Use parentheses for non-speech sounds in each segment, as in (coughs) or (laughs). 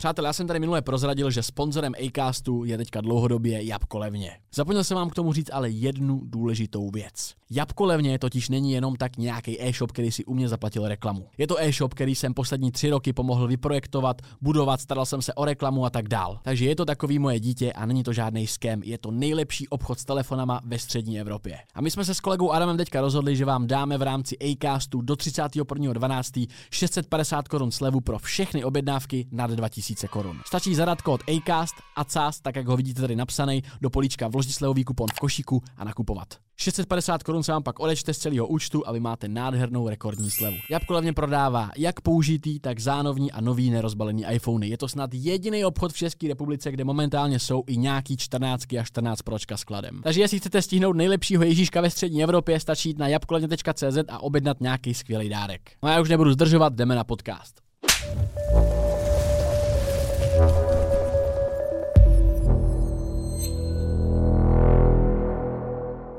Přátelé, já jsem tady minule prozradil, že sponzorem Acastu je teďka dlouhodobě Jabko Levně. Zapomněl jsem vám k tomu říct ale jednu důležitou věc. Jabko Levně totiž není jenom tak nějaký e-shop, který si u mě zaplatil reklamu. Je to e-shop, který jsem poslední tři roky pomohl vyprojektovat, budovat, staral jsem se o reklamu a tak dál. Takže je to takový moje dítě a není to žádný scam, je to nejlepší obchod s telefonama ve střední Evropě. A my jsme se s kolegou Adamem teďka rozhodli, že vám dáme v rámci Acastu do 31.12. 650 korun slevu pro všechny objednávky nad 2000 korun. Stačí zadat kód ACAST, ACAST, tak jak ho vidíte tady napsaný, do políčka vložit slevový kupon v košíku a nakupovat. 650 korun se vám pak odečte z celého účtu a vy máte nádhernou rekordní slevu. Jabko levně prodává jak použitý, tak zánovní a nový nerozbalený iPhony. Je to snad jediný obchod v České republice, kde momentálně jsou i nějaký 14 a 14 pročka skladem. Takže jestli chcete stihnout nejlepšího Ježíška ve střední Evropě, stačí jít na jabkolevně.cz a objednat nějaký skvělý dárek. No a já už nebudu zdržovat, jdeme na podcast.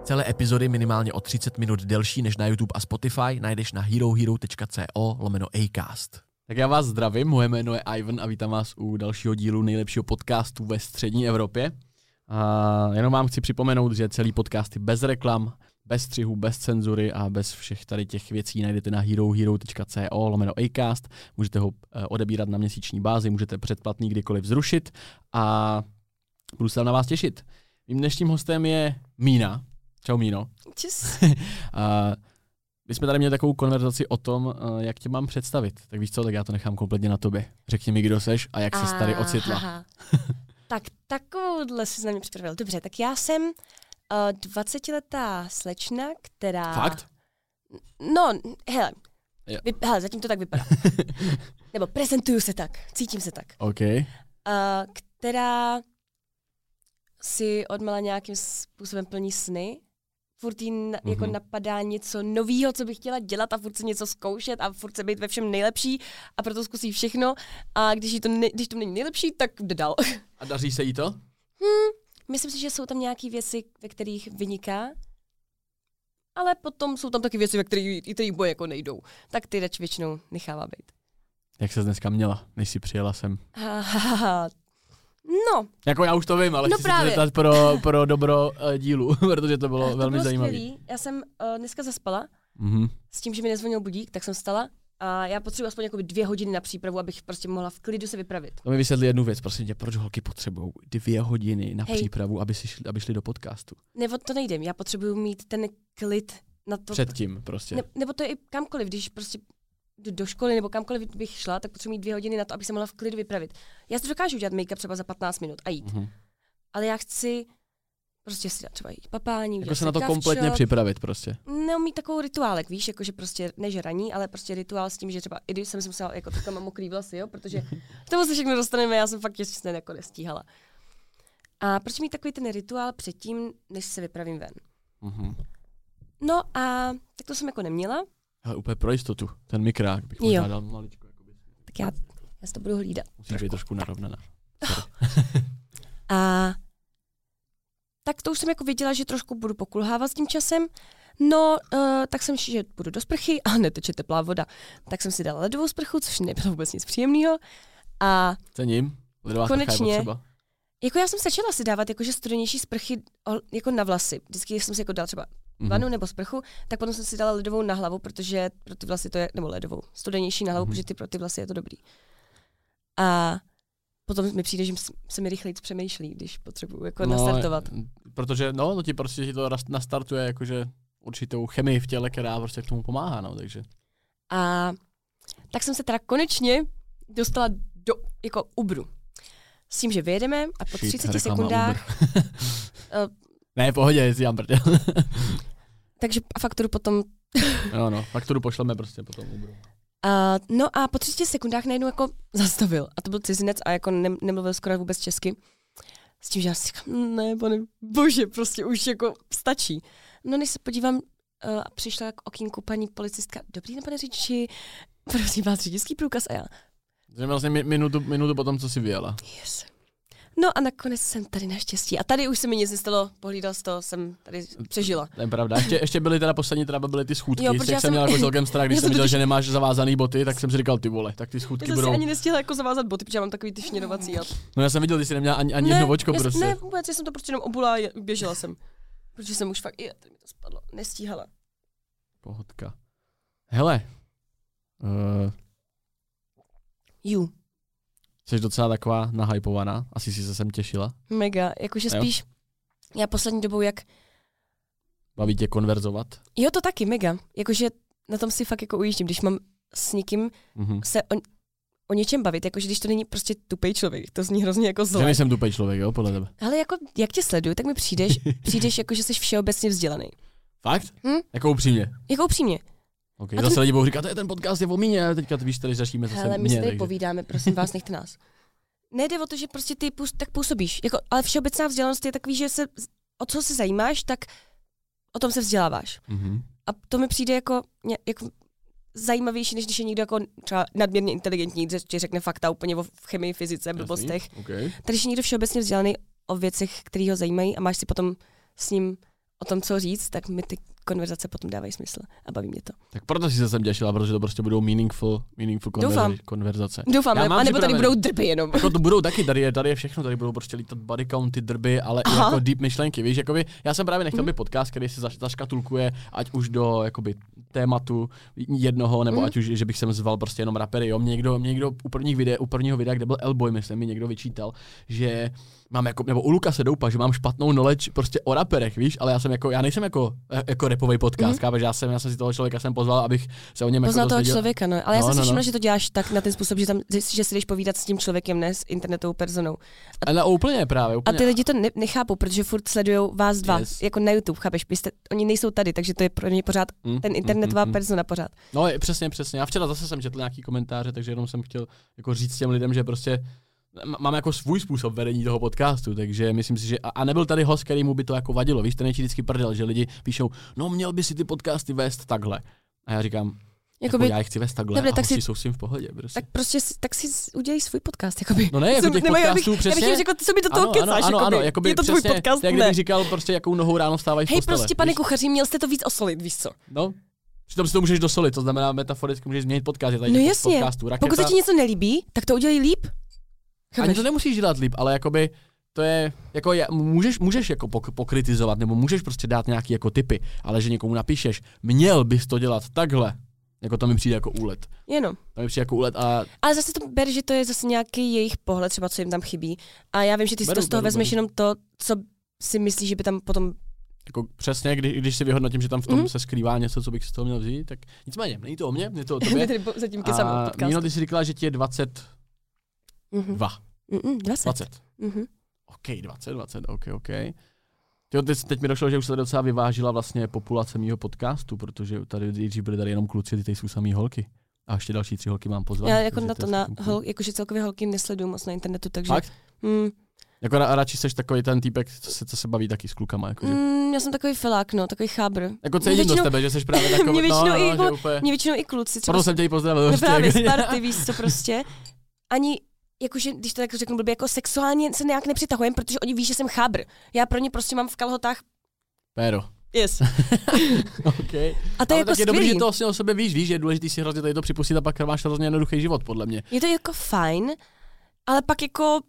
Celé epizody minimálně o 30 minut delší než na YouTube a Spotify najdeš na herohero.co lomeno Acast. Tak já vás zdravím, moje jméno je Ivan a vítám vás u dalšího dílu nejlepšího podcastu ve střední Evropě. A jenom vám chci připomenout, že celý podcast je bez reklam, bez střihu, bez cenzury a bez všech tady těch věcí najdete na herohero.co lomeno Acast. Můžete ho eh, odebírat na měsíční bázi, můžete předplatný kdykoliv zrušit a budu se na vás těšit. Mým dnešním hostem je Mína, Čau Míno. Čus. (laughs) a my jsme tady měli takovou konverzaci o tom, eh, jak tě mám představit. Tak víš co, tak já to nechám kompletně na tobě. Řekni mi, kdo seš a jak se tady ocitla. (laughs) tak takovouhle si na mě připravil. Dobře, tak já jsem uh, eh, 20-letá slečna, která... Fakt? No, hele, Vy, hele, zatím to tak vypadá. (laughs) Nebo prezentuju se tak, cítím se tak. OK. Uh, která si odmala nějakým způsobem plní sny furt jí na, mm-hmm. jako mhm. napadá něco nového, co bych chtěla dělat a furt se něco zkoušet a furt se být ve všem nejlepší a proto zkusí všechno a když, to, ne, když to není nejlepší, tak jde dál. (laughs) A daří se jí to? Hmm, myslím si, že jsou tam nějaké věci, ve kterých vyniká, ale potom jsou tam taky věci, ve kterých, kterých boje jako nejdou. Tak ty radši většinou nechává být. Jak se dneska měla, než jsi přijela sem? Ha, ha, ha, No. Jako já už to vím, ale no chci právě. se pro, pro dobro uh, dílu, (laughs) protože to bylo to velmi bylo zajímavé. Já jsem uh, dneska zaspala mm-hmm. s tím, že mi nezvonil budík, tak jsem stala a já potřebuji aspoň dvě hodiny na přípravu, abych prostě mohla v klidu se vypravit. To mi vysvětli jednu věc, prosím tě, proč holky potřebují dvě hodiny na Hej. přípravu, aby, si šli, aby šli do podcastu? Nebo to nejde, já potřebuji mít ten klid na to. Předtím prostě. Ne, nebo to je i kamkoliv, když prostě jdu do školy nebo kamkoliv bych šla, tak potřebuji mít dvě hodiny na to, abych se mohla v klidu vypravit. Já si dokážu udělat make-up třeba za 15 minut a jít. Mm-hmm. Ale já chci prostě si dát třeba jít papání, Jako se na to kompletně shop. připravit prostě. No, mít takovou rituálek, víš, jakože prostě, než raní, ale prostě rituál s tím, že třeba, i když jsem si musela, jako teďka mám mokrý vlasy, jo, protože (laughs) k tomu se všechno dostaneme, já jsem fakt ještě jako nestíhala. A proč mít takový ten rituál předtím, než se vypravím ven? Mm-hmm. No a tak to jsem jako neměla, ale úplně pro jistotu, ten mikrák bych možná dal maličko. Jakoby. Tak já, já si to budu hlídat. Musíš být trošku narovnaná. (laughs) a tak to už jsem jako věděla, že trošku budu pokulhávat s tím časem. No, uh, tak jsem že budu do sprchy (laughs) a neteče teplá voda. Tak jsem si dala ledovou sprchu, což nebylo vůbec nic příjemného. A Cením. Ledová konečně, je potřeba. Jako já jsem začala si dávat jakože studenější sprchy jako na vlasy. Vždycky jsem si jako dala třeba mm-hmm. vanu nebo sprchu, tak potom jsem si dala ledovou na hlavu, protože pro ty vlasy to je, nebo ledovou, studenější na hlavu, mm-hmm. protože ty pro ty vlasy je to dobrý. A potom mi přijde, že se mi rychleji přemýšlí, když potřebuju jako no, nastartovat. Protože no, no ti prostě ti to nastartuje jakože určitou chemii v těle, která prostě k tomu pomáhá, no, takže. A tak jsem se teda konečně dostala do jako Uberu. S tím, že vyjedeme a po Shit, 30 sekundách (laughs) Ne, v pohodě, jestli (laughs) já. Takže a fakturu potom... (laughs) no, no, fakturu pošleme prostě potom. Uh, no a po 30 sekundách najednou jako (laughs) zastavil. A to byl cizinec a jako ne, nemluvil skoro vůbec česky. S tím, že já si říkám, ne, pane, bože, prostě už jako stačí. No než se podívám, uh, přišla k okýnku paní policistka, dobrý den, pane řidiči, prosím vás, řidičský průkaz a já. To vlastně minutu, minutu potom, co si vyjela. Yes. No a nakonec jsem tady naštěstí. A tady už se mi nic nestalo, pohlídal z toho, jsem tady přežila. To je pravda. Ještě, ještě byly teda poslední teda byly ty schůdky, Jo, já jsem jsem- měl jako celkem strach, (laughs) když Já jsem viděl, že nemáš zavázaný boty, tak jsem si říkal, ty vole, tak ty Já schůdky budou. ani nestihla jako zavázat boty, protože já mám takový ty šněrovací. A... (laughs) No já jsem viděl, ty jsi neměla ani, ani jedno očko já, prostě. Ne, vůbec, já jsem to prostě jenom obula a běžela jsem. Protože jsem už fakt, je, tady mi to spadlo, nestíhala. Pohodka. Hele, uh, Ju, jsi docela taková nahypovaná, asi si se sem těšila. mega, jakože spíš, já poslední dobou jak, Baví tě konverzovat. jo to taky, mega, jakože na tom si fakt jako ujíždím, když mám s někým Mhm. se o, o něčem bavit, jakože když to není prostě tupej člověk, to zní hrozně jako Že zle. nejsem tupej člověk, jo, podle tebe. Ale jako, jak tě sleduju, tak mi přijdeš, (laughs) přijdeš jako, že jsi všeobecně vzdělaný. Fakt? Hm? Jako upřímně. Jako upřímně. Ok, A zase to- lidi budou říkat, to je ten podcast je o míně, a teďka víš, tady začneme zase Hele, my si tady takže- povídáme, prosím vás, nechte nás. (laughs) Nejde o to, že prostě ty půs- tak působíš. Jako, ale všeobecná vzdělanost je takový, že se, o co se zajímáš, tak o tom se vzděláváš. Mhm. A to mi přijde jako, jako zajímavější, než když je někdo jako třeba nadměrně inteligentní, že ti řekne fakta úplně o chemii, fyzice, blbostech. Jasný, ok. Tady, když je někdo všeobecně vzdělaný o věcech, které ho zajímají a máš si potom s ním o tom, co říct, tak mi ty konverzace potom dávají smysl a baví mě to. Tak proto si se sem těšila, protože to prostě budou meaningful, meaningful Doufám. konverza- konverzace. Doufám, Já mám a nebo tady budou drby jenom. Jako to budou taky, tady je, tady je všechno, tady budou prostě lítat body county, drby, ale i Aha. jako deep myšlenky, víš, jakoby, já jsem právě nechtěl Mhm. být podcast, který si zaš, zaškatulkuje, ať už do, jakoby, tématu jednoho, nebo Mhm. ať už, že bych sem zval prostě jenom rapery, jo, mě někdo, mě někdo u, prvních videa, u prvního videa, kde byl Elboy, myslím, mi někdo vyčítal, že mám jako, nebo u Luka se doupa, že mám špatnou knowledge prostě o raperech, víš, ale já jsem jako, já nejsem jako, jako repový podcast, Mhm. mm-hmm. já jsem, já jsem si toho člověka jsem pozval, abych se o něm Poznal jako toho dozvěděl. člověka, no. Ale já No, jsem si no, no. všimla, že to děláš tak na ten způsob, že, tam, že si jdeš povídat s tím člověkem, ne s internetovou personou. Ale úplně právě, A úplně. ty lidi to ne- nechápou, protože furt sledují vás dva, Yes. jako na YouTube, chápeš? Jste, oni nejsou tady, takže to je pro ně pořád Mm, ten mm, internetová mm, mm. persona pořád. No, přesně, přesně. Já včera zase jsem četl nějaký komentáře, takže jenom jsem chtěl jako říct těm lidem, že prostě mám jako svůj způsob vedení toho podcastu, takže myslím si, že a, a nebyl tady host, který mu by to jako vadilo. Víš, ten je vždycky prdel, že lidi píšou, no měl by si ty podcasty vést takhle. A já říkám, Jakoby, jako já je chci vést takhle Dobře, a tak si- jsou s tím v pohodě. Prostě. tak prostě tak si udělej svůj podcast, jakoby. No ne, jako těch nebo já bych- podcastů Já bych přesně. jim řekl, co mi do toho ano, kecáš, ano, ano, jakoby. ano, jakoby je to přesně, tvůj podcast, to jak kdybych říkal prostě, jakou nohou ráno vstávají z Hej, postele. prostě, pane víš? kuchaři, měl jste to víc osolit, víš co? No, přitom si to můžeš dosolit, to znamená metaforicky můžeš změnit podcast. Je tady No jasně, podcastů. Raketa, Pokud se ti něco nelíbí, tak to udělej líp. Ani Chápeš? to nemusíš dělat líp, ale jakoby to je, jako je, můžeš, můžeš jako pok, pokritizovat, nebo můžeš prostě dát nějaký jako typy, ale že někomu napíšeš, měl bys to dělat takhle, jako to mi přijde jako úlet. Jenom. To mi přijde jako úlet a Ale zase to ber, že to je zase nějaký jejich pohled, třeba co jim tam chybí. A já vím, že ty si Beru, to z toho beru, vezmeš beru. jenom to, co si myslíš, že by tam potom... jako přesně, když, když si vyhodnotím, že tam v tom Mhm. se skrývá něco, co bych z toho měl vzít, tak nicméně, není to o mně, je to o (laughs) tobě. zatím A. Míno, ty jsi říkala, že ti je 22. Mhm. Mhm, 20. 20. Mhm. OK, 20, 20, OK, OK. Jo, teď, teď mi došlo, že už se docela vyvážila vlastně populace mýho podcastu, protože tady dřív byly tady jenom kluci, ty tady jsou samý holky. A ještě další tři holky mám pozvat. Já jako na to, na hol, jakože celkově holky nesleduju moc na internetu, takže... Fakt? Mm, Jako ra, radši seš takový ten týpek, co se, co se baví taky s klukama. Jako, že, mm, já jsem takový filák, no, takový chábr. jako cítím do tebe, že jsi právě (laughs) takový, mě většinou no, i no, jako- že úplně, Mě většinou i kluci třeba... proto jsem tě i pozdravil. No právě jako- z party, víš co prostě. Ani, jakože, když to tak řeknu blbě, jako sexuálně se nějak nepřitahujem, protože oni ví, že jsem chábr. Já pro ně prostě mám v kalhotách Péro. Yes. (laughs) okay. A to je Ale jako tak je dobrý, skvělý. že to vlastně o sobě víš, víš, že je důležité si hrozně tady to připustit a pak máš hrozně jednoduchý život, podle mě. Je to jako fajn, ale pak jako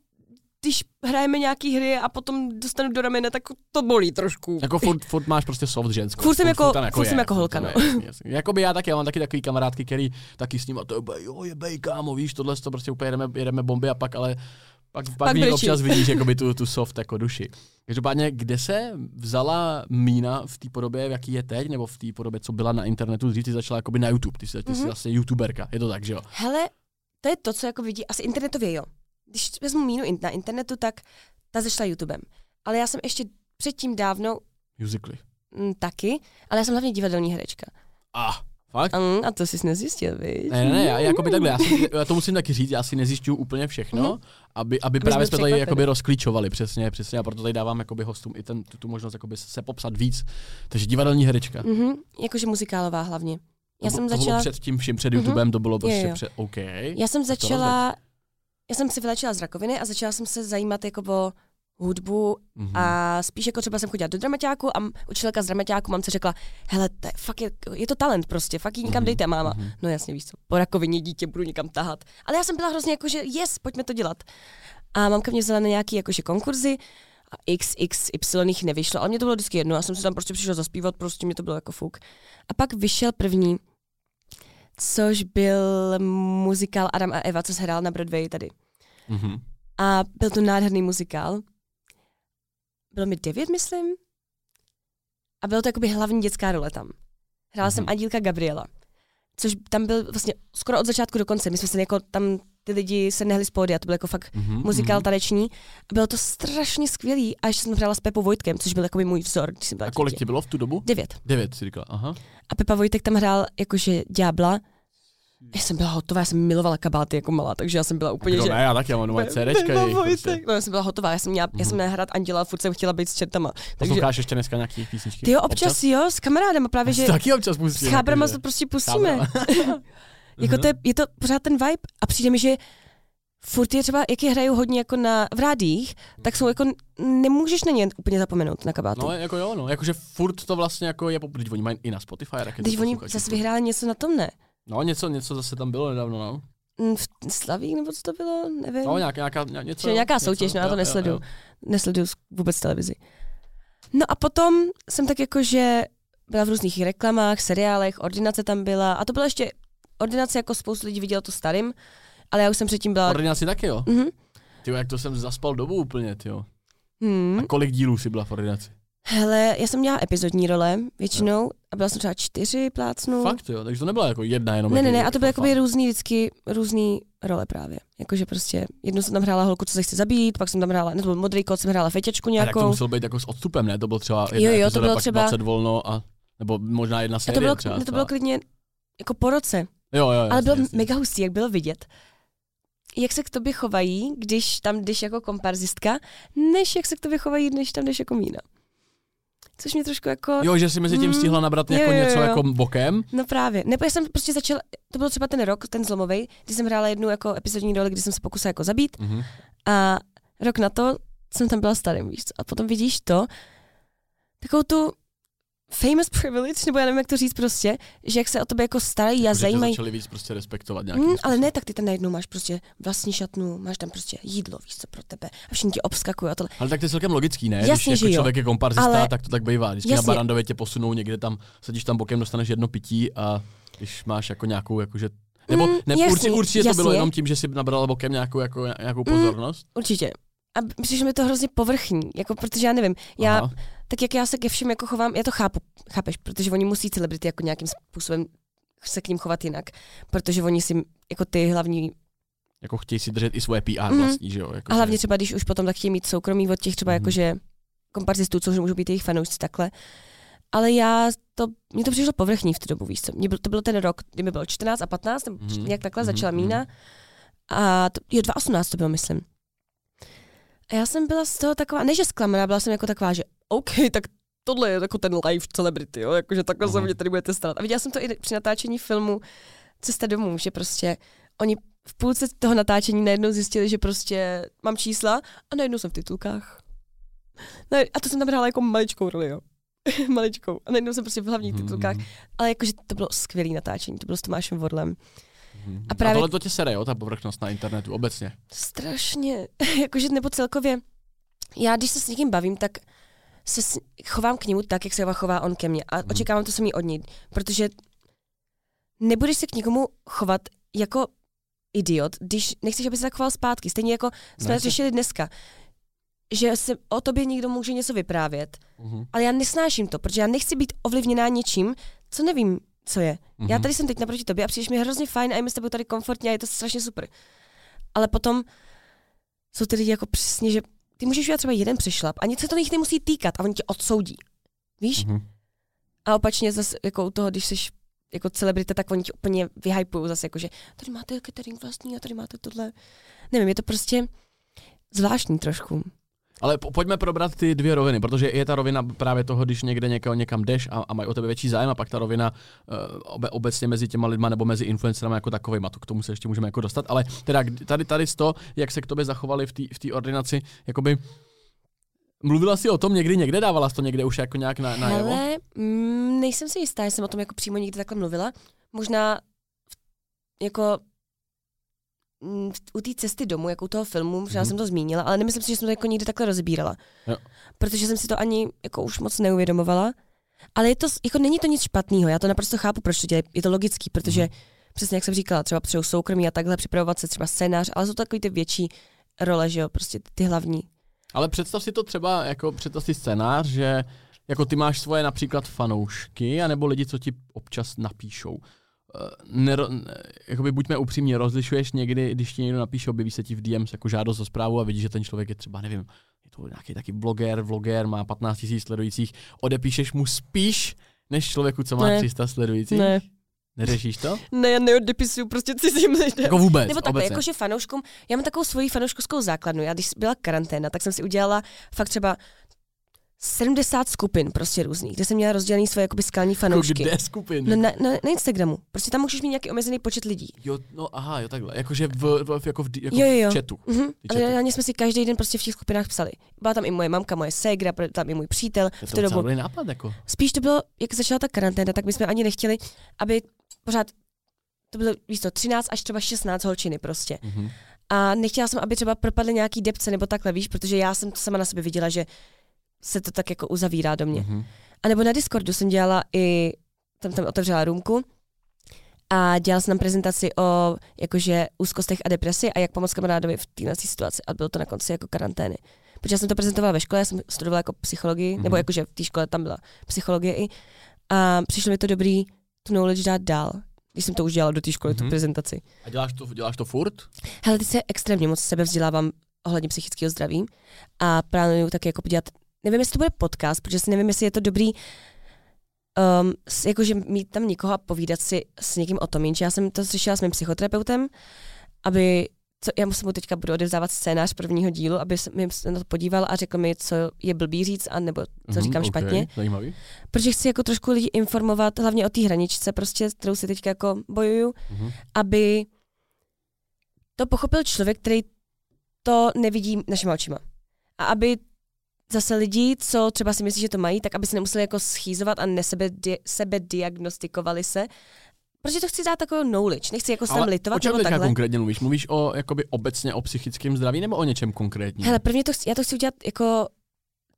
když hrajeme nějaký hry a potom dostanu do ramene, tak to bolí trošku. Jako furt, furt máš prostě soft ženskou. Furt jsem jako- tam furt jsem je, jako holka, no. Jakoby já taky, já mám taky takový kamarádky, který taky s ním a to je, jo, je bej, kámo, víš, tohle to prostě úplně jedeme, jedeme bomby a pak ale pak, pak, Pak brečí. občas vidíš (laughs) jakoby tu, tu soft jako duši. Každopádně, kde se vzala Mína v té podobě, v jaký je teď, nebo v té podobě, co byla na internetu, dřív ty začala jakoby na YouTube, ty jsi, ty jsi Mhm. vlastně youtuberka, je to tak, že jo? Hele, to je to, co jako vidí, asi internetově jo. Když vezmu mínu na internetu, tak ta začala YouTubem. Ale já jsem ještě předtím dávno Musically. mm, taky, ale já jsem hlavně divadelní herečka. Ah, fakt? Mm, a to jsi nezjistil, víš? Ne, ne, ne, já, jakoby takhle, já, si, já to musím taky říct, já si nezjišťuju úplně všechno, Mhm. aby, aby Abys právě jsme tady jakoby rozklíčovali, přesně, přesně, a proto tady dávám jakoby hostům i ten, tu, tu možnost jakoby se popsat víc. Takže divadelní herečka. Mhm, jakože muzikálová hlavně. Já to, jsem to začala, bylo před tím vším, před. YouTubem, to bylo prostě Jo, jo. před, OK. já jsem začala já jsem si vylečila z rakoviny a začala jsem se zajímat jako o hudbu Mhm. a spíš jako třeba jsem chodila do dramaťáku a učitelka z dramaťáku mamce řekla, hele, to je, fakt je, je, to talent prostě, fakt ji někam Mhm, dejte, máma. mhm. No jasně, víš co, po rakovině dítě budu někam tahat. Ale já jsem byla hrozně jako, že yes, pojďme to dělat. A mamka mě vzala na nějaký jakože konkurzy a x, x, y jich nevyšlo, ale mě to bylo vždycky jedno, já jsem si tam prostě přišla zaspívat, prostě mě to bylo jako fuk. A pak vyšel první, což byl muzikál Adam a Eva, co se hrál na Broadway tady. Mhm. A byl to nádherný muzikál. Bylo mi devět, myslím. A bylo to jakoby hlavní dětská role tam. Hrála jsem Mhm. Adílka Gabriela. Což tam byl vlastně skoro od začátku do konce. My jsme se jako tam ty lidi se nehli z pódia, to byl jako fakt Mhm. muzikál mhm. taneční. A bylo to strašně skvělý. A ještě jsem hrála s Pepou Vojtkem, což byl jako můj vzor, když jsem byla A kolik ti bylo v tu dobu? Devět. Devět, si říkala. Aha. A Pepa Vojtek tam hrál jakože ďábla. Já jsem byla hotová, já jsem milovala kabáty jako malá, takže já jsem byla úplně, Kdo že... ne, já taky, já mám doma CDčka. Jejich, prostě. No, já jsem byla hotová, já jsem měla, já jsem měla hrát Anděla a furt jsem chtěla být s čertama. Takže, Posloucháš ještě dneska nějaký písničky? ty jo, občas, jo, s kamarádem právě, že Taky občas pustím. s chábrama to prostě pustíme. (laughs) Jako to je, je to pořád ten vibe a přijde mi, že furt je třeba, jak je hrajou hodně jako na, v rádích, tak jsou jako, nemůžeš na ně úplně zapomenout na kabáty. No, jako jo, no. Jakože furt to vlastně jako je, teď oni mají i na Spotify. Tak Když oni zase vyhráli něco na tom, ne? No, něco, něco zase tam bylo nedávno, no. Mm, V Slavík, nebo co to bylo, nevím. No, nějak, nějaká, ně- něco. Že nějaká něco, soutěž, no já to jo, nesleduju. jo. Nesleduju s- vůbec televizi. No a potom jsem tak jako, že byla v různých reklamách, seriálech, ordinace tam byla a to byla ještě ordinace, jako spoustu lidí vidělo to starým, ale já už jsem předtím byla... Ordinaci taky, jo. Mhm. Ty jak to jsem zaspal dobu úplně, ty jo. Hmm. A kolik dílů si byla v ordinaci? Hele, já jsem měla epizodní role většinou a byla jsem třeba čtyři plácnu. Fakt jo, takže to nebyla jako jedna jenom. Ne, ne, jaký- ne, a to byly jako jakoby různý vždycky, různý role právě. Jakože prostě, jednou jsem tam hrála holku, co se chce zabít, pak jsem tam hrála, ne, to byl modrý kot, jsem hrála feťačku A tak to nějakou. muselo být jako s odstupem, ne? To bylo třeba jedna Jo, jo, to epizoda, bylo pak třeba- 20 volno a nebo možná jedna A série to bylo, třeba. ne, to bylo klidně jako po roce. Jo, jo, Ale jasně, bylo jasně. mega hustý, jak bylo vidět, jak se k tobě chovají, když tam jdeš jako komparzistka, než jak se k tobě chovají, když tam jdeš jako mína. Což mě trošku jako... Jo, že si mezi tím Mm, stihla nabrat jo, jako jo, něco jo. jako bokem. No právě. Nebo já jsem prostě začala, to byl třeba ten rok, ten zlomový, kdy jsem hrála jednu jako epizodní roli, kdy jsem se pokusila jako zabít Mhm. a rok na to jsem tam byla starým, víš co? A potom vidíš to, takovou tu famous privilege, nebo já nevím, jak to říct prostě, že jak se o tebe jako starají a Jako, že tě zajímají. začali víc prostě respektovat nějakým Mm, ale ne, tak ty tam najednou máš prostě vlastní šatnu, máš tam prostě jídlo, víš co, pro tebe. A všichni ti obskakují a tohle. Ale tak to je celkem logický, ne? Jasně, Když že jako jo. člověk je komparzista, Ale- tak to tak bývá. Když na. Barandově tě posunou někde tam, sedíš tam bokem, dostaneš jedno pití a když máš jako nějakou, jakože nebo Mm, ne, jasně, určitě, určitě to jasně. bylo jenom tím, že jsi nabrala bokem nějakou, jako, nějakou pozornost. Určitě. A myslím, že mi to hrozně povrchní, jako protože já nevím, já, Aha. tak jak já se ke všem jako chovám, já to chápu, chápeš, protože oni musí celebrity jako nějakým způsobem se k ním chovat jinak, protože oni si jako ty hlavní, Jako chtějí si držet i svoje PR Mhm. vlastní, že jo? Jako, a hlavně že- třeba když už potom tak chtějí mít soukromí od těch třeba Mhm. jakože komparzistů, což můžou být jejich fanoušci takhle. Ale já to, mně to přišlo povrchní v tu dobu, víš co. Byl, to byl ten rok, kdy mi bylo 14 a 15, nebo Mhm. nějak takhle Mhm, začala mhm. mína. A to, jo, 2018 to bylo, myslím. A já jsem byla z toho taková, ne že zklamaná, byla jsem jako taková, že OK, tak tohle je jako ten live celebrity, jo, jakože takhle se Mhm. mě tady budete starat. A viděla jsem to i při natáčení filmu Cesta domů, že prostě oni v půlce toho natáčení najednou zjistili, že prostě mám čísla a najednou jsem v titulkách. No, a to jsem tam hrála jako maličkou roli, jo. (laughs) maličkou. A najednou jsem prostě v hlavních Mhm, titulkách. mhm, Ale jakože to bylo skvělé natáčení, to bylo s Tomášem Vodlem. Mhm. A právě- a tohle to tě sere, jo, ta povrchnost na internetu obecně. Strašně. (laughs) jakože nebo celkově, já když se s někým bavím, tak se s, chovám k němu tak, jak se chová on ke mně. A Mhm. očekávám to samý od něj. Protože nebudeš se k někomu chovat jako idiot, když nechceš, aby se tak choval zpátky. Stejně jako jsme Ne. řešili dneska, že se o tobě někdo může něco vyprávět, Mhm. ale já nesnáším to, protože já nechci být ovlivněná něčím, co nevím, co je. Já Mhm. tady jsem teď naproti tobě a přijdeš mi hrozně fajn a je mi s tebou tady komfortně a je to strašně super. Ale potom jsou ty lidi jako přesně, že ty můžeš udělat třeba jeden přešlap a nic se to jich nemusí týkat a oni tě odsoudí. Víš? Mhm. A opačně zase jako u toho, když jsi jako celebrita, tak oni tě úplně vyhypují zase, jako že tady máte catering vlastní a tady máte tohle. Nevím, je to prostě zvláštní trošku. Ale po, pojďme probrat ty dvě roviny, protože je ta rovina právě toho, když někde někoho někam jdeš a, a mají o tebe větší zájem, a pak ta rovina uh, obe, obecně mezi těma lidma nebo mezi influencerami jako takovými, a to k tomu se ještě můžeme jako dostat. Ale teda tady, tady z to, jak se k tobě zachovali v té v ordinaci, jakoby Mluvila jsi o tom někdy někde? Dávala jsi to někde už jako nějak na, najevo? Ale mm, nejsem si jistá, jsem o tom jako přímo někdy takhle mluvila. Možná jako u té cesty domů, jako u toho filmu, možná mm-hmm. jsem to zmínila, ale nemyslím si, že jsem to jako někdy takhle rozbírala. Jo. Protože jsem si to ani jako už moc neuvědomovala. Ale je to, jako není to nic špatného, já to naprosto chápu, proč to dělají. Je to logický, protože mm-hmm. přesně jak jsem říkala, třeba přijou soukromí a takhle připravovat se třeba scénář, ale jsou to takový ty větší role, že jo, prostě ty hlavní. Ale představ si to třeba, jako představ si scénář, že jako ty máš svoje například fanoušky, anebo lidi, co ti občas napíšou. Eh, nero, jakoby buďme upřímně, rozlišuješ někdy, když ti někdo napíše, objeví se ti v DMs jako žádost o zprávu a vidíš, že ten člověk je třeba, nevím, je to nějaký taky bloger, vloger, má 15 000 sledujících, odepíšeš mu spíš, než člověku, co má ne. 300 sledujících? Ne. Neřešíš to? Ne, já neodepisuju prostě cizím lidem. Jako vůbec, Nebo takhle, jakože fanouškům, já mám takovou svoji fanouškovskou základnu. Já když byla karanténa, tak jsem si udělala fakt třeba 70 skupin prostě různých, kde jsem měla rozdělený svoje jakoby skalní fanoušky. Kde skupin? No, na, na, na, Instagramu. Prostě tam můžeš mít nějaký omezený počet lidí. Jo, no aha, jo takhle. Jakože v, v, jako v, jako jo, jo. v chatu. Mm-hmm. Ale reálně jsme si každý den prostě v těch skupinách psali. Byla tam i moje mamka, moje ségra, tam i můj přítel. To v té dobu. nápad, jako. Spíš to bylo, jak začala ta karanténa, tak my jsme ani nechtěli, aby pořád to bylo víš to, 13 až třeba 16 holčiny prostě. Mm-hmm. A nechtěla jsem, aby třeba propadly nějaký depce nebo takhle, víš, protože já jsem to sama na sebe viděla, že se to tak jako uzavírá do mě. Mm-hmm. A nebo na Discordu jsem dělala i, tam tam otevřela růmku a dělala jsem tam prezentaci o jakože úzkostech a depresi a jak pomoct kamarádovi v této situaci. A bylo to na konci jako karantény. Protože já jsem to prezentovala ve škole, já jsem studovala jako psychologii, mm-hmm. nebo jakože v té škole tam byla psychologie i. A přišlo mi to dobrý tu knowledge dát dál, když jsem to už dělala do té školy, mm-hmm. tu mhm. prezentaci. A děláš to, děláš to furt? Hele, teď se extrémně moc sebe vzdělávám ohledně psychického zdraví a plánuju taky jako podívat nevím, jestli to bude podcast, protože si nevím, jestli je to dobrý um, jakože mít tam někoho a povídat si s někým o tom. Jenže já jsem to slyšela s mým psychoterapeutem, aby co, já musím mu teďka budu odevzdávat scénář prvního dílu, aby se mi na to podíval a řekl mi, co je blbý říct, a nebo co mm-hmm, říkám okay, špatně. Zajímavý. Protože chci jako trošku lidi informovat, hlavně o té hraničce, prostě, kterou si teďka jako bojuju, mm-hmm. aby to pochopil člověk, který to nevidí našimi očima. A aby zase lidi, co třeba si myslí, že to mají, tak aby se nemuseli jako schýzovat a nesebe, di, sebe diagnostikovali se. Protože to chci dát takovou knowledge, nechci jako sem litovat. O čem nebo takhle. konkrétně mluvíš? Mluvíš o jakoby obecně o psychickém zdraví nebo o něčem konkrétním? Hele, prvně to chci, já to chci udělat jako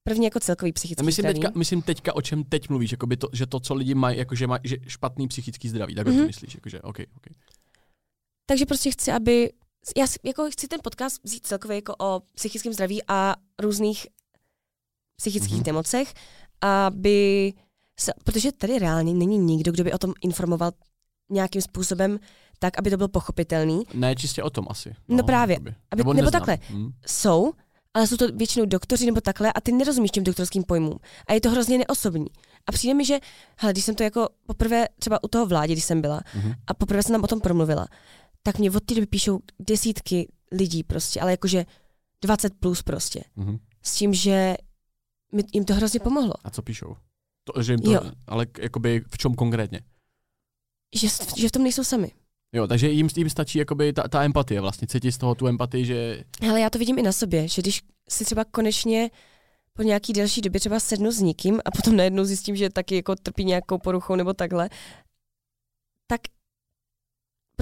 První jako celkový psychický myslím zdraví. Teďka, myslím teďka, o čem teď mluvíš, jakoby to, že to, co lidi mají, jako že, maj, že špatný psychický zdraví, tak mm-hmm. to myslíš, jakože, okay, okay. Takže prostě chci, aby, já jako chci ten podcast vzít celkově jako o psychickém zdraví a různých psychických mm-hmm. nemocech, aby se, protože tady reálně není nikdo, kdo by o tom informoval nějakým způsobem tak, aby to bylo pochopitelný. Ne, čistě o tom asi. No, no právě. Aby, nebo, nebo takhle. Hmm. Jsou, ale jsou to většinou doktoři nebo takhle a ty nerozumíš těm doktorským pojmům. A je to hrozně neosobní. A přijde mi, že, hele, když jsem to jako poprvé třeba u toho vládě, když jsem byla mm-hmm. a poprvé jsem tam o tom promluvila, tak mě od té doby píšou desítky lidí prostě, ale jakože 20 plus prostě. Mm-hmm. S tím, že jim to hrozně pomohlo. A co píšou? To, že jim to, jo. ale jakoby v čem konkrétně? Že, že v tom nejsou sami. Jo, takže jim, jim stačí jakoby ta, ta empatie vlastně, cítit z toho tu empatii, že... Ale já to vidím i na sobě, že když si třeba konečně po nějaký delší době třeba sednu s někým a potom najednou zjistím, že taky jako trpí nějakou poruchou nebo takhle, tak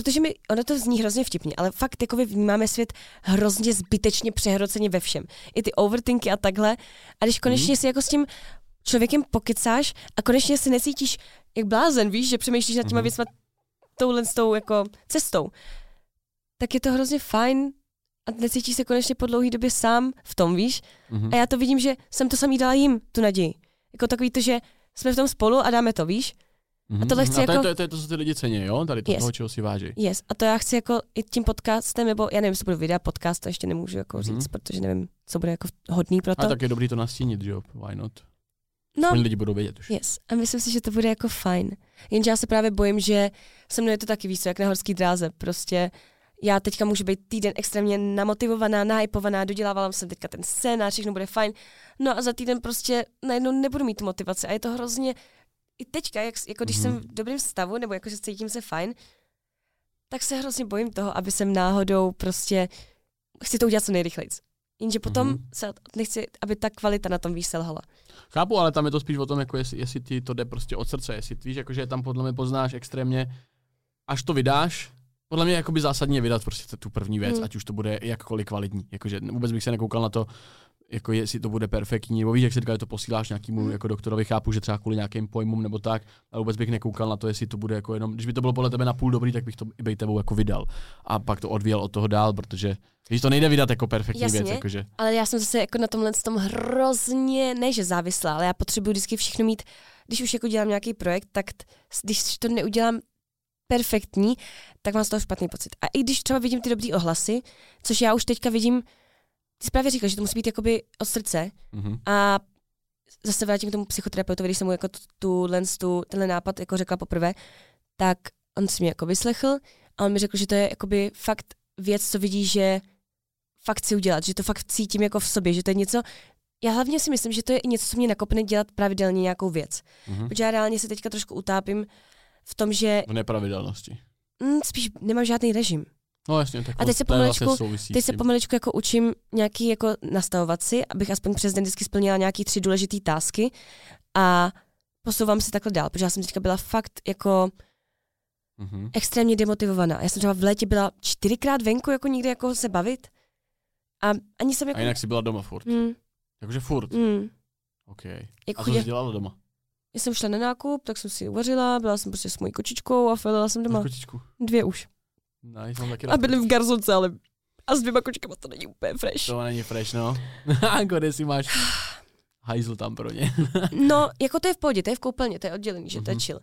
protože mi, ono to zní hrozně vtipně, ale fakt jako vnímáme svět hrozně zbytečně přehroceně ve všem. I ty overthinky a takhle. A když konečně mm. si jako s tím člověkem pokecáš a konečně si necítíš jak blázen, víš, že přemýšlíš nad těma mm. věcma touhle s tou jako cestou, tak je to hrozně fajn a necítíš se konečně po dlouhé době sám v tom, víš? Mm-hmm. A já to vidím, že jsem to samý dala jim, tu naději. Jako takový to, že jsme v tom spolu a dáme to, víš? Mm-hmm. A tohle chci a to, jako... je, to, je, to, je to, co ty lidi cení, jo? Tady to yes. toho, čeho si váží. Yes. A to já chci jako i tím podcastem, nebo já nevím, jestli bude videa, podcast, to ještě nemůžu jako mm-hmm. říct, protože nevím, co bude jako hodný pro to. A tak je dobrý to nastínit, že jo? Why not? No, Aspoň lidi budou vědět už. Yes. A myslím si, že to bude jako fajn. Jenže já se právě bojím, že se mnou je to taky víc, jak na horský dráze. Prostě já teďka můžu být týden extrémně namotivovaná, nahypovaná, dodělávala jsem teďka ten scénář, všechno bude fajn. No a za týden prostě najednou nebudu mít tu motivaci a je to hrozně, i teďka, jak, jako když mm-hmm. jsem v dobrém stavu, nebo jako, že cítím se fajn, tak se hrozně bojím toho, aby jsem náhodou prostě, chci to udělat co nejrychleji. Jenže potom mm-hmm. se nechci, aby ta kvalita na tom výselhala. Chápu, ale tam je to spíš o tom, jako jestli, jestli ti to jde prostě od srdce, jestli víš, jakože tam podle mě poznáš extrémně, až to vydáš, podle mě jakoby zásadně vydat prostě tu první věc, mm. ať už to bude jakkoliv kvalitní. Jakože vůbec bych se nekoukal na to, jako jestli to bude perfektní, nebo víš, jak se říká, že to posíláš nějakému mm. jako doktorovi, chápu, že třeba kvůli nějakým pojmům nebo tak, ale vůbec bych nekoukal na to, jestli to bude jako jenom, když by to bylo podle tebe na půl dobrý, tak bych to i tebou jako vydal. A pak to odvíjel od toho dál, protože když to nejde vydat jako perfektní Jasně, věc. Jakože. Ale já jsem zase jako na tomhle tom hrozně, ne že závislá, ale já potřebuji vždycky všechno mít, když už jako dělám nějaký projekt, tak když to neudělám perfektní, tak mám z toho špatný pocit. A i když třeba vidím ty dobrý ohlasy, což já už teďka vidím, ty jsi právě říkal, že to musí být jakoby od srdce mm-hmm. a zase vrátím k tomu psychoterapeutovi, když jsem mu jako tu, tu, tenhle nápad jako řekla poprvé, tak on si mě jako vyslechl a on mi řekl, že to je jakoby fakt věc, co vidí, že fakt chci udělat, že to fakt cítím jako v sobě, že to je něco, já hlavně si myslím, že to je i něco, co mě nakopne dělat pravidelně nějakou věc. Mm-hmm. Protože já reálně se teďka trošku utápím v tom, že... V nepravidelnosti. Mm, spíš nemám žádný režim. No jasně, tak a teď se pomaličku, vlastně teď se pomaličku jako učím nějaký jako nastavovat si, abych aspoň přes den vždycky splnila nějaký tři důležité tásky a posouvám se takhle dál, protože já jsem teďka byla fakt jako mm-hmm. extrémně demotivovaná. Já jsem třeba v létě byla čtyřikrát venku jako někde jako se bavit a ani jsem jako... A jinak jsi byla doma furt. Mm. Jakože furt. Mm. OK. Jako a co jsi dělala doma? Já jsem šla na nákup, tak jsem si uvařila, byla jsem prostě s mojí kočičkou a filila jsem doma. kočičku? Dvě už. Nice, mám taky a byli v garzonce, ale a s dvěma kočkama to není úplně fresh. To není fresh, no. (laughs) Kde si máš (sighs) hajzl tam pro ně. (laughs) no, jako to je v pohodě, to je v koupelně, to je oddělený, že mm-hmm. to je mhm. chill.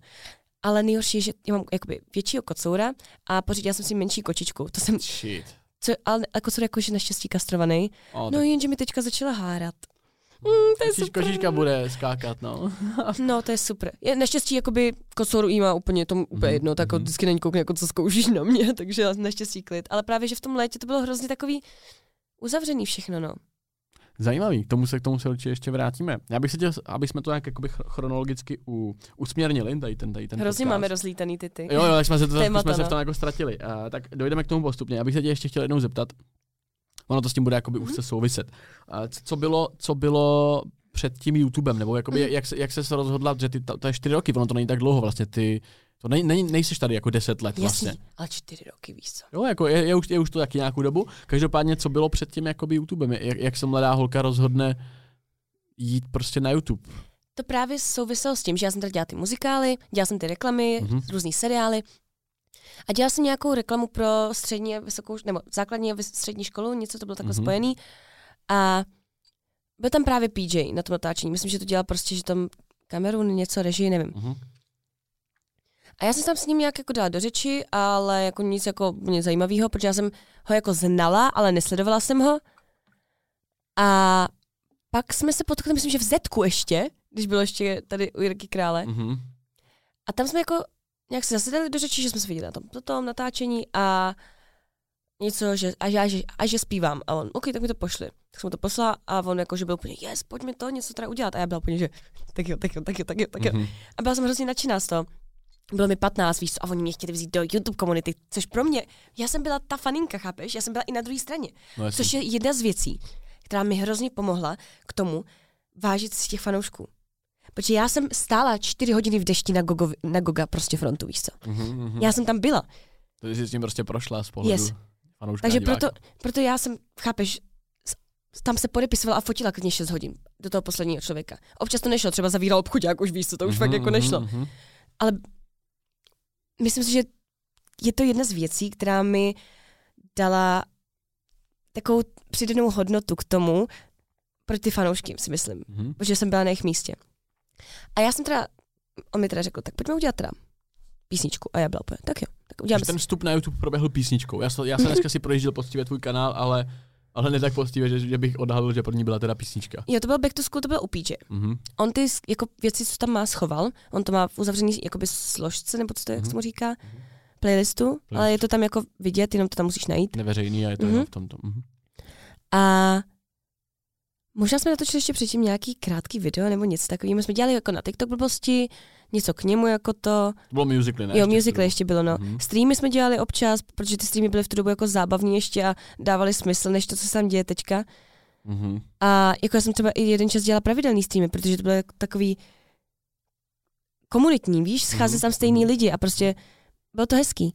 Ale nejhorší je, že já mám jakoby většího kocoura a pořídila jsem si menší kočičku. To jsem... Shit. Co, ale kocour jakože naštěstí kastrovaný. Oh, no tak... jenže mi teďka začala hárat. Mm, to je super. Kožička bude skákat, no. no, to je super. Je, naštěstí, jakoby kocoru jí má úplně to úplně mhm, jedno, tak mm-hmm. vždycky není koukne, jako co zkoušíš na mě, (laughs) takže naštěstí klid. Ale právě, že v tom létě to bylo hrozně takový uzavřený všechno, no. Zajímavý, k tomu se k tomu se určitě ještě vrátíme. Já bych se chtěl, aby jsme to nějak jakoby chronologicky u, usměrnili, tady ten, tady ten Hrozně podcast. máme rozlítaný ty ty. Jo, jo, jsme se, to, Témata, jsme se v tom jako ztratili. Uh, tak dojdeme k tomu postupně. Já bych se tě ještě chtěl jednou zeptat, ono to s tím bude jakoby mm-hmm. úzce souviset. Co bylo, co bylo před tím YouTubem, nebo jakoby, mm. jak, se, jak se rozhodla, že ty, to, to je čtyři roky, ono to není tak dlouho vlastně, ty, to nej, nej, nejseš tady jako deset let vlastně. Jasný, ale čtyři roky, víš co. Jo, jako je, je, už, je už to taky nějakou dobu. Každopádně, co bylo před tím jakoby YouTubem, jak, jak se mladá holka rozhodne jít prostě na YouTube? To právě souviselo s tím, že já jsem tady dělala ty muzikály, dělala jsem ty reklamy, mm-hmm. různý seriály a dělala jsem nějakou reklamu pro střední a vysokou, nebo základní a střední školu, něco to bylo takhle mm-hmm. spojený. A byl tam právě PJ na tom natáčení. Myslím, že to dělal prostě, že tam kameru, něco, režii, nevím. Mm-hmm. A já jsem tam s ním nějak jako dala do řeči, ale jako nic jako mě zajímavého, protože já jsem ho jako znala, ale nesledovala jsem ho. A pak jsme se potkali, myslím, že v Zetku ještě, když bylo ještě tady u Jirky Krále. Mm-hmm. A tam jsme jako nějak se zase dali do řeči, že jsme se viděli na tom, na tom natáčení a něco, že, a, já, že, a že zpívám. A on, OK, tak mi to pošli. Tak jsem mu to poslala a on jako, že byl úplně, yes, pojďme to něco teda udělat. A já byla úplně, že tak jo, tak jo, tak jo, tak jo, tak jo. Mm-hmm. A byla jsem hrozně nadšená z toho. Bylo mi 15, víš co, a oni mě chtěli vzít do YouTube komunity, což pro mě, já jsem byla ta faninka, chápeš? Já jsem byla i na druhé straně. No, což je jedna z věcí, která mi hrozně pomohla k tomu vážit si těch fanoušků. Protože já jsem stála čtyři hodiny v dešti na, Gogo, na Goga prostě frontu, víš co. Mm-hmm. Já jsem tam byla. To jsi s tím prostě prošla z pohledu yes. Takže proto, proto já jsem, chápeš, tam se podepisovala a fotila klidně 6 hodin do toho posledního člověka. Občas to nešlo, třeba zavíral obchod, jak už víš co, to už mm-hmm, fakt jako nešlo. Mm-hmm. Ale myslím si, že je to jedna z věcí, která mi dala takovou přidanou hodnotu k tomu, pro ty fanoušky, si myslím. Mm-hmm. Protože jsem byla na jejich místě. A já jsem teda, on mi teda řekl, tak pojďme udělat teda písničku. A já byla úplně, tak jo. Tak uděláme ten vstup na YouTube proběhl písničkou. Já, já jsem dneska si projížděl poctivě tvůj kanál, ale ale ne tak poctivě, že, že bych odhalil, že první byla teda písnička. Jo, to byl Back to School, to byl u PJ. Mm-hmm. On ty jako věci, co tam má, schoval. On to má v uzavřený jakoby složce, nebo co to, mm-hmm. jak se mu říká. Mm-hmm. playlistu, Playlist. ale je to tam jako vidět, jenom to tam musíš najít. Neveřejný a je to mm-hmm. v tomto. Mm-hmm. A možná jsme natočili ještě předtím nějaký krátký video nebo něco takového. My jsme dělali jako na TikTok blbosti, něco k němu jako to. To bylo musically, ne? Jo, musically ještě bylo, no. Mm-hmm. Streamy jsme dělali občas, protože ty streamy byly v tu dobu jako zábavní ještě a dávali smysl, než to, co se tam děje teďka. Mm-hmm. A jako já jsem třeba i jeden čas dělala pravidelný streamy, protože to bylo takový komunitní, víš, scházet mm-hmm. tam stejný mhm. lidi a prostě bylo to hezký.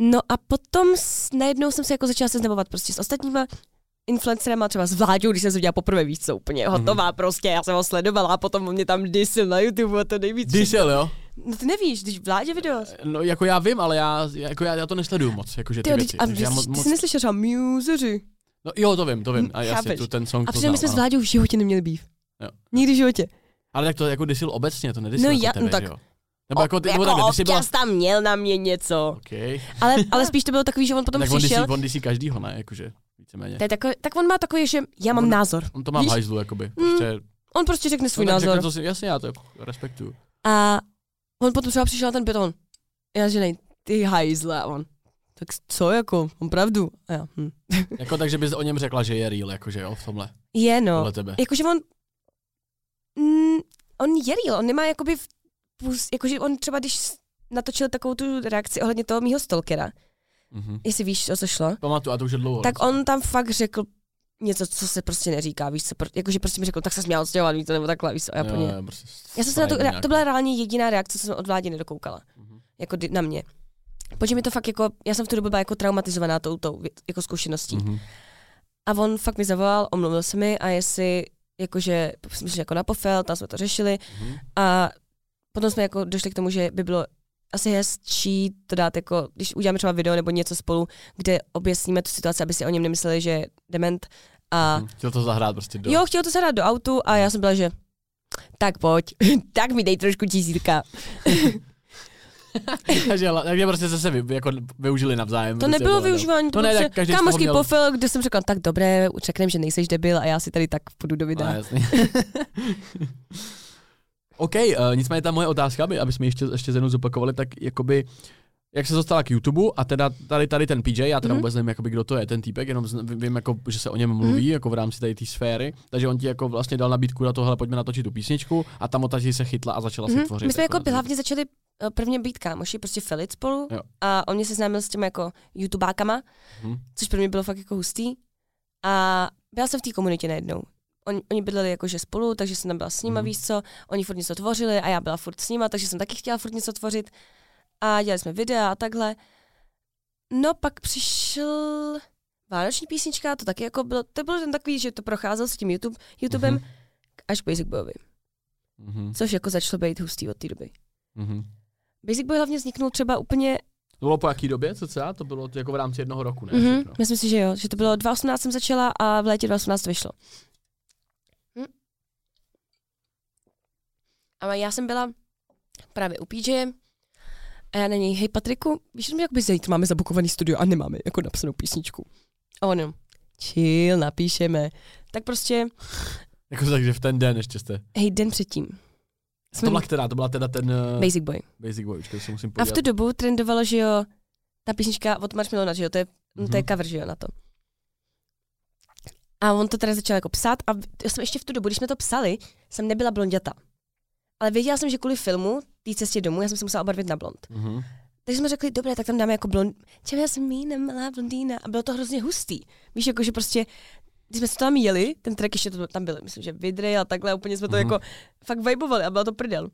No a potom s, najednou jsem se jako začala seznamovat prostě s ostatníma influencerama, třeba s Vláďou, když jsem se viděla poprvé, víc, co úplně mm-hmm. hotová prostě, já jsem ho sledovala a potom mě tam disil na YouTube a to nejvíc. Disil, jo? No ty nevíš, když Vládě video. No jako já vím, ale já, jako já, já to nesleduju moc, jakože ty, ty věci. A já moc, ty jsi neslyšel třeba museři? No jo, to vím, to vím. A jasně, tu ten song A protože my jsme s Vláďou v životě neměli býv. Jo. Nikdy v životě. Ale tak to jako disil obecně, to nedisil no, jako já, tebe, no tak, jo? Nebo jako, ty, jako nebo takhle, občas byla... tam měl na mě něco. Okay. Ale, ale spíš to bylo takový, že on potom tak přišel. On disí, každýho, ne? Jakože, víceméně. Tak, tak on má takový, že já mám on, názor. On to má v hajzlu, jakoby. Mm, prostě... Mm, on prostě řekne svůj názor. Řekne to si, jasně, já to jako respektuju. A on potom třeba přišel na ten beton. Já že nej, ty hajzle. On, tak co jako, on pravdu. A já, hm. (laughs) jako takže bys o něm řekla, že je real, jakože jo, v tomhle. Je no. Jakože on, mm, on je real, on nemá jakoby v jakože on třeba, když natočil takovou tu reakci ohledně toho mýho stalkera, mm-hmm. jestli víš, o co šlo. Pamatuju, a to už je dlouho. Tak on tam fakt řekl něco, co se prostě neříká, víš co, jakože prostě mi řekl, tak se směl odstěhovat, víš to, nebo takhle, víš co, a já, jo, prostě já jsem se na to, to byla reálně jediná reakce, co jsem od vládě nedokoukala, mm-hmm. jako na mě. Protože mi to fakt jako, já jsem v tu dobu byla jako traumatizovaná tou, tou jako zkušeností. Mm-hmm. A on fakt mi zavolal, omluvil se mi a jestli jakože jsme šli jako na pofel, tam jsme to řešili mm-hmm. a potom jsme jako došli k tomu, že by bylo asi hezčí to dát jako, když uděláme třeba video nebo něco spolu, kde objasníme tu situaci, aby si o něm nemysleli, že je dement. A... Mm, chtěl to zahrát prostě do... Jo, chtěl to zahrát do autu a já jsem byla, že tak pojď, (laughs) tak mi dej trošku tisítka. (laughs) takže, takže prostě se vy, jako využili navzájem. To nebylo využívání, to, to ne, tak prostě kámošský měl... pofil, kde jsem řekla, tak dobré, řekneme, že nejseš debil a já si tady tak půjdu do videa. No, (laughs) OK, uh, nicméně ta moje otázka, aby, aby jsme ještě, ještě jednou zopakovali, tak jakoby, jak se dostala k YouTube a teda tady, tady ten PJ, já teda mm-hmm. vůbec nevím, jakoby, kdo to je, ten týpek, jenom vím, jako, že se o něm mluví, mm-hmm. jako v rámci tady té sféry, takže on ti jako vlastně dal nabídku na tohle, pojďme natočit tu písničku a tam otaží se chytla a začala mm-hmm. si tvořit. My jsme jako, jako hlavně začali eh, prvně být kámoši, prostě Felit spolu jo. a on mě seznámil s těmi jako YouTubákama, mm-hmm. což pro mě bylo fakt jako hustý a byla jsem v té komunitě najednou oni, oni bydleli jakože spolu, takže jsem tam byla s nima, mm. víš co, oni furt něco tvořili a já byla furt s nima, takže jsem taky chtěla furt něco tvořit a dělali jsme videa a takhle. No pak přišel vánoční písnička, to taky jako bylo, to bylo ten takový, že to procházel s tím YouTube, YouTubem mm-hmm. až Basic Boyovi. Mm-hmm. Což jako začalo být hustý od té doby. Mm-hmm. Basic Boy hlavně vzniknul třeba úplně to bylo po jaký době, co celá? To bylo jako v rámci jednoho roku, ne? Mm-hmm. Myslím si, že jo, že to bylo 2018 jsem začala a v létě 2018 vyšlo. Ale já jsem byla právě u PJ a já na něj, hej Patriku, víš, že by zítra máme zabukovaný studio a nemáme jako napsanou písničku. A on chill, napíšeme. Tak prostě... jako takže v ten den ještě jste. Hej, den předtím. Jsme... To byla která? To byla teda ten... Uh... Basic Boy. Basic Boy, se musím podívat. A v tu dobu trendovalo, že jo, ta písnička od Marš Milona, že jo, to je, mm-hmm. to je mhm. cover, že jo, na to. A on to teda začal jako psát a já jsem ještě v tu dobu, když jsme to psali, jsem nebyla blonděta. Ale věděla jsem, že kvůli filmu, té cestě domů, já jsem se musela obarvit na blond. Mm-hmm. Takže jsme řekli, dobré, tak tam dáme jako blond. Čem já jsem mína, malá blondýna. A bylo to hrozně hustý. Víš, jako že prostě, když jsme se tam jeli, ten track ještě to tam byl, myslím, že vidry a takhle, úplně jsme to mm-hmm. jako fakt vibovali a bylo to prdel.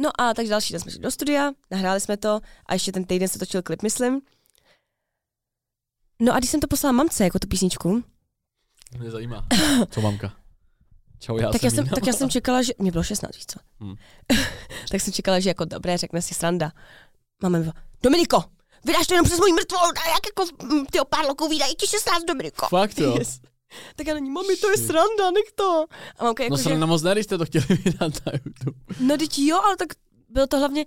No a tak další den jsme šli do studia, nahráli jsme to a ještě ten týden se točil klip, myslím. No a když jsem to poslala mamce, jako tu písničku. Mě zajímá, (laughs) co mamka. Čau, já tak, jsem já jsem, tak já jsem čekala, že... Mě bylo 16, víš co? Hmm. (laughs) tak jsem čekala, že jako dobré, řekne si sranda. Máme mi Dominiko, vydáš to jenom přes můj mrtvou, a jak jako mm, ty pár loků vydají ti 16, Dominiko. Fakt jo? Yes. Tak já není, mami, to je sranda, nech to. A mamka jako, no sranda že... moc ne, když jste to chtěli vydat na YouTube. No teď jo, ale tak bylo to hlavně,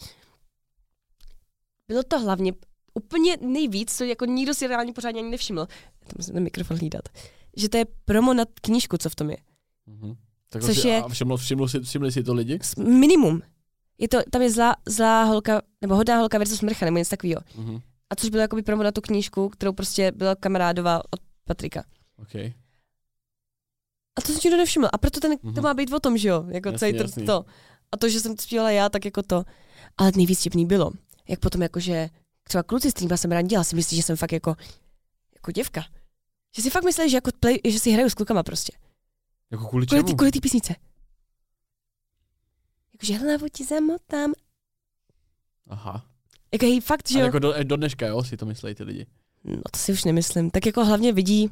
bylo to hlavně úplně nejvíc, co jako nikdo si reálně pořádně ani nevšiml. To musím ten mikrofon hlídat. Že to je promo na knížku, co v tom je. Mm-hmm. Tak Což si, je... A všiml, všiml, si, všimli si to lidi? Minimum. je to, tam je zlá, zlá holka, nebo hodná holka versus mrcha, nebo něco takového. Mhm. A což bylo jakoby promo na tu knížku, kterou prostě byla kamarádová od Patrika. Okay. A to jsem ti nevšiml. A proto ten, Mhm. to má být o tom, že jo? Jako Jasný, celý to, jasný. to. A to, že jsem to zpívala já, tak jako to. Ale nejvíc vtipný bylo, jak potom jakože třeba kluci, s kterými jsem randila, si myslí, že jsem fakt jako, jako děvka. Že si fakt mysleli, že, jako play, že si hraju s klukama prostě. Jako kvůli Kvůli čemu? té kvůli té písnice. Jakože hlavu ti zamotám. Aha. Jako hej, fakt, že jo. jako do, do dneška, jo, si to myslejí ty lidi. No to si už nemyslím. Tak jako hlavně vidí,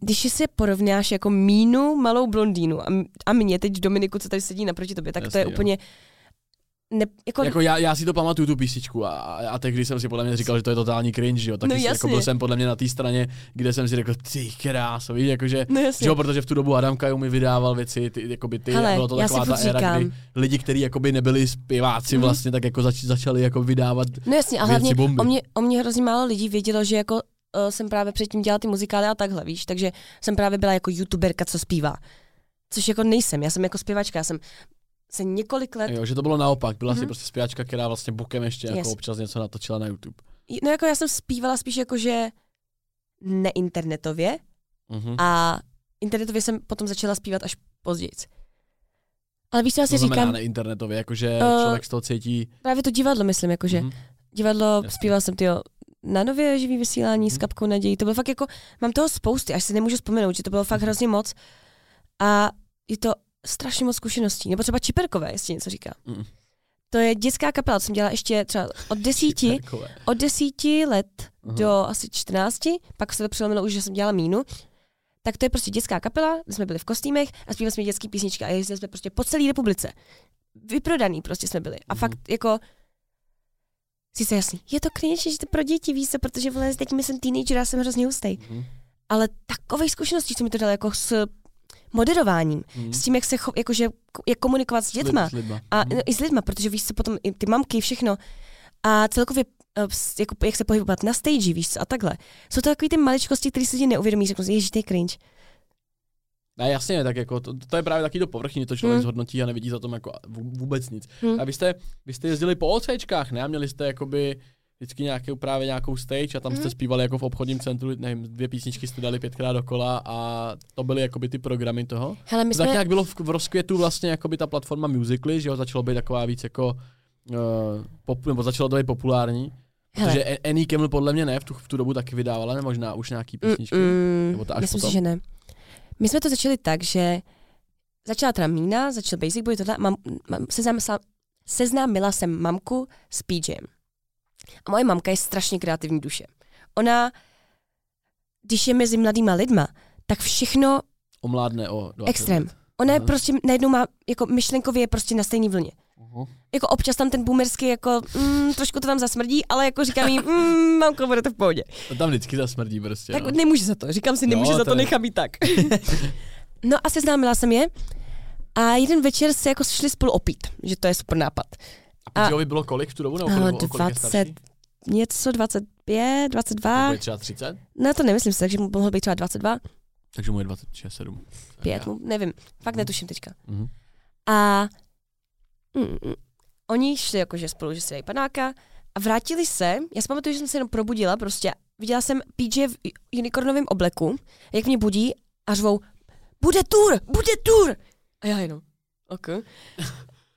když si porovnáš jako mínu malou blondýnu a, m- a mě teď Dominiku, co tady sedí naproti tobě, tak to Jasně, je jo. úplně ne, jako, Jako já, já si to pamatuju tu písničku a, a tehdy jsem si podle mě říkal, že to je totální cringe, že jo. Taky No jako byl jsem podle mě na té straně, kde jsem si řekl, ty kráso, víš, jakože, no že jo, protože v tu dobu Adam Kajou mi vydával věci, ty, jakoby ty, Hele, bylo to taková ta éra, říkám- kdy lidi, kteří jakoby nebyli zpěváci Mhm. vlastně, tak jako zač, začali jako vydávat No jasně, a hlavně bomby. o mě, o mě hrozně málo lidí vědělo, že jako uh, jsem právě předtím dělala ty muzikály a takhle, víš, takže jsem právě byla jako youtuberka, co zpívá. Což jako nejsem, já jsem jako zpěvačka, já jsem se několik let, Jo, že to bylo naopak, byla mm-hmm. si Mhm. prostě zpěvačka, která vlastně bukem ještě jako Yes. občas něco natočila na YouTube. no jako já jsem zpívala spíš jako, že neinternetově, Mhm. A internetově jsem potom začala zpívat až později. Ale víš, co já si to znamená říkám, na internetově, jakože Eh, člověk z toho cítí. právě to divadlo, myslím, jakože. Mhm. Divadlo, Jasně. zpívala jsem tyjo, na nově živý vysílání s Mhm. kapkou nadějí. To bylo fakt jako, mám toho spousty, až si nemůžu vzpomenout, že to bylo fakt Mhm. hrozně moc. A je to strašně moc zkušeností. Nebo třeba Čiperkové, jestli něco říká. Mhm. To je dětská kapela, co jsem dělala ještě třeba od desíti, od desíti let Aha. do asi 14, pak se to přelomilo už, že jsem dělala mínu, tak to je prostě dětská kapela, kde jsme byli v kostýmech a zpívali jsme dětské písničky a jezdili jsme prostě po celé republice. Vyprodaný prostě jsme byli. A Mhm. fakt jako Sice jasný, je to cringe, že to pro děti, víš protože vole, teď jsem teenager, já jsem hrozně hustý. Mhm. Ale takové zkušenosti, co mi to dalo jako s moderováním, Mhm. s tím, jak se cho, jakože, jak komunikovat s dětma. S lidma. A Mhm. no, i s lidma, protože víš co, potom i ty mamky, všechno. A celkově, ps- jako, jak se pohybovat na stage, víš co, a takhle. Jsou to takové ty maličkosti, které si lidi neuvědomí, řeknou si, ježiš, to je cringe. Ne, jasně, tak jako to, to je právě taky to povrchní, to člověk Hmm. zhodnotí a nevidí za tom jako vů- vůbec nic. Hmm. A vy jste, vy jste jezdili po OCčkách, ne? A měli jste jakoby vždycky nějakou, právě nějakou stage a tam jste Mhm. zpívali jako v obchodním centru, nevím, dvě písničky jste dali pětkrát dokola a to byly jakoby ty programy toho. Hele, my To tak jsme, nějak bylo v, v rozkvětu vlastně jakoby ta platforma Musically, že jo, začalo být taková víc jako uh, pop, nebo začalo to být populární. hele, Protože A- Annie Camel podle mě ne, v tu, v tu dobu taky vydávala, nebo možná už nějaký písničky. mm, Nebo to až myslím potom? si, že ne. My jsme to začali tak, že začala teda Mína, začal Basic Boy, tohle, mam, seznámila, seznámila jsem mamku s PJem. A moje mamka je strašně kreativní duše. Ona, když je mezi mladýma lidma, tak všechno Omládne o 20 Extrém. let. Ona je Aha. prostě najednou má, jako myšlenkově je prostě na stejné vlně. Uh-huh. Jako občas tam ten boomerský, jako mm, trošku to tam zasmrdí, ale jako říkám jí, mm, mamko, bude to v pohodě. To tam vždycky zasmrdí prostě. Tak no. nemůže za to, říkám si, Jo, nemůže za to to, nechám jí tak. (laughs) no a seznámila jsem je a jeden večer se jako šli spolu opít, že to je super nápad. A Pidgeovi bylo kolik v tu dobu? Nebo No, kolik, kolik je 20, starší? něco 25, 22, Nebo třeba 30? no to nemyslím si, takže mu mohl být třeba 22, Takže mu je 26, 7. 5, mu, nevím, fakt Mhm. netuším teďka. Mhm. A mm, mm, oni šli jakože spolu, že si dají panáka a vrátili se, já si pamatuju, že jsem se jenom probudila prostě, viděla jsem PJ v unicornovém obleku, jak mě budí a řvou, bude tour, bude tour. A já jenom, ok.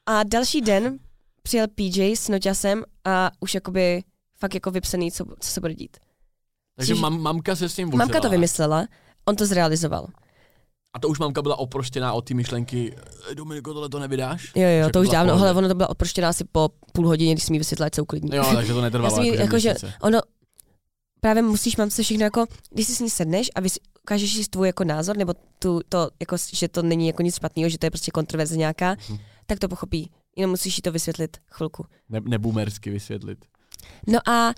A další den přijel PJ s noťasem a už jakoby fakt jako vypsaný, co, co se bude dít. Takže Což- mam, mamka se s tím Mamka to vozila. vymyslela, on to zrealizoval. A to už mamka byla oproštěná od ty myšlenky, "Eh, Dominiko, tohle to nevydáš? Jo, jo, to už byla dávno, hele, ono to bylo odproštěná asi po půl hodině, když jsme jí vysvětlila, ať jsou klidní. Jo, takže to Já netrvalo jsem jí, jako, jako, že ono, právě musíš, mám se všechno jako, když si s ní sedneš a vys, ukážeš si tvůj jako názor, nebo tu, to, jako, že to není jako nic špatného, že to je prostě kontroverze nějaká, Mhm. tak to pochopí. Jenom musíš jí to vysvětlit chvilku. Ne, neboomersky vysvětlit. No a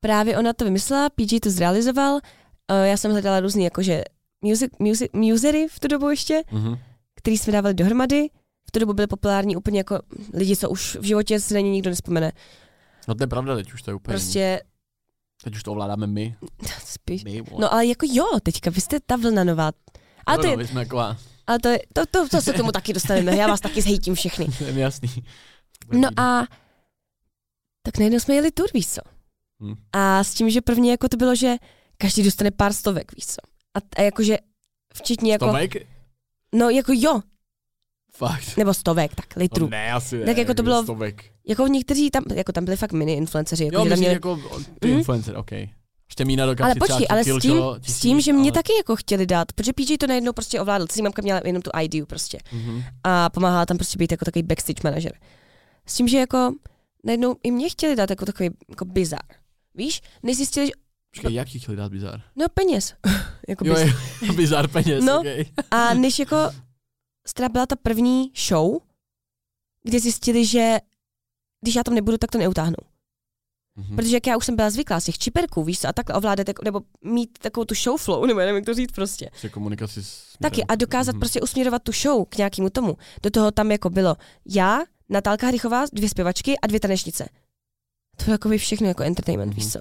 právě ona to vymyslela, PG to zrealizoval, uh, já jsem hledala různý jakože music, music, musery v tu dobu ještě, Mhm. který jsme dávali dohromady. V tu dobu byly populární úplně jako lidi, co už v životě se na ně nikdo nespomene. No to je pravda, teď už to je úplně. Prostě Teď už to ovládáme my. (laughs) spíš. my. No ale jako jo, teďka vy jste ta vlna nová. Ale no, to no, my jsme jako, ale to, je, to, to, to se tomu taky dostaneme. Já vás taky zhejtím všechny. (laughs) Je mi jasný. No a tak najednou jsme jeli tur, víš co? Hm. A s tím, že prvně jako to bylo, že každý dostane pár stovek, víš co? A, a jakože včetně jako, Tomek? no jako jo, Fakt. nebo stovek, tak litrů. No ne, asi ne. Tak jako to bylo- Stovek. Jako někteří tam, jako tam byli fakt mini influenceři, jako, Jo, že tam měli, jako ty Mhm. influencer, OK. Ještě mína do ale počkej, ale s tím, kilo, s tím, že mě ale- taky jako chtěli dát, protože PJ to najednou prostě ovládl, celý mamka měla jenom tu IDU prostě Mhm. a pomáhala tam prostě být jako takový backstage manažer. S tím, že jako najednou i mě chtěli dát jako takový jako bizar. Víš, než zjistili, že Počkej, jak ti chtěli dát bizar? no peněz. (laughs) jako Jo, bizar. je, (laughs) bizar peněz, No. okay. A (laughs) než jako teda byla ta první show, kde zjistili, že když já tam nebudu, tak to neutáhnou. Mhm. Protože jak já už jsem byla zvyklá z těch čiperků, víš co, a takhle ovládat, nebo mít takovou tu show flow, (laughs) nebo nevím, jak to říct prostě. Prostě komunikaci s... Taky a dokázat Mhm. prostě usměrovat tu show k nějakému tomu. Do toho tam jako bylo já, Natálka Hrychová, dvě zpěvačky a dvě tanečnice. To bylo jako by všechno jako entertainment, Mhm. víš co.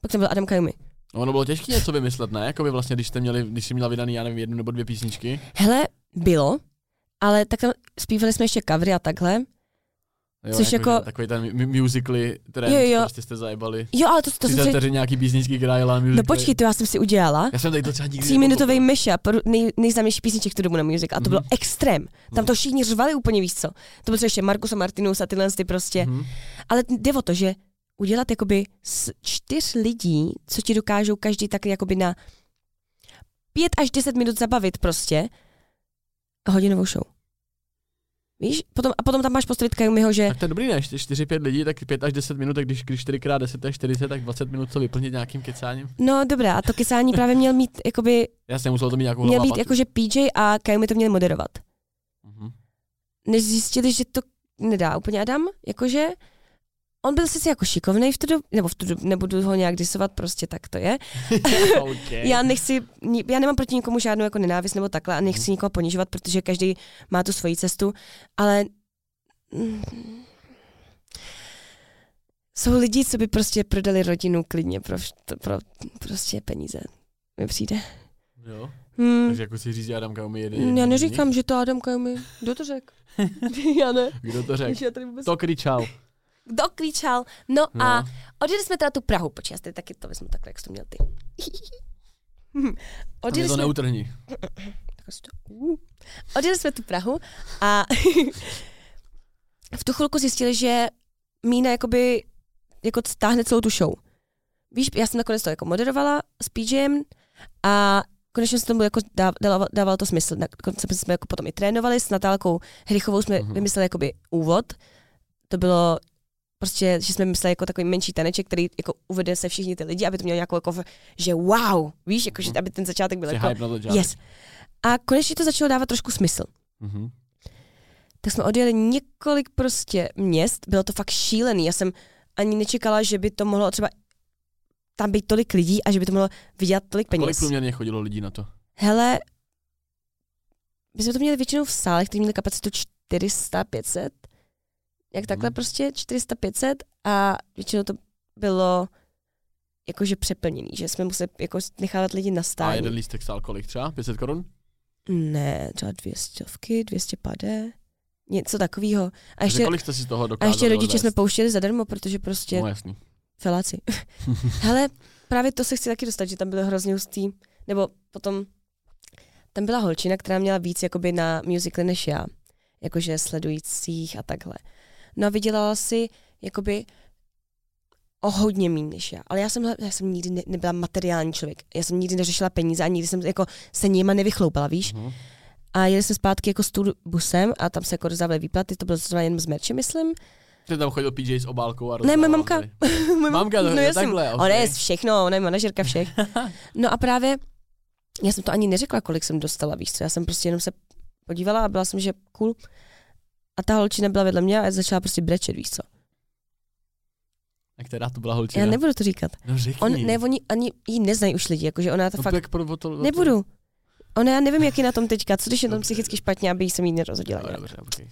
Pak tam byl Adam Kajumi. No, ono bylo těžké něco vymyslet, ne? Jako by vlastně, když jste měli, když jsi měla vydaný, já nevím, jednu nebo dvě písničky. Hele, bylo, ale tak tam zpívali jsme ještě covery a takhle. Jo, Což jako- že Takový ten mu- musically trend, Jo, jo. prostě jste zajebali. Jo, ale to, to, to vteřin nějaký písničky, která jela musical. No počkej, to já jsem si udělala. Já jsem tady to třeba nikdy Tříminutový nepochopil. mashup nej, nejznámější písniček tu dobu na music a to Mhm. bylo extrém. Tam to všichni řvali úplně víc co. To bylo ještě Markus a Martinus a tyhle ty prostě. Mhm. Ale jde o to, že udělat jakoby z čtyř lidí, co ti dokážou každý tak jakoby na pět až deset minut zabavit prostě hodinovou show. Víš? Potom, a potom tam máš postavit Kajumiho, že Tak to je dobrý, ne? 4-5 lidí, tak 5 až 10 minut, tak když, když 4 x 10 je 40, tak 20 minut to vyplnit nějakým kecáním. no dobré, a to kysání právě měl mít, jakoby, Jasně, muselo to mít nějakou měl být jakože PJ a Kajumi to měli moderovat. Mhm. než zjistili, že to nedá úplně Adam, jakože on byl sice jako šikovný v tu dobu, nebo v tu dobu, nebudu ho nějak disovat, prostě tak to je. (laughs) okay. (laughs) Já nechci, já nemám proti nikomu žádnou jako nenávist nebo takhle a nechci nikoho ponižovat, protože každý má tu svoji cestu, ale mm, jsou lidi, co by prostě prodali rodinu klidně pro, pro prostě peníze. Mi přijde. Jo. Hmm. Takže jako si říct, že Adam Kaumi jede. Já neříkám, že to Adam Kajumi. Kdo to řekl? (laughs) já ne. Kdo to řekl? To kričal. Kdo klíčal? No, No. a odjeli jsme teda tu Prahu. Počkej, já taky to vezmu takhle, jak jsi to měl ty. (laughs) Odjeli, to jsme, neutrhni. (clears throat) to, uh. odjeli jsme tu Prahu a (laughs) v tu chvilku zjistili, že Mína jakoby jako stáhne celou tu show. Víš, já jsem nakonec to jako moderovala s PJem a konečně se tomu jako dáv, dával, dával to smysl. Nakonec jsme jako potom i trénovali s Natálkou Hrychovou, jsme Mhm. vymysleli jakoby úvod. To bylo prostě, že jsme mysleli jako takový menší taneček, který jako uvede se všichni ty lidi, aby to mělo nějakou jako, že wow, víš, jako, že aby ten začátek byl jako, yes. A konečně to začalo dávat trošku smysl. Mhm. Tak jsme odjeli několik prostě měst, bylo to fakt šílený. Já jsem ani nečekala, že by to mohlo třeba tam být tolik lidí a že by to mohlo vydělat tolik Kolik peněz. průměrně chodilo lidí na to? Hele, my jsme to měli většinou v sálech, které měly kapacitu 400, 500. Jak takhle Mhm. prostě 400, 500 a většinou to bylo jakože přeplněný, že jsme museli jako nechávat lidi na A stání. jeden lístek stál kolik třeba? 500 korun? Ne, třeba 200, 200 pade, něco takového. A ještě, kolik jste si z toho a dokázali ještě rodiče jsme odvést? pouštěli zadarmo, protože prostě No jasný. feláci. (laughs) Hele, právě to se chci taky dostat, že tam byly hrozně hustý, nebo potom tam byla holčina, která měla víc jakoby na musicaly než já, jakože sledujících a takhle. No a vydělala si jakoby o hodně méně než já. Ale já jsem, já jsem nikdy ne, nebyla materiální člověk. Já jsem nikdy neřešila peníze a nikdy jsem jako se nima nevychloupala, víš? Mhm. A jeli jsme zpátky jako s busem a tam se jako rozdávali výplaty, to bylo zrovna jen z merče, myslím. Ty tam chodil PJ s obálkou a Ne, moje mamka. (laughs) Moje Mamka, to no je jasně. takhle, Ona je okay. všechno, ona je manažerka všech. (laughs) No a právě, já jsem to ani neřekla, kolik jsem dostala, víš co, já jsem prostě jenom se podívala a byla jsem, že cool. A ta holčina byla vedle mě a začala prostě brečet, víš co. A která to byla holčina? Já nebudu to říkat. No řekni. On, ne, oni ani jí neznají už lidi, jakože ona to no, fakt, pro, to, nebudu. Ona, já nevím, jak je na tom teďka, co když je na tom psychicky špatně, aby jí jsem jí nerozhodila. No, dobře, okay.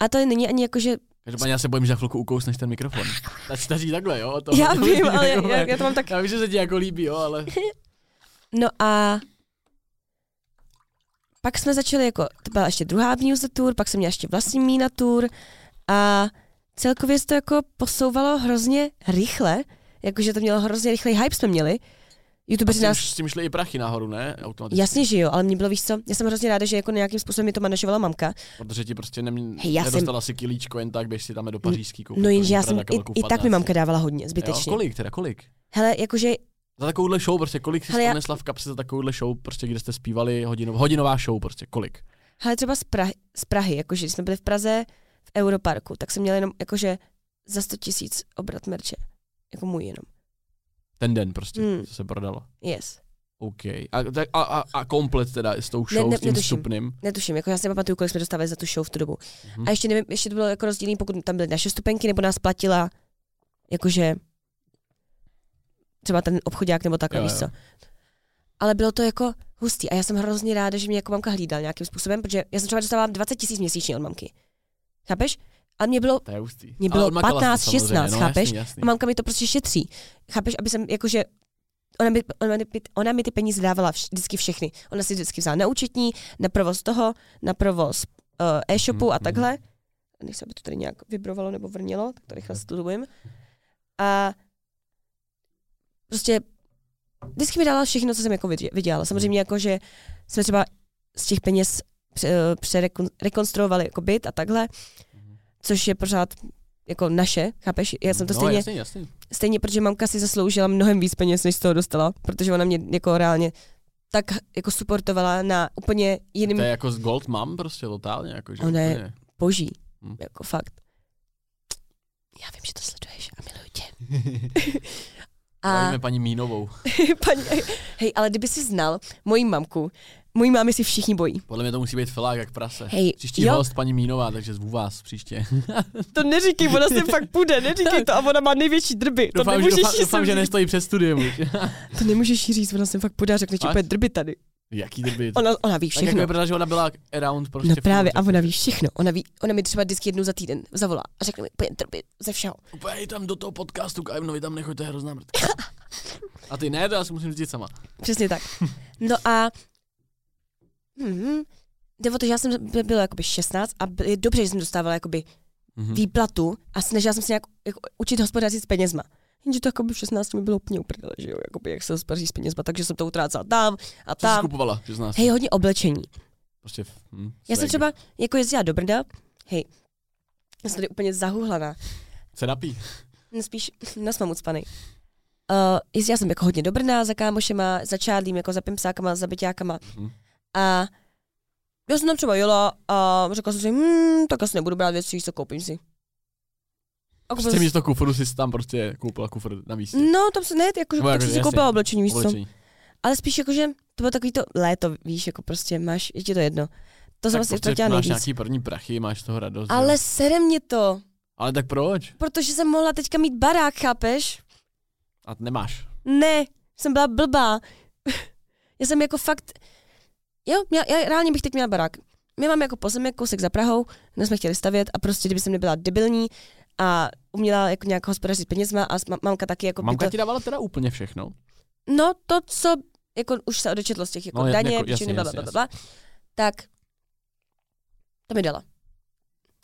A to není ani jako, že Každopádně já se bojím, že za chvilku ukousneš ten mikrofon. (laughs) Tak stačí takhle, jo? To, já vím, (laughs) ale jako- já, já to mám tak Já vím, že se ti jako líbí, jo, ale... (laughs) No a pak jsme začali jako, to byla ještě druhá newsletter, pak jsem měla ještě vlastní miniatur a celkově se to jako posouvalo hrozně rychle, jakože to mělo hrozně rychlej hype jsme měli. YouTubeři nás s tím šli i prachy nahoru, ne? Automaticky. Jasně, že jo, ale mě bylo víc co, já jsem hrozně ráda, že jako nějakým způsobem mi to manažovala mamka. Protože ti prostě nem, Hej, já jsem- nedostala si kilíčko jen tak, běž si tam do pařížský koupit. No jenže já jsem, i, i tak mi 15. mamka dávala hodně, Jo, zbytečně. kolik teda, kolik? Hele, jakože, Za takovouhle show, prostě kolik jsi Hele, já- nesla v kapse za takovouhle show, prostě kde jste zpívali hodinov, hodinová show, prostě kolik? hele třeba z Prahy, z Prahy, jakože když jsme byli v Praze v Europarku, tak jsem měla jenom jakože za 100 tisíc obrat merče. Jako můj jenom. Ten den prostě, Hmm. co se prodalo. Yes. OK. A, tak, a, a, a komplet teda s tou Ne- show, ne- s tím netuším. vstupným. Netuším, jako já si nepamatuju, kolik jsme dostávali za tu show v tu dobu. Mhm. A ještě nevím, ještě to bylo jako rozdílný, pokud tam byly naše stupenky, nebo nás platila jakože třeba ten obchodák nebo takhle, Jo, víš co. Ale bylo to jako hustý a já jsem hrozně ráda, že mě jako mamka hlídala nějakým způsobem, protože já jsem třeba dostávala 20 tisíc měsíčně od mamky. Chápeš? A mě bylo, To je hustý. Mě bylo odmakala jsi to 15, samozřejmě, 16, no, chápeš? Jasný, jasný. a mamka mi to prostě šetří. Chápeš, aby jsem jakože Ona mi, ona, mi, ona mi ty peníze dávala vš, vždycky všechny. Ona si vždycky vzala na účetní, na provoz toho, na provoz uh, e-shopu Mhm, a takhle. Nechci, aby to tady nějak vibrovalo nebo vrnilo, tak to rychle studujeme. A prostě vždycky mi dala všechno, co jsem jako vydělala. Samozřejmě jako, že jsme třeba z těch peněz pře- přerekonstruovali jako byt a takhle, což je pořád jako naše, chápeš? Já jsem to no, stejně, jasný, jasný. stejně, protože mamka si zasloužila mnohem víc peněz, než z toho dostala, protože ona mě jako reálně tak jako supportovala na úplně jiným To je jako z Gold Mom prostě totálně, jako, že Ona je- boží. Hm. Jako fakt. Já vím, že to sleduješ a miluji tě. (laughs) a Zdravíme paní Mínovou. (laughs) paní, hej, ale kdyby si znal moji mamku, mojí mámy si všichni bojí. Podle mě to musí být filák jak prase. Hej, Příští jo, host paní Mínová, takže zvu vás příště. (laughs) to neříkej, ona se fakt půjde, neříkej to a ona má největší drby. To doufám, že, nemůžeš doufám, jí doufám, že nestojí před studiem. (laughs) To nemůžeš jí říct, ona se fakt půjde a řekne ti úplně drby tady. Jaký drby? Ona, ona ví Tak jako všechno. vypadá, že ona byla around prostě. No právě, a ona ví všechno. Ona, ví, ona mi třeba vždycky jednou za týden zavolá a řekne mi úplně drby ze všeho. Úplně tam do toho podcastu k Ivanovi tam nechoďte, to je hrozná mrtka. (laughs) A ty ne, to já si musím říct sama. Přesně tak. No a... Hmm, jde o to, že já jsem by- byla jakoby 16 a je dobře, že jsem dostávala jakoby Mhm. výplatu a snažila jsem se nějak jako, učit hospodařit s penězma. Jenže to jakoby v 16 mi bylo úplně uprdele, že jo, jakoby jak se hospodaří s penězma, takže jsem to utrácela tam a Co tam. kupovala, 16? Hej, hodně oblečení. Prostě, hm, Já jsem třeba jako jezdila do Brda, hej, já jsem tady úplně zahuhlaná. Se napí. No, spíš na mám ucpaný. Uh, jezdila jsem jako hodně do Brna za kámošema, za Čádlím, jako za pimsákama, za byťákama. Mhm. A já jsem tam třeba jela a řekla jsem si, hm, tak asi nebudu brát věci, co koupím si. A koupila Prostě místo kufru si tam prostě koupila kufr na místě. No, tam se ne, jakože Nebo tak jako, jsem si koupila oblečení, víš co. Oblečení. Ale spíš jakože to bylo takový to léto, víš, jako prostě máš, je ti to jedno. To jsem vlastně prostě ztratila máš nějaký první prachy, máš toho radost. Ale jo. sere mě to, Ale tak proč? protože jsem mohla teďka mít barák, chápeš? A nemáš. Ne, jsem byla blbá. (laughs) já jsem jako fakt, jo, já, já reálně bych teď měla barák. My máme jako pozemek, kousek za Prahou, kde jsme chtěli stavět a prostě, kdyby jsem nebyla debilní a uměla jako nějak hospodařit s penězma a ma- mamka taky jako Mamka to, ti dávala teda úplně všechno. no to, co jako už se odečetlo z těch jako No, daně, jako- jasně, jasně, bla, bla, tak to mi dala.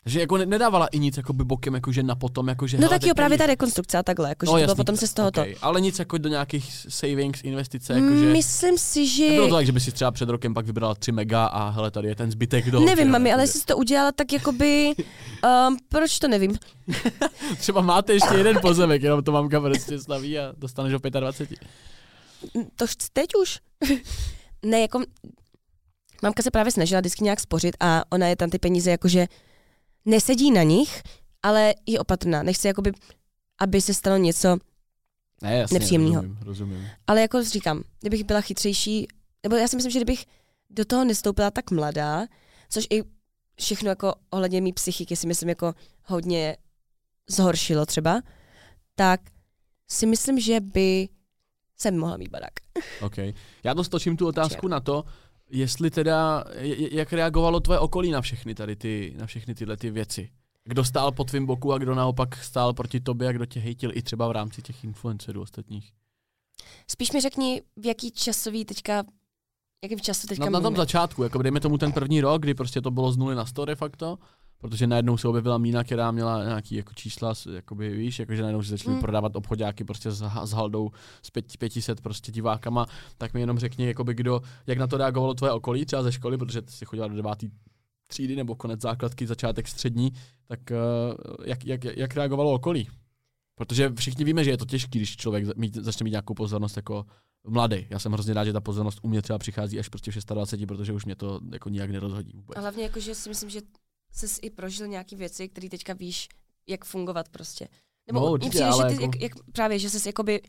Takže jako ne- nedávala i nic jako by bokem, jakože na potom, jakože No hele, tak jo, právě ta rekonstrukce a takhle, jakože No, to jasný, bylo potom se z tohoto. okay. Ale nic jako do nějakých savings, investice, jakože... Myslím si, že... Nebylo to tak, že by si třeba před rokem pak vybrala 3 mega a hele, tady je ten zbytek do Nevím, mami, ale jestli jsi to udělala, tak jakoby, (laughs) um, proč to nevím? (laughs) Třeba máte ještě jeden pozemek, jenom to mamka prostě slaví a dostaneš o 25. To chci teď už. (laughs) ne, jako, mamka se právě snažila vždycky nějak spořit a ona je tam ty peníze jakože nesedí na nich, ale je opatrná. Nechce jakoby, aby se stalo něco, Ne, jasně, Nepříjemnýho. rozumím, rozumím. ale jako říkám, kdybych byla chytřejší, nebo já si myslím, že kdybych do toho nestoupila tak mladá, což i všechno jako ohledně mý psychiky si myslím jako hodně zhoršilo třeba, tak si myslím, že by jsem mohla mít barák. OK. Já to stočím tu otázku na to, jestli teda, jak reagovalo tvoje okolí na všechny tady ty, na všechny tyhle ty věci. Kdo stál po tvým boku a kdo naopak stál proti tobě a kdo tě hejtil i třeba v rámci těch influencerů ostatních. Spíš mi řekni, v jaký časový teďka jakým času teďka na, na tom mluvíme? začátku, jako dejme tomu ten první rok, kdy prostě to bylo z nuly na 100 de facto, protože najednou se objevila mína, která měla nějaký jako čísla, jakoby, víš, jakože najednou si začali Mm. prodávat obchodáky prostě s, s haldou s pět, 500 prostě divákama, tak mi jenom řekni, jakoby kdo, jak na to reagovalo tvoje okolí, třeba ze školy, protože ty jsi chodila do devátý třídy nebo konec základky, začátek střední, tak uh, jak, jak, jak reagovalo okolí? Protože všichni víme, že je to těžké, když člověk mít, začne mít nějakou pozornost jako mladý. Já jsem hrozně rád, že ta pozornost u mě třeba přichází až prostě v 26, protože už mě to jako nijak nerozhodí vůbec. A hlavně jako, že si myslím, že jsi i prožil nějaké věci, které teďka víš, jak fungovat prostě. Nebo No, určitě, přijde, ale že ty, jako- jak, jak, právě, že jsi jakoby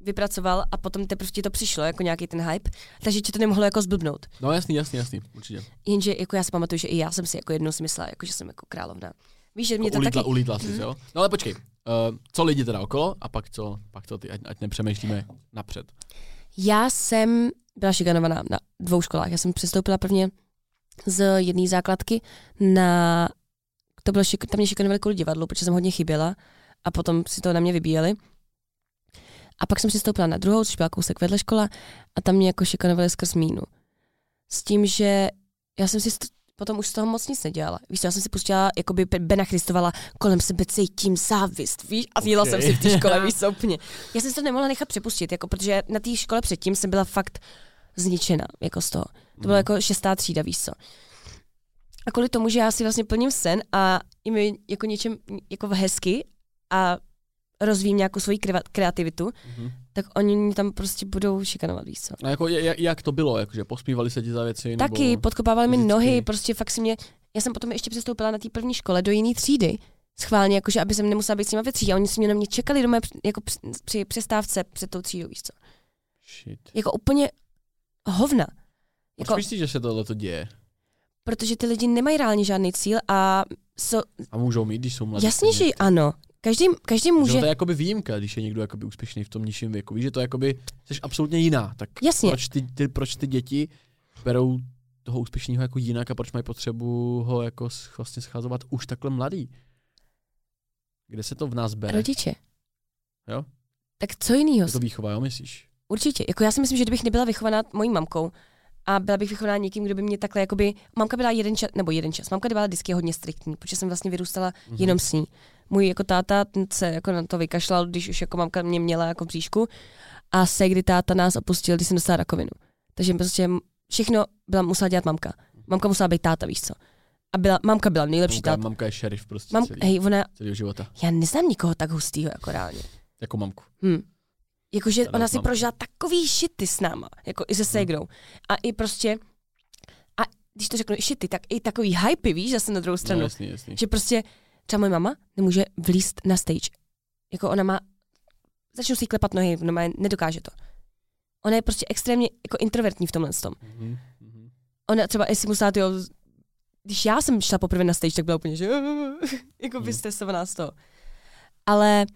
vypracoval a potom teprve ti to přišlo, jako nějaký ten hype, takže ti to nemohlo jako zblbnout. No jasný, jasný, jasný, určitě. Jenže jako já si pamatuju, že i já jsem si jako jednou si myslela, jako, že jsem jako královna. Víš, že mě Jako to ulítla, taky... ulítla jsi, jo? No ale počkej, uh, co lidi teda okolo a pak co, pak co ty, ať, ať nepřemýšlíme napřed. Já jsem byla šikanovaná na dvou školách. Já jsem přestoupila prvně z jedné základky na... To bylo šik, tam mě šikanovali kvůli divadlu, protože jsem hodně chyběla a potom si to na mě vybíjeli. A pak jsem přestoupila na druhou, což byla kousek vedle škola a tam mě jako šikanovali skrz mínu. S tím, že já jsem si st- potom už z toho moc nic nedělala. Víš, já jsem si pustila, jakoby Be- Bena Christovala, kolem sebe cítím závist, víš, a jela Okay. jsem si v té škole, (laughs) úplně. Já jsem si to nemohla nechat přepustit, jako, protože na té škole předtím jsem byla fakt zničena, jako z toho. To bylo jako šestá třída, víš co. A kvůli tomu, že já si vlastně plním sen a i mi jako něčem jako hezky a rozvíjím nějakou svoji kreativitu, Mhm. tak oni mě tam prostě budou šikanovat, víš co. A jako, jak, jak to bylo, jakože posmívali se ti za věci? Taky nebo... podkopávali mi nohy, prostě fakt si mě, já jsem potom ještě přestoupila na té první škole do jiné třídy, schválně, jakože aby jsem nemusela být s nimi ve třídě. A oni si mě na mě čekali doma jako při, při přestávce před tou třídou, víš co. Shit. Jako úplně hovna. Jako... Jako, Myslíš, že se tohle to děje? protože ty lidi nemají reálně žádný cíl a so, A můžou mít, když jsou mladí. jasně, že ano. Každý, každý Že může, to je jakoby výjimka, když je někdo jakoby úspěšný v tom nižším věku. Víš, že to jakoby, jsi absolutně jiná. Tak Jasně. proč ty, ty, proč ty děti berou toho úspěšného jako jinak a proč mají potřebu ho jako vlastně scházovat už takhle mladý? Kde se to v nás bere? rodiče. Jo? Tak co jiného? Je to výchova, jo, myslíš? Určitě. Jako já si myslím, že kdybych nebyla vychovaná mojí mamkou a byla bych vychovaná někým, kdo by mě takhle, jakoby, mamka byla jeden čas, nebo jeden čas, mamka byla vždycky hodně striktní, protože jsem vlastně vyrůstala Mhm. jenom s ní. Můj jako táta ten se jako na to vykašlal, když už jako mamka mě měla jako bříšku a se kdy táta nás opustil, když jsem dostala rakovinu. Takže prostě všechno byla musela dělat mamka. Mamka musela být táta, víš co. A byla, mamka byla nejlepší Mamka, táta. mamka je šerif prostě Mam, celý, hej, ona, celého života. já neznám nikoho tak hustýho jako reálně. Jako mamku. Hm. Jakože ona si prožila takový šity s náma, jako i se ségrou. A i prostě, a když to řeknu šity, tak i takový hype, víš, zase na druhou stranu. No, jasný, jasný. Že prostě třeba moje mama nemůže vlíst na stage. Jako ona má, začnou si klepat nohy, ona má, nedokáže to. Ona je prostě extrémně jako introvertní v tomhle tom. Mhm, mhm. Ona třeba, jestli musela, tyjo, když já jsem šla poprvé na stage, tak byla úplně, že (laughs) jako Hmm. vystresovaná z toho. Ale,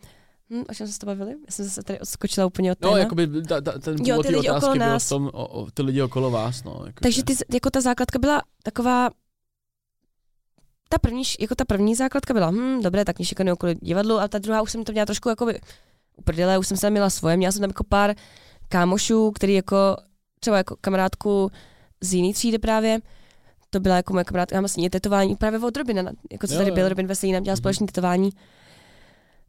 hm, o čem jsme se to bavili? Já jsem zase tady odskočila úplně od No, téma. jakoby ta, ta, ten Jo, ty lidi otázky okolo byl nás. v tom, o, o, ty lidi okolo vás, no. Jako Takže ty, jako ta základka byla taková, ta první, jako ta první základka byla, hm, dobré, tak mě šikanují okolo divadlu, a ta druhá už jsem to měla trošku jako uprdele, už jsem se měla svoje, měla jsem tam jako pár kámošů, který jako, třeba jako kamarádku z jiný třídy právě, to byla jako moje kamarádka, mám s ní tetování právě od Robina, na- jako co Jo, tady byl, Robin Veselý nám dělal Mhm. společné tetování.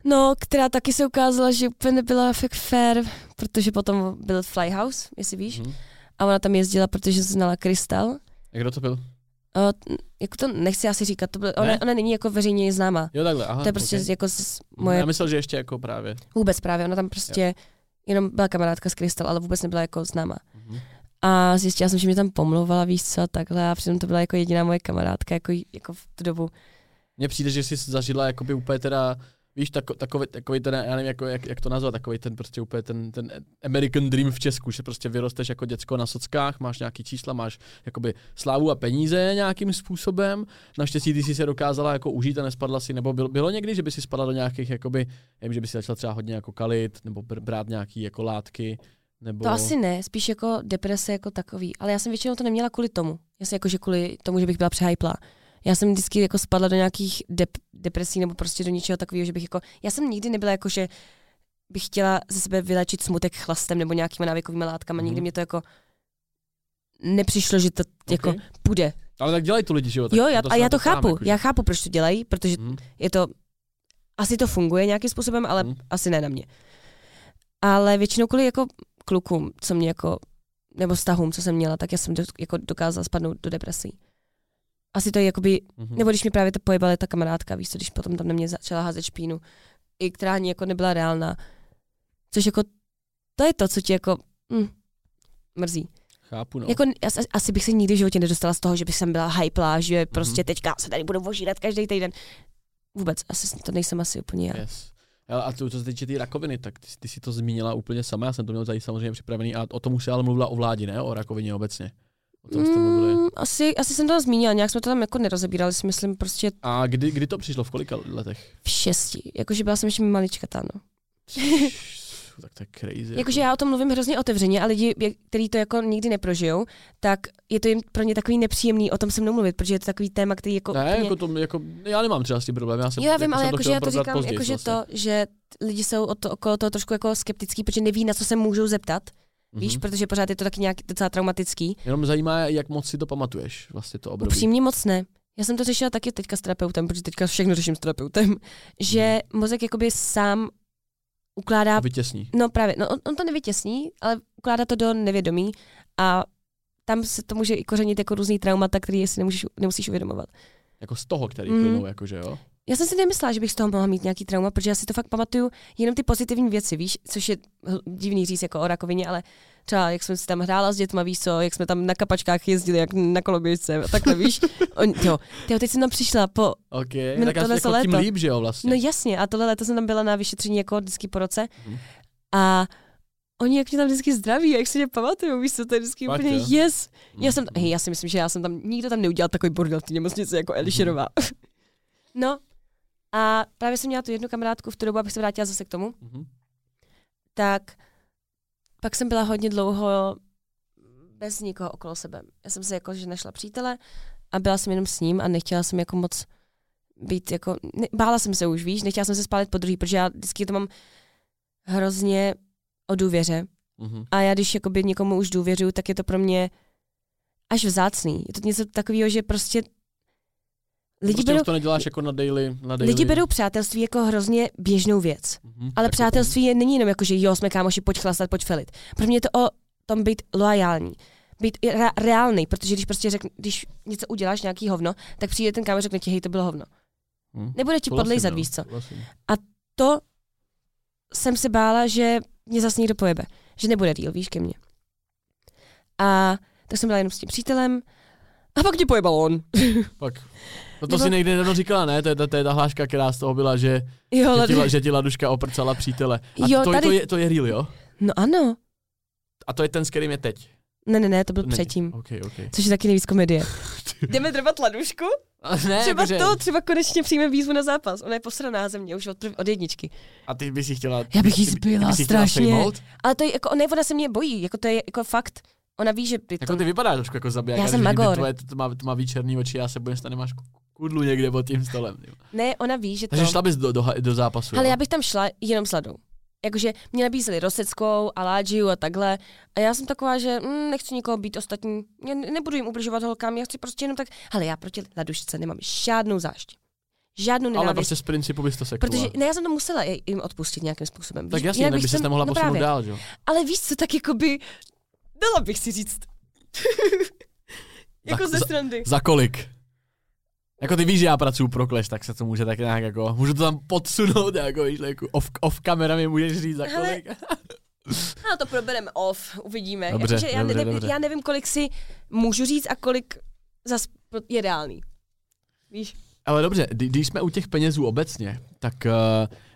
No, která taky se ukázala, že úplně nebyla fakt fair, protože potom byl Flyhouse, jestli víš. Mhm. A ona tam jezdila, protože znala Krystal. Jak kdo to byl? O, jako to nechci asi říkat, to byl, ona, Ne? ona není jako veřejně známá. Jo, takhle, aha. to je prostě okay. jako z moje, Já myslel, že ještě jako právě. vůbec právě, ona tam prostě jenom byla kamarádka s Krystal, ale vůbec nebyla jako známá. Mhm. A zjistila jsem, že mě tam pomlouvala, víš co, a takhle, a přitom to byla jako jediná moje kamarádka, jako, jako v tu dobu. Mně přijde, že jsi zažila jakoby úplně teda, víš, tako, takový, takový ten, já nevím, jako, jak, jak, to nazvat, takový ten prostě úplně ten, ten American Dream v Česku, že prostě vyrosteš jako děcko na sockách, máš nějaký čísla, máš jakoby slávu a peníze nějakým způsobem. Naštěstí ty jsi se dokázala jako užít a nespadla si, nebo bylo, bylo někdy, že by si spadla do nějakých, jakoby, nevím, že by si začala třeba hodně jako kalit, nebo br- brát nějaký jako látky, nebo... To asi ne, spíš jako deprese jako takový, ale já jsem většinou to neměla kvůli tomu. Já jsem jako, že kvůli tomu, že bych byla přehyplá. Já jsem vždycky jako spadla do nějakých dep- depresí nebo prostě do něčeho takového, že bych jako, já jsem nikdy nebyla jako, že bych chtěla ze sebe vylečit smutek chlastem nebo nějakýma návykovými látkama, Mhm. nikdy mě to jako nepřišlo, že to jako Ok. půjde. Ale tak dělají to lidi, že jo? Tak jo, já, to a já to chápu, jakože. já chápu, proč to dělají, protože Mhm. je to, asi to funguje nějakým způsobem, ale Mhm. asi ne na mě. Ale většinou kvůli jako klukům, co mě jako, nebo vztahům, co jsem měla, tak já jsem do, jako dokázala spadnout do depresí. Asi to je jakoby, Mhm. nebo když mi právě to pojebala ta kamarádka, víš co, když potom tam na mě začala házet špínu, i která ani jako nebyla reálná. Což jako, to je to, co ti jako, hm, mrzí. Chápu, no. Jako, asi, asi bych se nikdy v životě nedostala z toho, že bych jsem byla hypla, že Mhm. prostě teďka se tady budu vožírat každý týden. Vůbec, asi to nejsem asi úplně já. Yes. Ale a to, co se týče té rakoviny, tak ty, ty si to zmínila úplně sama, já jsem to měl tady samozřejmě připravený a o tom už se ale mluvila o vládě, ne? O rakovině obecně. O tom jste mluvili. Mm, asi, asi jsem to tam zmínila, nějak jsme to tam jako nerozebírali, si myslím prostě A kdy, kdy to přišlo, v kolika letech? v šesti. Jakože byla jsem ještě maličkatá, no. tak to je crazy. Jakože já o tom mluvím hrozně otevřeně a lidi, kteří to jako nikdy neprožijou, tak je to jim pro ně takový nepříjemný o tom se mnou mluvit, protože je to takový téma, který jako... Ne, úplně- jako to, jako, já nemám třeba s tím problém. Já, jsem, jo, já vím, jako ale jakože já to říkám, jakože vlastně. to, že lidi jsou o to, okolo toho trošku jako skeptický, protože neví, na co se můžou zeptat, víš, Mhm. protože pořád je to taky nějak docela traumatický. Jenom zajímá, jak moc si to pamatuješ, vlastně to období. Upřímně moc ne. Já jsem to řešila taky teďka s terapeutem, protože teďka všechno řeším s terapeutem, (laughs) že Mhm. mozek jakoby sám ukládá, Vytěsní. no právě, no on, on to nevytěsní, ale ukládá to do nevědomí a tam se to může i kořenit jako různý traumata, který si nemůžeš, nemusíš uvědomovat. Jako z toho, který Mhm. plynou, jakože jo. Já jsem si nemyslela, že bych z toho mohla mít nějaký trauma, protože já si to fakt pamatuju jenom ty pozitivní věci, víš, což je divný říct jako o rakovině, ale třeba jak jsme si tam hrála s dětma, víš co, jak jsme tam na kapačkách jezdili, jak na koloběžce, a takhle, víš. (laughs) On, jo, tyjo, teď jsem tam přišla po, OK, No, tak tohle jako tím léto. líp, že jo, vlastně. no jasně, a tohle léto jsem tam byla na vyšetření jako vždycky po roce Mhm. a oni jak mě tam vždycky zdraví, jak si mě pamatuju, víš co, to je vždycky Fakt, úplně jo? yes. Já jsem, Mhm. hej, já si myslím, že já jsem tam, nikdo tam neudělal takový bordel v té nemocnici jako Elišerová. (laughs) no a právě jsem měla tu jednu kamarádku v tu dobu, abych se vrátila zase k tomu, Mhm. tak pak jsem byla hodně dlouho bez nikoho okolo sebe. Já jsem se jako, že našla přítele a byla jsem jenom s ním a nechtěla jsem jako moc být jako, ne, bála jsem se už, víš, nechtěla jsem se spálit po druhý, protože já vždycky to mám hrozně o důvěře Mhm. a já když jakoby někomu už důvěřuju, tak je to pro mě až vzácný. Je to něco takového, že prostě lidi, prostě berou, to neděláš jako na daily, na daily. lidi berou přátelství jako hrozně běžnou věc. Mhm. Ale Jako přátelství je, není jenom jako, že jo, jsme kámoši, pojď chlastat, pojď felit. Pro mě je to o tom být loajální. Být re- reálný, protože když prostě řekn, když něco uděláš, nějaký hovno, tak přijde ten kámoš a řekne ti, hej, to bylo hovno. Mhm. Nebude ti podlejzat, no, víš co. souhlasím. To jsem se bála, že mě zase někdo pojebe. Že nebude deal, víš, ke mně. A tak jsem byla jenom s tím přítelem a pak tě pojebal on. Pak. (laughs) No to Nebo- si někdy nedávno říkala, ne? To je, ta, to je ta hláška, která z toho byla, že, jo, že, ti, že ti Laduška oprcala přítele. A Jo, to, tady- to, je, to je real, jo? No ano. A to je ten, s kterým je teď. Ne, ne, ne, to byl není. předtím. OK, OK. Což je taky nejvíc komedie. (laughs) Jdeme drbat ladušku? A ne, Třeba jakože, to, třeba konečně přijme výzvu na zápas. Ona je posraná ze mě už od, prv, od jedničky. A ty bys ji chtěla... Já bych jí ty- ty zbyla strašně. Ale to je jako, ne, ona se mě bojí, jako to je jako fakt. Ona ví, že by to... Jako ty vypadáš trošku jako zabiják. Já jsem magor. Tvoje, to, má, to má černý oči, já se bojím, že nemáš kudlu někde pod tím stolem. Jo. Ne, ona ví, že to... Takže šla bys do, do, do zápasu. Ale jo? já bych tam šla jenom s Ladou. Jakože mě nabízeli Roseckou a Ládžiu a takhle. A já jsem taková, že mm, nechci nikoho být ostatní. Já ne- nebudu jim ubližovat holkám, já chci prostě jenom tak... Ale já proti Ladušce nemám žádnou zášť. Žádnou nenávist. Ale prostě z principu bys to sekla. Protože ne, já jsem to musela jim odpustit nějakým způsobem. tak Víš, jasně, by se nemohla no posunout právě. dál, že? jo? Ale víš co, tak jakoby... Dala bych si říct. jako Za- ze strandy. Za kolik? Jako ty víš, že já pracuji pro Clash, tak se to může tak nějak jako, můžu to tam podsunout, jako víš, jako off, off kamera mi můžeš říct za kolik. (laughs) No to probereme off, uvidíme. Dobře, Jakože já, dobře, nevím, dobře. já nevím, kolik si můžu říct a kolik zas je reálný. Víš? Ale dobře, kdy- když jsme u těch penězů obecně, tak uh,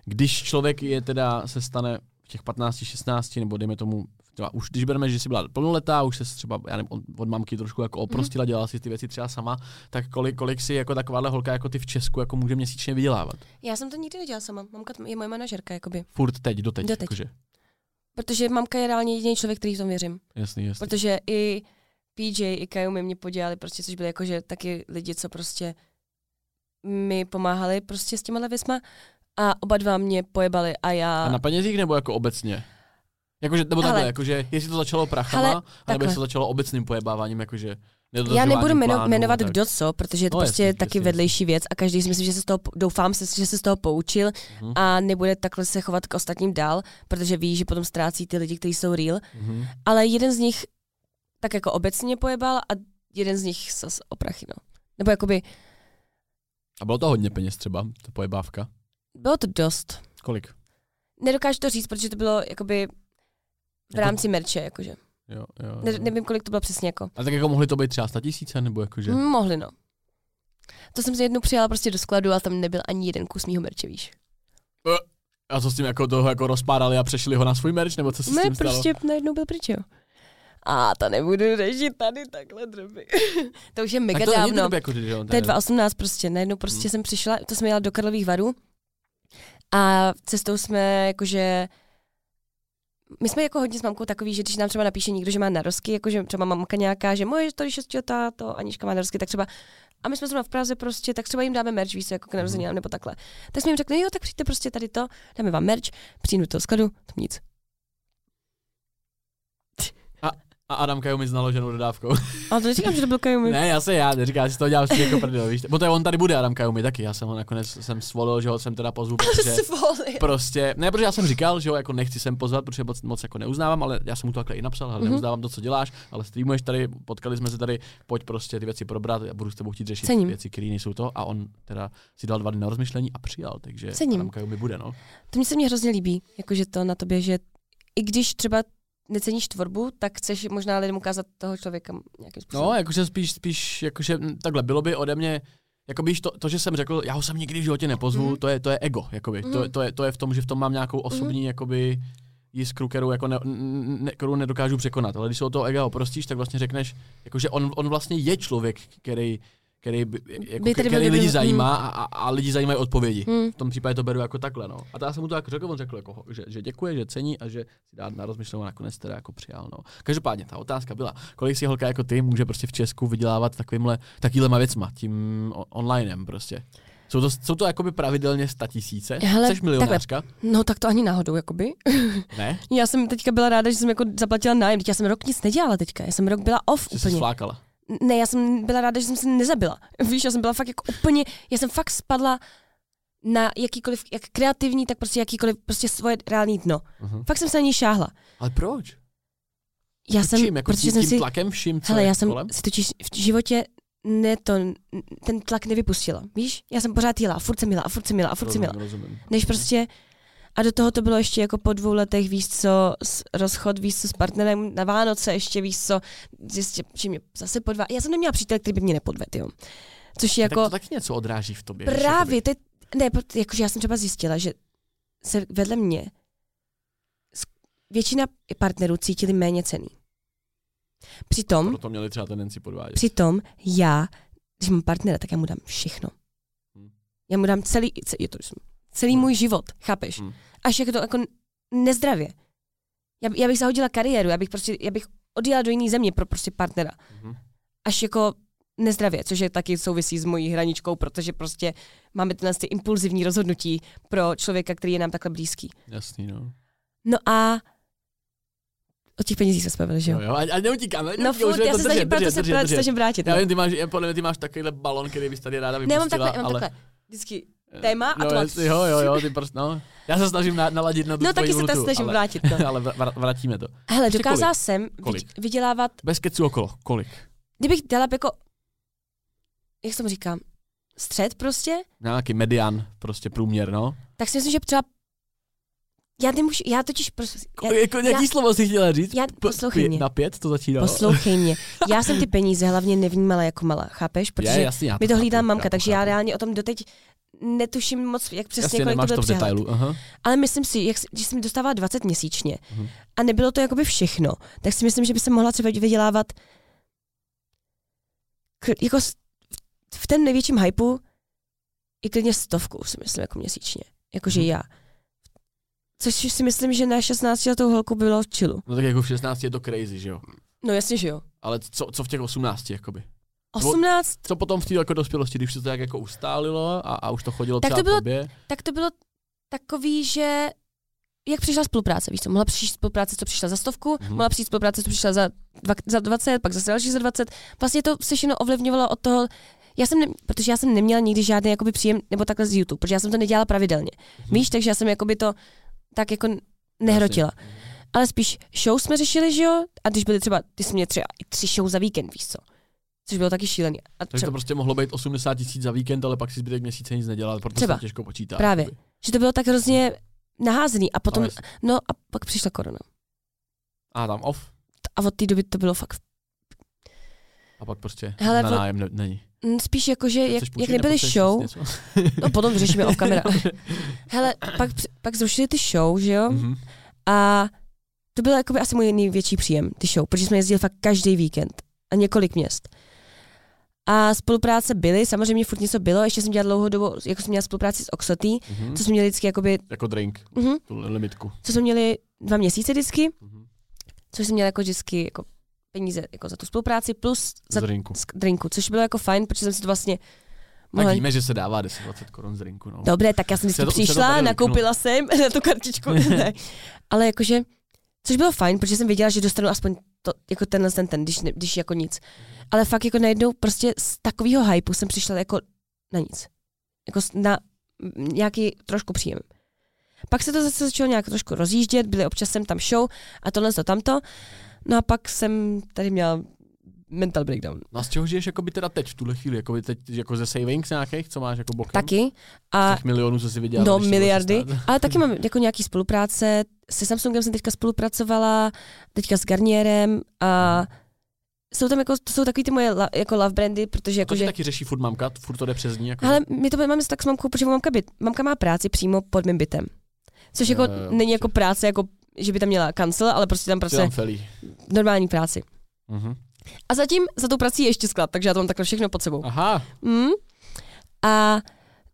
když člověk je teda, se stane v těch 15, 16, nebo dejme tomu, třeba už když bereme, že jsi byla plnoletá, už se třeba, já nevím, od, od mamky trošku jako oprostila, dělala si ty věci třeba sama, tak kolik, kolik si jako takováhle holka jako ty v Česku jako může měsíčně vydělávat? Já jsem to nikdy nedělala sama. Mamka je moje manažerka, jakoby. Furt teď, doteď. Doteď. Jakože. Protože mamka je reálně jediný člověk, který v tom věřím. Jasný, jasný. Protože i PJ, i Kayumi mě podělali, prostě, což byli jakože taky lidi, co prostě mi pomáhali prostě s těma věcma a oba dva mě pojebali a já... A na penězích nebo jako obecně? Jakože, nebo takhle, Hele. jakože, jestli to začalo prachama, Hele, nebo takhle. jestli to začalo obecným pojebáváním, jakože Já nebudu jmeno, plánu, jmenovat kdo co, protože je to No, prostě jasně, taky jasně, vedlejší věc a každý si myslím, že se z toho, doufám, se, že se z toho poučil Mhm. a nebude takhle se chovat k ostatním dál, protože ví, že potom ztrácí ty lidi, kteří jsou real. Mhm. Ale jeden z nich tak jako obecně pojebal a jeden z nich zas o prachy, no. Nebo jakoby, A bylo to hodně peněz třeba, ta pojebávka. bylo to dost. Kolik? Nedokážu to říct, protože to bylo jakoby v Jako- rámci merče, jakože. Jo, jo, Ne, jo. nevím, kolik to bylo přesně jako. A tak jako mohly to být třeba 100 tisíce, nebo jakože... Mm, mohli, no. To jsem si jednou přijala prostě do skladu a tam nebyl ani jeden kus mýho merče, víš. A co s tím jako toho jako rozpádali a přešli ho na svůj merch, nebo co se s Ne, tím stalo? prostě najednou byl pryč, jo. A to nebudu řešit tady takhle drby. (laughs) to už je mega tak to dávno. drobě, jako, že jo, To je 2018 prostě, najednou prostě Hmm. jsem přišla, to jsem jela do Karlových varů a cestou jsme jakože my jsme jako hodně s mamkou takový, že když nám třeba napíše někdo, že má narozky, jakože třeba mamka nějaká, že moje to, když to Anička má narozky, tak třeba a my jsme zrovna v Praze prostě, tak třeba jim dáme merch, víš, jako k narozeninám nebo takhle. Tak jsme jim řekli, jo, tak přijďte prostě tady to, dáme vám merch, přijdu do toho skladu, to nic. A Adamka mi s naloženou dodávkou. Ale to neříkám, že to byl Kajumi. ne, já se já, neříkám, že si to dělám si jako prdel, víš. Protože on tady bude Adam Kajumi taky, já jsem ho nakonec jsem svolil, že ho jsem teda pozvu, (laughs) protože prostě, ne, protože já jsem říkal, že ho jako nechci sem pozvat, protože moc, moc jako neuznávám, ale já jsem mu to takhle i napsal, ale Mhm. neuznávám to, co děláš, ale streamuješ tady, potkali jsme se tady, pojď prostě ty věci probrat, já budu s tebou chtít řešit Cením. věci, které nejsou to a on teda si dal dva dny na rozmyšlení a přijal, takže Cením. Adam Kajumi bude, no. To mi se mně hrozně líbí, jakože to na tobě, že i když třeba neceníš tvorbu, tak chceš možná lidem ukázat toho člověka nějakým způsobem. No, jakože spíš, spíš, jakože mm, takhle, bylo by ode mě, jako víš, to, to, že jsem řekl, já ho sem nikdy v životě nepozvu, Mhm. to, je, to je ego, jakoby. To, Mhm. to, je, to je v tom, že v tom mám nějakou osobní, jakoby, jiskru, kterou, jako ne, ne, kterou nedokážu překonat. Ale když se o toho ega oprostíš, tak vlastně řekneš, jakože on, on vlastně je člověk, který, který, by, jako, By byl který lidi zajímá a, a, a lidi zajímají odpovědi. Hmm. V tom případě to beru jako takhle, no. A já jsem mu to jako řekl, on řekl, jako, že, že, děkuje, že cení a že si dá na rozmyšlenou nakonec teda jako přijal, no. Každopádně ta otázka byla, kolik si holka jako ty může prostě v Česku vydělávat takovýmhle, takovýhlema věcma, tím onlinem prostě. Jsou to, jsou to jakoby pravidelně sta tisíce? Hele, Jsi milionářka? No tak to ani náhodou, jakoby. (laughs) Ne? Já jsem teďka byla ráda, že jsem jako zaplatila nájem. Teď já jsem rok nic nedělala teďka. Já jsem rok byla off Jsi se úplně. sflákala. Ne, já jsem byla ráda, že jsem se nezabila. Víš, já jsem byla fakt jako úplně, já jsem fakt spadla na jakýkoliv, jak kreativní, tak prostě jakýkoliv, prostě svoje reální dno. Uh-huh. Fakt jsem se na ní šáhla. Ale proč? Já jsem, čím? Jako protože tím, jsem tím si, tlakem vším, co hele, já jsem kolem? si totiž v životě ne to, ten tlak nevypustila. Víš, já jsem pořád jela a furt jsem jela a furt jsem jela a furt jsem jela. Než prostě, a do toho to bylo ještě jako po dvou letech, víš co, s, rozchod, víš co, s partnerem na Vánoce ještě, víš co, zjistil, že mě zase podvá. Já jsem neměla přítel, který by mě nepodvedl, jo. Což je Tak jako, to taky něco odráží v tobě. víš, právě, to je, ne, jakože já jsem třeba zjistila, že se vedle mě většina partnerů cítili méně cený. Přitom, Proto měli třeba tendenci podvádět. Přitom já, když mám partnera, tak já mu dám všechno. Hmm. Já mu dám celý, ce- je to, celý Hmm. můj život, chápeš? Hmm. Až jako to jako nezdravě. Já, já bych zahodila kariéru, já bych prostě, já bych odjela do jiné země pro prostě partnera. Mhm. Až jako nezdravě, což je taky souvisí s mojí hraničkou, protože prostě máme tyhle ty impulzivní rozhodnutí pro člověka, který je nám takhle blízký. Jasný, no. No a o těch penězích se spavili, že jo? Jo, jo, a, a neutíkáme. No furt, já se snažím, proto se snažím vrátit. Já no. vím, ty máš, podle mě ty máš takovýhle balon, který bys tady ráda Ne, vypustila, mám takhle, mám ale... takhle. Vždycky téma a no, to má- jasný, jo, jo, jo, ty prostě, no. Já se snažím na, naladit na tu No taky se to snažím ale, vrátit. No. (laughs) ale vr- vrátíme to. Hele, Ještě dokázala kolik? jsem Kolik? vydělávat, Bez kecu okolo, kolik? kdybych dala jako, jak se tomu říkám, střed prostě, Nějaký median, prostě průměr, no. tak si myslím, že třeba, já nemůžu, já totiž, prostě, já, Já, jako nějaký já- slovo si chtěla říct? já- poslouchej mě. Na pět to začínalo. poslouchej mě, (laughs) já jsem ty peníze hlavně nevnímala jako malá, chápeš? Protože je, jasný, já mi to chápu, hlídá mamka, chápu, takže já reálně o tom doteď netuším moc, jak přesně, Jasně, kolik to byl to v přehled. detailu. Aha. Ale myslím si, jak, když jsem dostávala 20 měsíčně Mhm. a nebylo to jakoby všechno, tak si myslím, že by se mohla třeba vydělávat k, jako v ten největším hypeu i klidně stovku, si myslím, jako měsíčně. Jakože Mhm. já. Což si myslím, že na 16 letou holku bylo v chillu. No tak jako v 16 je to crazy, že jo? No jasně, že jo. Ale co, co v těch 18, jakoby? 18, Co potom v té jako dospělosti, když se to tak jako ustálilo a, a už to chodilo Tak to bylo- tobě? tak to bylo takový, že jak přišla spolupráce, víš co, mohla přijít spolupráce, co přišla za stovku, Mhm. mm. mohla přijít spolupráce, co přišla za, dva, za 20, pak zase další za 20. Vlastně to se všechno ovlivňovalo od toho, já jsem, ne, protože já jsem neměla nikdy žádný jakoby příjem nebo takhle z YouTube, protože já jsem to nedělala pravidelně. Mhm. Víš, takže já jsem jakoby to tak jako nehrotila. Ale spíš show jsme řešili, že jo? A když byly třeba, ty jsi měl třeba i tři show za víkend, víš co? Což bylo taky šílený. A Takže to třeba, prostě mohlo být 80 tisíc za víkend, ale pak si zbytek měsíce nic nedělat, protože Třeba. se těžko počítá. Právě. jakoby. že to bylo tak hrozně naházený. A potom, No, no a pak přišla korona. a tam off. A od té doby to bylo fakt A pak prostě Hele, na nájem ne, není. Mm, Spíš jako, že jak, Chceš jak půjčit, nebyly show, no potom vyřešíme off kamera. (laughs) Hele, pak, pak zrušili ty show, že jo? Mhm. A to byl jakoby asi můj největší příjem, ty show, protože jsme jezdili fakt každý víkend a několik měst. A spolupráce byly, samozřejmě furt něco bylo, ještě jsem dělala dlouhou dobu, jako jsem měla spolupráci s Oxoty, Mhm. co jsme měli vždycky jakoby, Jako drink, uh-huh, tu limitku. co jsme měli dva měsíce vždycky, Mhm. což jsem měla jako vždycky jako peníze jako za tu spolupráci plus za Z drinku. z drinku, což bylo jako fajn, protože jsem si to vlastně Tak mohla... víme, že se dává 10-20 korun z drinku. No. Dobré, tak já jsem Se vždycky přišla, nakoupila jsem (laughs) na tu kartičku. (laughs) ne. Ale jakože, což bylo fajn, protože jsem věděla, že dostanu aspoň to, jako tenhle ten, ten když, když jako nic. Ale fakt jako najednou prostě z takového hypeu jsem přišla jako na nic. Jako na nějaký trošku příjem. Pak se to zase začalo nějak trošku rozjíždět, byly občas sem tam show a tohle to tamto. No a pak jsem tady měla mental breakdown. no a z čeho žiješ jako by teda teď v tuhle chvíli? Jako by teď jako ze savings nějakých, co máš jako bokem? Taky. A Těch milionů, co si vydělal. No, miliardy. Ale taky mám jako nějaký spolupráce. Se Samsungem jsem teďka spolupracovala, teďka s Garnierem a jsou tam jako, to jsou takový ty moje la, jako love brandy, protože A to ti jakože, taky řeší furt mamka, furt to jde přes ní. Jako, ale my to máme tak s mamkou, protože mamka, byt, mamka má práci přímo pod mým bytem. Což jako jo, není jako práce, jako že by tam měla kancel, ale prostě tam prostě pracuje tam felí. normální práci. Mhm. A zatím za tou prací je ještě sklad, takže já to mám takhle všechno pod sebou. Aha, Mm. A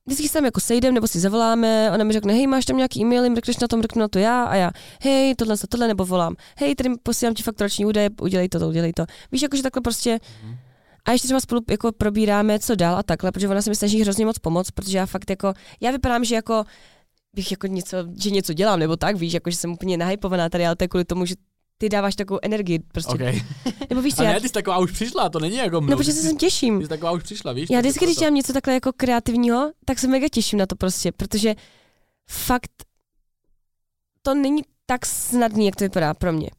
vždycky se tam jako sejdem nebo si zavoláme, ona mi řekne, hej, máš tam nějaký e-mail, mrkneš na to, mrknu na to já a já, hej, tohle, to, tohle, nebo volám, hej, tady posílám ti fakturační údaje, udělej to, to, udělej to. Víš, jakože takhle prostě. Mhm. A ještě třeba spolu jako probíráme, co dál a takhle, protože ona se mi snaží hrozně moc pomoct, protože já fakt jako, já vypadám, že jako bych jako něco, že něco dělám, nebo tak, víš, jako že jsem úplně nahypovaná tady, ale to je kvůli tomu, že ty dáváš takovou energii prostě. OK. (laughs) Nebo víš co, A já, ne, ty jsi taková už přišla, to není jako no mnou. protože ty, se sem těším. ty jsi taková už přišla, víš? Já vždycky, je když dělám něco takhle jako kreativního, tak se mega těším na to prostě, protože fakt to není tak snadný, jak to vypadá pro mě.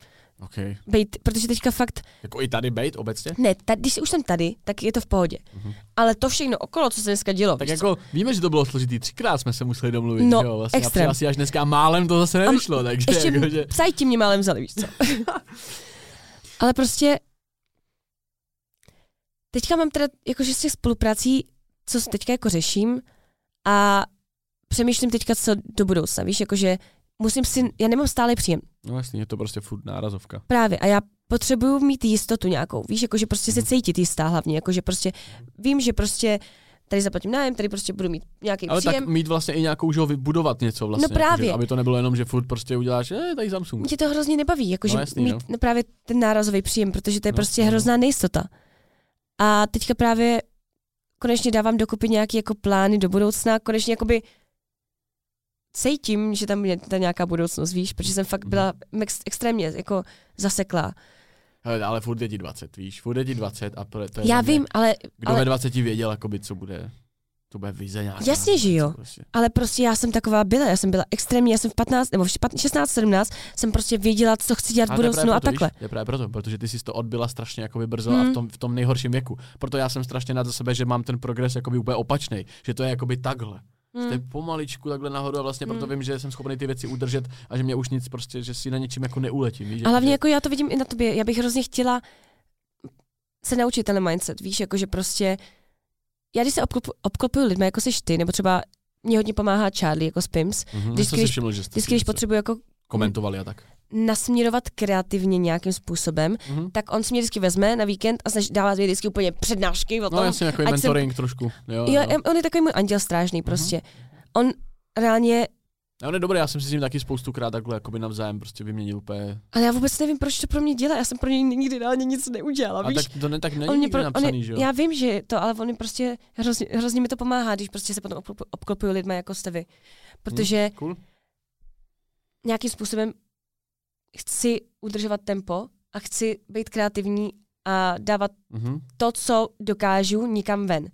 OK. Bejt, protože teďka fakt, Jako i tady bejt obecně? ne, tady, když už jsem tady, tak je to v pohodě. Mhm. Ale to všechno okolo, co se dneska dělo, Tak víš co? jako víme, že to bylo složitý, třikrát jsme se museli domluvit, No, jo, vlastně extrém. A asi až dneska málem to zase nevyšlo, takže ještě jako, že... psajti mě málem vzali, víš co. (laughs) Ale prostě teďka mám teda jakože z těch spoluprací, co s- teďka jako řeším a přemýšlím teďka, co do budoucna, víš, jakože musím si, já nemám stále příjem, No jasně, je to prostě furt nárazovka. právě, a já potřebuju mít jistotu nějakou, víš, jakože prostě se Mhm. cítit jistá hlavně, jakože prostě vím, že prostě tady zaplatím nájem, tady prostě budu mít nějaký Ale příjem. tak mít vlastně i nějakou, že ho vybudovat něco vlastně. No právě. Jako, že, aby to nebylo jenom, že furt prostě uděláš, eh, tady Samsung. Mě to hrozně nebaví, jakože No jasný, mít no. no. právě ten nárazový příjem, protože to je No, prostě no. hrozná nejistota. A teďka právě konečně dávám dokupy nějaké jako plány do budoucna, konečně jakoby cítím, že tam je ta nějaká budoucnost, víš, protože jsem fakt byla ex- extrémně jako zaseklá. Hele, ale furt je ti 20, víš, furt je ti 20 a pro, to je Já mě- vím, ale, Kdo ale- ve 20 věděl, jakoby, co bude, to bude vize nějaká. Jasně, že jo. Prostě. ale prostě já jsem taková byla, já jsem byla extrémně, já jsem v 15 nebo v 16, 17 jsem prostě věděla, co chci dělat v to budoucnu a takhle. Víš, to je právě proto, protože ty jsi to odbyla strašně jakoby brzo a Hmm. v tom, v tom nejhorším věku. Proto já jsem strašně nad sebe, že mám ten progres jakoby úplně opačný, že to je jakoby takhle. Hmm. Jste pomaličku takhle nahoru a vlastně proto Hmm. vím, že jsem schopný ty věci udržet a že mě už nic prostě, že si na něčím jako neuletím. Víš, A hlavně že- jako já to vidím i na tobě, já bych hrozně chtěla se naučit ten mindset, víš, jako že prostě, já když se obklopu, obklopuju lidmi, jako jsi ty, nebo třeba mě hodně pomáhá Charlie, jako z PIMS, Mhm, když- když- všiml, když něco potřebuji jako komentovali a tak. Nasměrovat kreativně nějakým způsobem, Mhm. tak on si mě vždycky vezme na víkend a snaží, dává mi vždycky úplně přednášky o tom. No jasně, jako ať jsem- mentoring trošku. Jo, jo, jo. on je takový můj anděl strážný prostě. On reálně, No, ne, dobré, já jsem si s ním taky spoustukrát takhle jakoby navzájem prostě vyměnil úplně. ale já vůbec nevím, proč to pro mě dělá, já jsem pro něj nikdy reálně nic neudělala, A víš? tak to ne, tak není on mě pro, on napsaný, je, že jo? já vím, že to, ale on mi prostě hrozně, hrozně mi to pomáhá, když prostě se potom obklopu, obklopuju lidma jako jste vy. Protože Cool. nějakým způsobem chci udržovat tempo a chci být kreativní a dávat Mhm. to, co dokážu, nikam ven.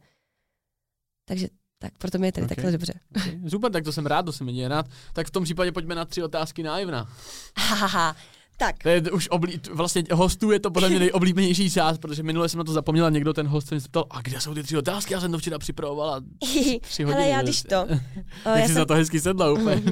Takže tak, proto mi je tady Ok. okay. takhle dobře. Okay. Super, tak to jsem rád, to jsem jedině rád. Tak v tom případě pojďme na tři otázky na Ivna. (laughs) Tak, To je už oblí... vlastně hostů je to podle mě (laughs) nejoblíbenější část, protože minule jsem na to zapomněl a někdo ten host se mi zeptal, a kde jsou ty tři otázky? Já jsem to včera připravovala (laughs) tři hodiny. hele, já když to. (laughs) o, já jsi jsem, za to hezky sedla úplně.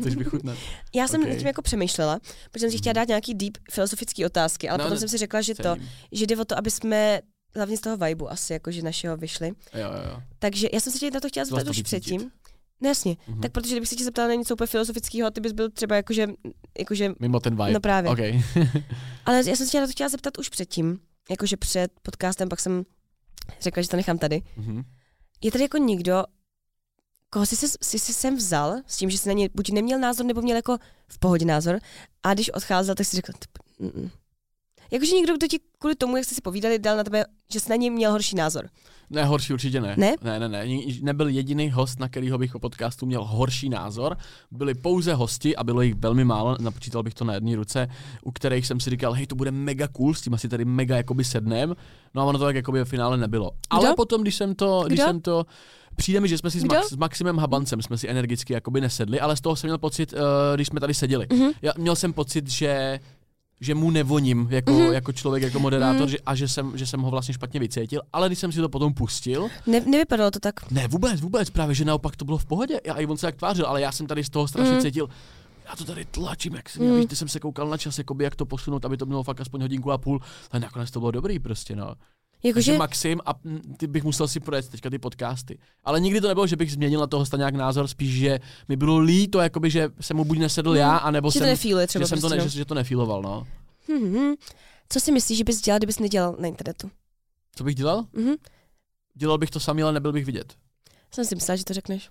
Chceš vychutnat. já jsem Ok. nad tím jako přemýšlela, protože jsem si chtěla dát nějaký deep filozofické otázky, ale No, potom ne- jsem si řekla, že to, Cením. že jde o to, aby jsme hlavně z toho vibu asi, jakože našeho vyšli. Jo, jo, jo. Takže já jsem se tě na to chtěla zeptat jsi už to předtím. No jasně, Mhm. tak protože kdybych se tě zeptala na něco úplně filozofického a ty bys byl třeba jakože, jakože Mimo ten vibe. no právě. Okay. (laughs) Ale já (laughs) jsem se tě na to chtěla zeptat už předtím, jakože před podcastem, pak jsem řekla, že to nechám tady. Mhm. Je tady jako někdo, koho jsi, jsi, jsi, sem vzal s tím, že jsi na ně buď neměl názor, nebo měl jako v pohodě názor a když odcházel, tak si řekl, "Typ, mm, mm." Jakože někdo, kdo ti kvůli tomu, jak jste si povídali, dal na tebe, že jsi na něj měl horší názor. Ne, horší určitě ne. Ne? Ne, ne, ne. Nebyl jediný host, na kterýho bych o podcastu měl horší názor. Byli pouze hosti a bylo jich velmi málo, napočítal bych to na jedné ruce, u kterých jsem si říkal, hej, to bude mega cool, s tím asi tady mega jakoby sednem. No a ono to tak jakoby v finále nebylo. Ale potom, když jsem to, když Kdo? jsem to, přijde mi, že jsme si s, Kdo? Max, s Maximem Habancem jsme si energicky jakoby nesedli, ale z toho jsem měl pocit, uh, když jsme tady seděli. Mhm. Já, měl jsem pocit, že že mu nevoním jako, Mhm. jako člověk, jako moderátor Mhm. že, a že jsem, že jsem ho vlastně špatně vycítil, ale když jsem si to potom pustil, Ne, nevypadalo to tak. ne, vůbec, vůbec, právě, že naopak to bylo v pohodě. Já i on se tak tvářil, ale já jsem tady z toho strašně Mm. cítil. Já to tady tlačím, jak jsem, Mm. mm. víš, jsem se koukal na čas, jakoby, jak to posunout, aby to mělo fakt aspoň hodinku a půl, ale nakonec to bylo dobrý prostě, no. Takže Jakože, Maxim a ty bych musel si projet teďka ty podcasty. Ale nikdy to nebylo, že bych změnil na toho nějak názor, spíš, že mi bylo líto, jakoby, že jsem mu buď nesedl Mm. já, anebo že to jsem, nefíluje třeba že, jsem to prostě, ne, no. že, že, to nefíloval, no. Hmm, hmm. Co si myslíš, že bys dělal, kdybys nedělal na internetu? Co bych dělal? Mhm. Dělal bych to sami, ale nebyl bych vidět. Jsem si myslela, že to řekneš.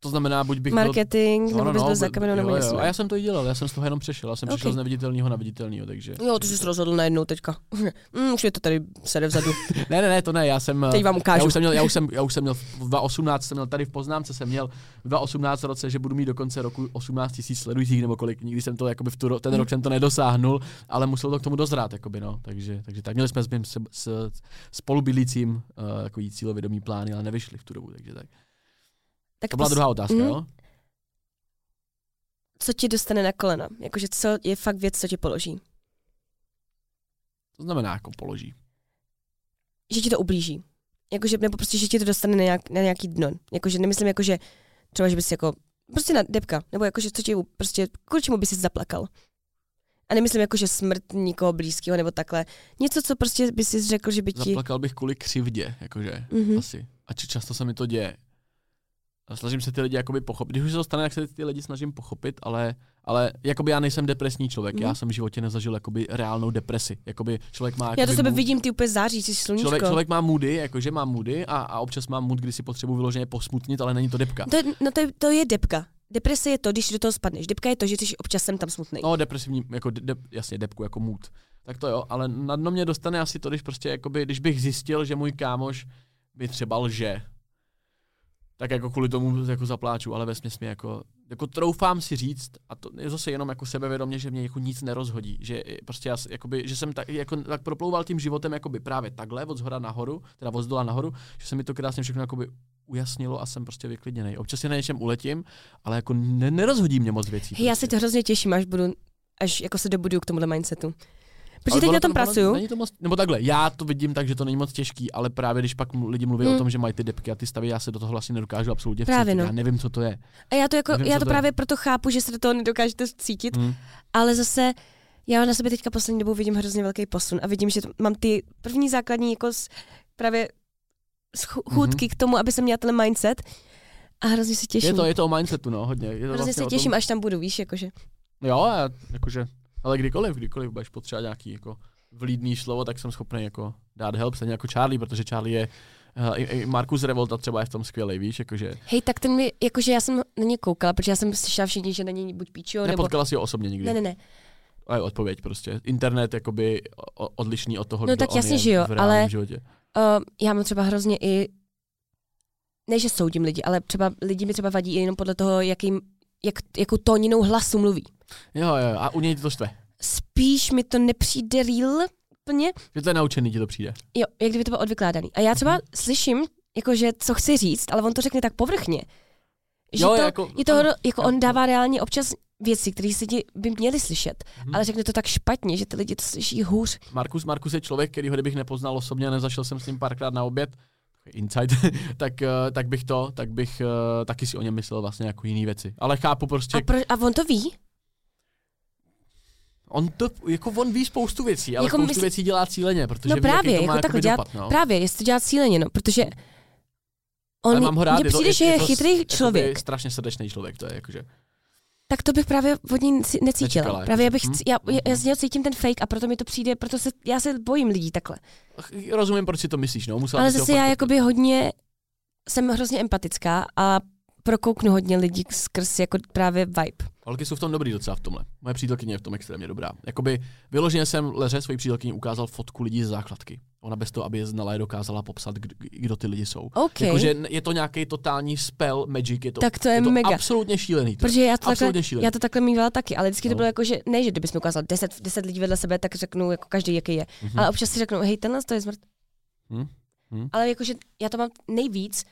To znamená, buď bych byl Marketing, nebo bys byl za kamerou, nebo něco. A já jsem to i dělal, já jsem z toho jenom přešel, já jsem Ok. přešel z neviditelného na viditelného, takže... Jo, ty jsi se rozhodl najednou teďka. (laughs) mm, už je to tady sede vzadu. (laughs) Ne, ne, ne, to ne, já jsem... Teď vám Já ukážu. už, jsem měl, já, už jsem, já už jsem měl v 2018, jsem měl tady v poznámce, jsem měl v 2018 roce, že budu mít do konce roku 18 tisíc sledujících nebo kolik, nikdy jsem to, jakoby v tu, ten rok jsem to nedosáhnul, ale musel to k tomu dozrát, jakoby, no, takže, takže tak, měli jsme s s, s, spolubydlícím uh, takový cílovědomý plány, ale nevyšli v tu dobu, takže tak. Tak To byla pos- druhá otázka, Mhm. jo? Co ti dostane na kolena? Jakože co je fakt věc, co ti položí? To znamená, jako položí. Že ti to ublíží. Jakože, nebo prostě, že ti to dostane na, nějak, na nějaký dno. Jakože nemyslím, jakože třeba, že bys jako, prostě na depka, nebo jakože co ti, prostě, kvůli čemu bys si zaplakal. A nemyslím jako, že smrt někoho blízkého nebo takhle. Něco, co prostě by si řekl, že by ti... Zaplakal bych kvůli křivdě, jakože. Mhm. Asi. A často se mi to děje. Snažím se ty lidi jakoby pochopit. Když už se to stane, tak se ty lidi snažím pochopit, ale, ale jakoby já nejsem depresní člověk. Mhm. Já jsem v životě nezažil jakoby reálnou depresi. Jakoby člověk má Já to jakoby sebe mood- vidím, ty úplně září, jsi sluníčko. Člověk, člověk má moody, jakože má moody a, a občas mám mood, kdy si potřebuji vyloženě posmutnit, ale není to depka. To je, no to to je depka. Deprese je to, když do toho spadneš. Depka je to, že jsi občas sem tam smutný. No, depresivní, jako de, de, jasně, depku jako mood. Tak to jo, ale na dno mě dostane asi to, když prostě, jakoby, když bych zjistil, že můj kámoš mi třeba lže, tak jako kvůli tomu jako zapláču, ale ve mě jako, jako troufám si říct, a to je zase jenom jako sebevědomě, že mě jako nic nerozhodí, že prostě já, jakoby, že jsem tak, jako, tak proplouval tím životem jakoby právě takhle, od zhora nahoru, teda od zdola nahoru, že se mi to krásně všechno jakoby ujasnilo a jsem prostě vyklidněný. Občas si na něčem uletím, ale jako ne, nerozhodí mě moc věcí. Hej, já prostě. se to hrozně těším, až budu, až jako se dobudu k tomuhle mindsetu. Protože teď na tom ono pracuju. Není to moc, nebo takhle, já to vidím tak, že to není moc těžký, ale právě když pak lidi mluví Hmm. o tom, že mají ty depky a ty stavy, já se do toho vlastně nedokážu absolutně Právě, vcítit. no. Já nevím, co to je. A já to, jako, Nevím, já to to je. právě proto chápu, že se do toho nedokážete cítit, Hmm. ale zase já na sebe teďka poslední dobou vidím hrozně velký posun a vidím, že to, mám ty první základní jako s, právě s chu- Mhm. chůdky k tomu, aby jsem měla ten mindset a hrozně se těším. Je to, je to o mindsetu, no, hodně. Je to hrozně vlastně se těším, tom, až tam budu, víš, jakože. Jo, já, jakože, ale kdykoliv, kdykoliv budeš potřebovat nějaký jako vlídný slovo, tak jsem schopný jako dát help, stejně jako Charlie, protože Charlie je Uh, i, i Markus Revolta třeba je v tom skvělý, víš, jakože Hej, tak ten mi, jakože já jsem na ně koukala, protože já jsem slyšela všichni, že na něj buď píčo, nebo... nepotkala si ho osobně nikdy. Ne, ne, ne. A je odpověď prostě. Internet jakoby odlišný od toho, No kdo tak on jasně, je že jo, ale- životě. Uh, já mám třeba hrozně i, ne že soudím lidi, ale třeba lidi mi třeba vadí i jenom podle toho, jakým, jak, jakou tóninou hlasu mluví. Jo, jo, a u něj to štve. Spíš mi to nepřijde real úplně. Že to je naučený, ti to přijde. Jo, jak kdyby to bylo odvykládaný. A já třeba Mhm. slyším, jakože co chci říct, ale on to řekne tak povrchně. Že Jo, to, jako- je to, ano, jako on dává reálně občas věci, které si ti by měli slyšet, Mhm. ale řekne to tak špatně, že ty lidi to slyší hůř. Markus Markus je člověk, který ho kdybych nepoznal osobně, nezašel jsem s ním párkrát na oběd, insight, (laughs) tak, eh, tak bych to, tak bych eh, taky si o něm myslel vlastně jako jiný věci. Ale chápu prostě, A, pro, a on to ví? On to, jako on ví spoustu věcí, ale Jako spoustu mysl- věcí dělá cíleně, protože No ví, právě, to má jako takhle dělat- dopad, no. Právě, jestli to dělá cíleně, no, protože Ale on, mám ho rád, mně je to, přijde, že je to chytrý jakoby člověk. strašně srdečný člověk, to je jakože. Tak to bych právě od ní necítila. Nečekala, právě já bych, hm, já, já, hm. z něho cítím ten fake a proto mi to přijde, proto se, já se bojím lidí takhle. Rozumím, proč si to myslíš, no. Musela Ale zase já jakoby hodně, jsem hrozně empatická a prokouknu hodně lidí skrz jako právě vibe. Holky jsou v tom dobrý docela v tomhle. Moje přítelkyně je v tom extrémně dobrá. Jakoby vyloženě jsem Leře, svojí přítelkyni, ukázal fotku lidí z základky. Ona bez toho, aby je znala, je dokázala popsat, kdo, ty lidi jsou. OK, Jakože je to nějaký totální spell magic, je to, tak to je, je to mega. absolutně šílený. To. Protože já to, takhle, šílený. já to takhle mývala taky, ale vždycky to No. bylo jako, že ne, že kdybys mi ukázal 10, 10 lidí vedle sebe, tak řeknu jako každý, jaký je. Mhm. Ale občas si řeknu, hej, tenhle to je smrt. Hm? Hm? Ale jakože já to mám nejvíc,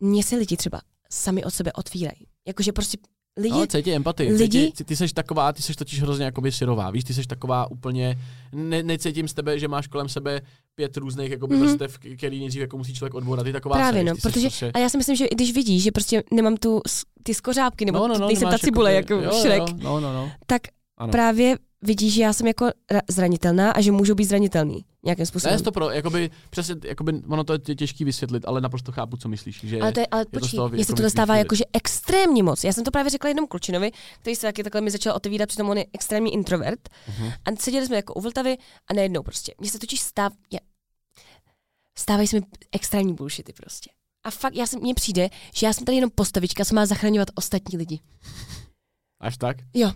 mně se lidi třeba sami od sebe otvírají. Jakože prostě lidi, No, cítí empatii. lidi- Cítí, ty, ty seš taková, ty seš totiž hrozně jakoby syrová, víš, ty seš taková úplně, ne, necítím z tebe, že máš kolem sebe pět různých jakoby Mhm. mm-hmm. vrstev, který nejdřív jako musí člověk odbourat, ty taková Právě, seš, no, protože- prostě, a já si myslím, že i když vidíš, že prostě nemám tu, ty skořápky, nebo no, no, no, nejsem ta cibule, jakoby- jako jo, Shrek, Jo, no, no, no. tak Ano. právě vidíš, že já jsem jako ra- zranitelná a že můžu být zranitelný nějakým způsobem. Ne, to pro, jakoby, přesně, jakoby, ono to je tě- těžký vysvětlit, ale naprosto chápu, co myslíš, že ale to je, ale to z počkej, toho mně se jako to dostává jakože extrémně moc. Já jsem to právě řekla jednom klučinovi, který se taky takhle mi začal otevírat, přitom on je extrémní introvert. Mhm. A seděli jsme jako u Vltavy a najednou prostě. Mně se totiž stáv... Já... Stávají se mi extrémní bullshity prostě. A fakt, já jsem, mně přijde, že já jsem tady jenom postavička, co má zachraňovat ostatní lidi. Až tak? Jo.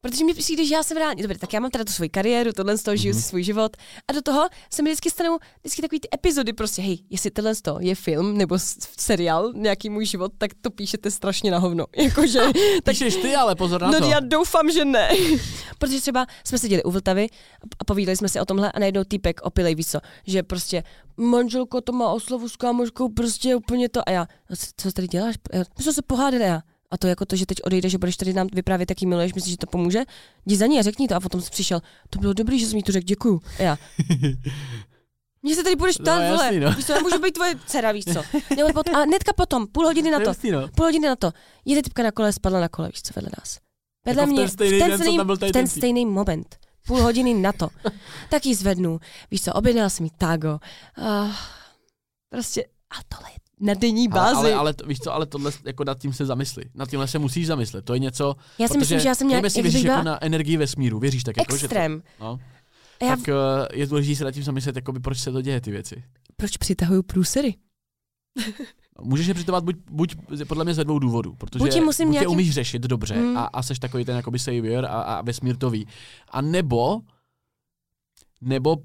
Protože mi přijde, že já jsem reálně, dobře, tak já mám teda tu svoji kariéru, tohle z toho žiju Mhm. si svůj život a do toho se mi vždycky stanou vždycky takový ty epizody prostě, hej, jestli tohle z toho je film nebo seriál, nějaký můj život, tak to píšete strašně na hovno. (laughs) Jakože, (laughs) tak Píšeš ty, ale pozor na No to. já doufám, že ne. (laughs) Protože třeba jsme seděli u Vltavy a povídali jsme si o tomhle a najednou týpek opilej, víš co, že prostě manželko to má oslavu s kámoškou, prostě úplně to a já, "No, co, tady děláš? Já, My jsme se pohádali já. A to jako to, že teď odejdeš, že budeš tady nám vyprávět, jaký miluješ, myslíš, že to pomůže? Jdi za ní a řekni to. A potom jsi přišel. To bylo dobrý, že jsi mi to řekl, děkuju. A já. (laughs) Mně se tady budeš No, ptát, no, jasný, no. Víš co, já můžu být tvoje dcera, víš co. Nebo pot, a netka potom, půl hodiny na To jasný, no. půl hodiny na to. Jede typka na kole, spadla na kole, víš co, vedle nás. Vedle Jako v ten mě, stejný v ten, den, stejný, byl v ten stejný moment. Půl hodiny na to. (laughs) tak ji zvednu. Víš co, objednala jsem jí tago. Uh, prostě, a tohle je na denní Ale, bázi. ale, ale, to, víš co, ale tohle, jako nad tím se zamysli. Nad tímhle se musíš zamyslet. To je něco, já si myslím, že já jsem nějak, jak věříš jako na energii vesmíru, věříš tak jako, že to, extrém. no, já, tak uh, je důležité se nad tím zamyslet, jakoby, proč se to děje, ty věci. proč přitahuju průsery? Můžeš je přitovat buď, buď podle mě ze dvou důvodů, protože Buď je musím buď je nějakým- umíš řešit dobře Mm. a, a seš takový ten jakoby savior a, a vesmír to ví. A nebo, nebo,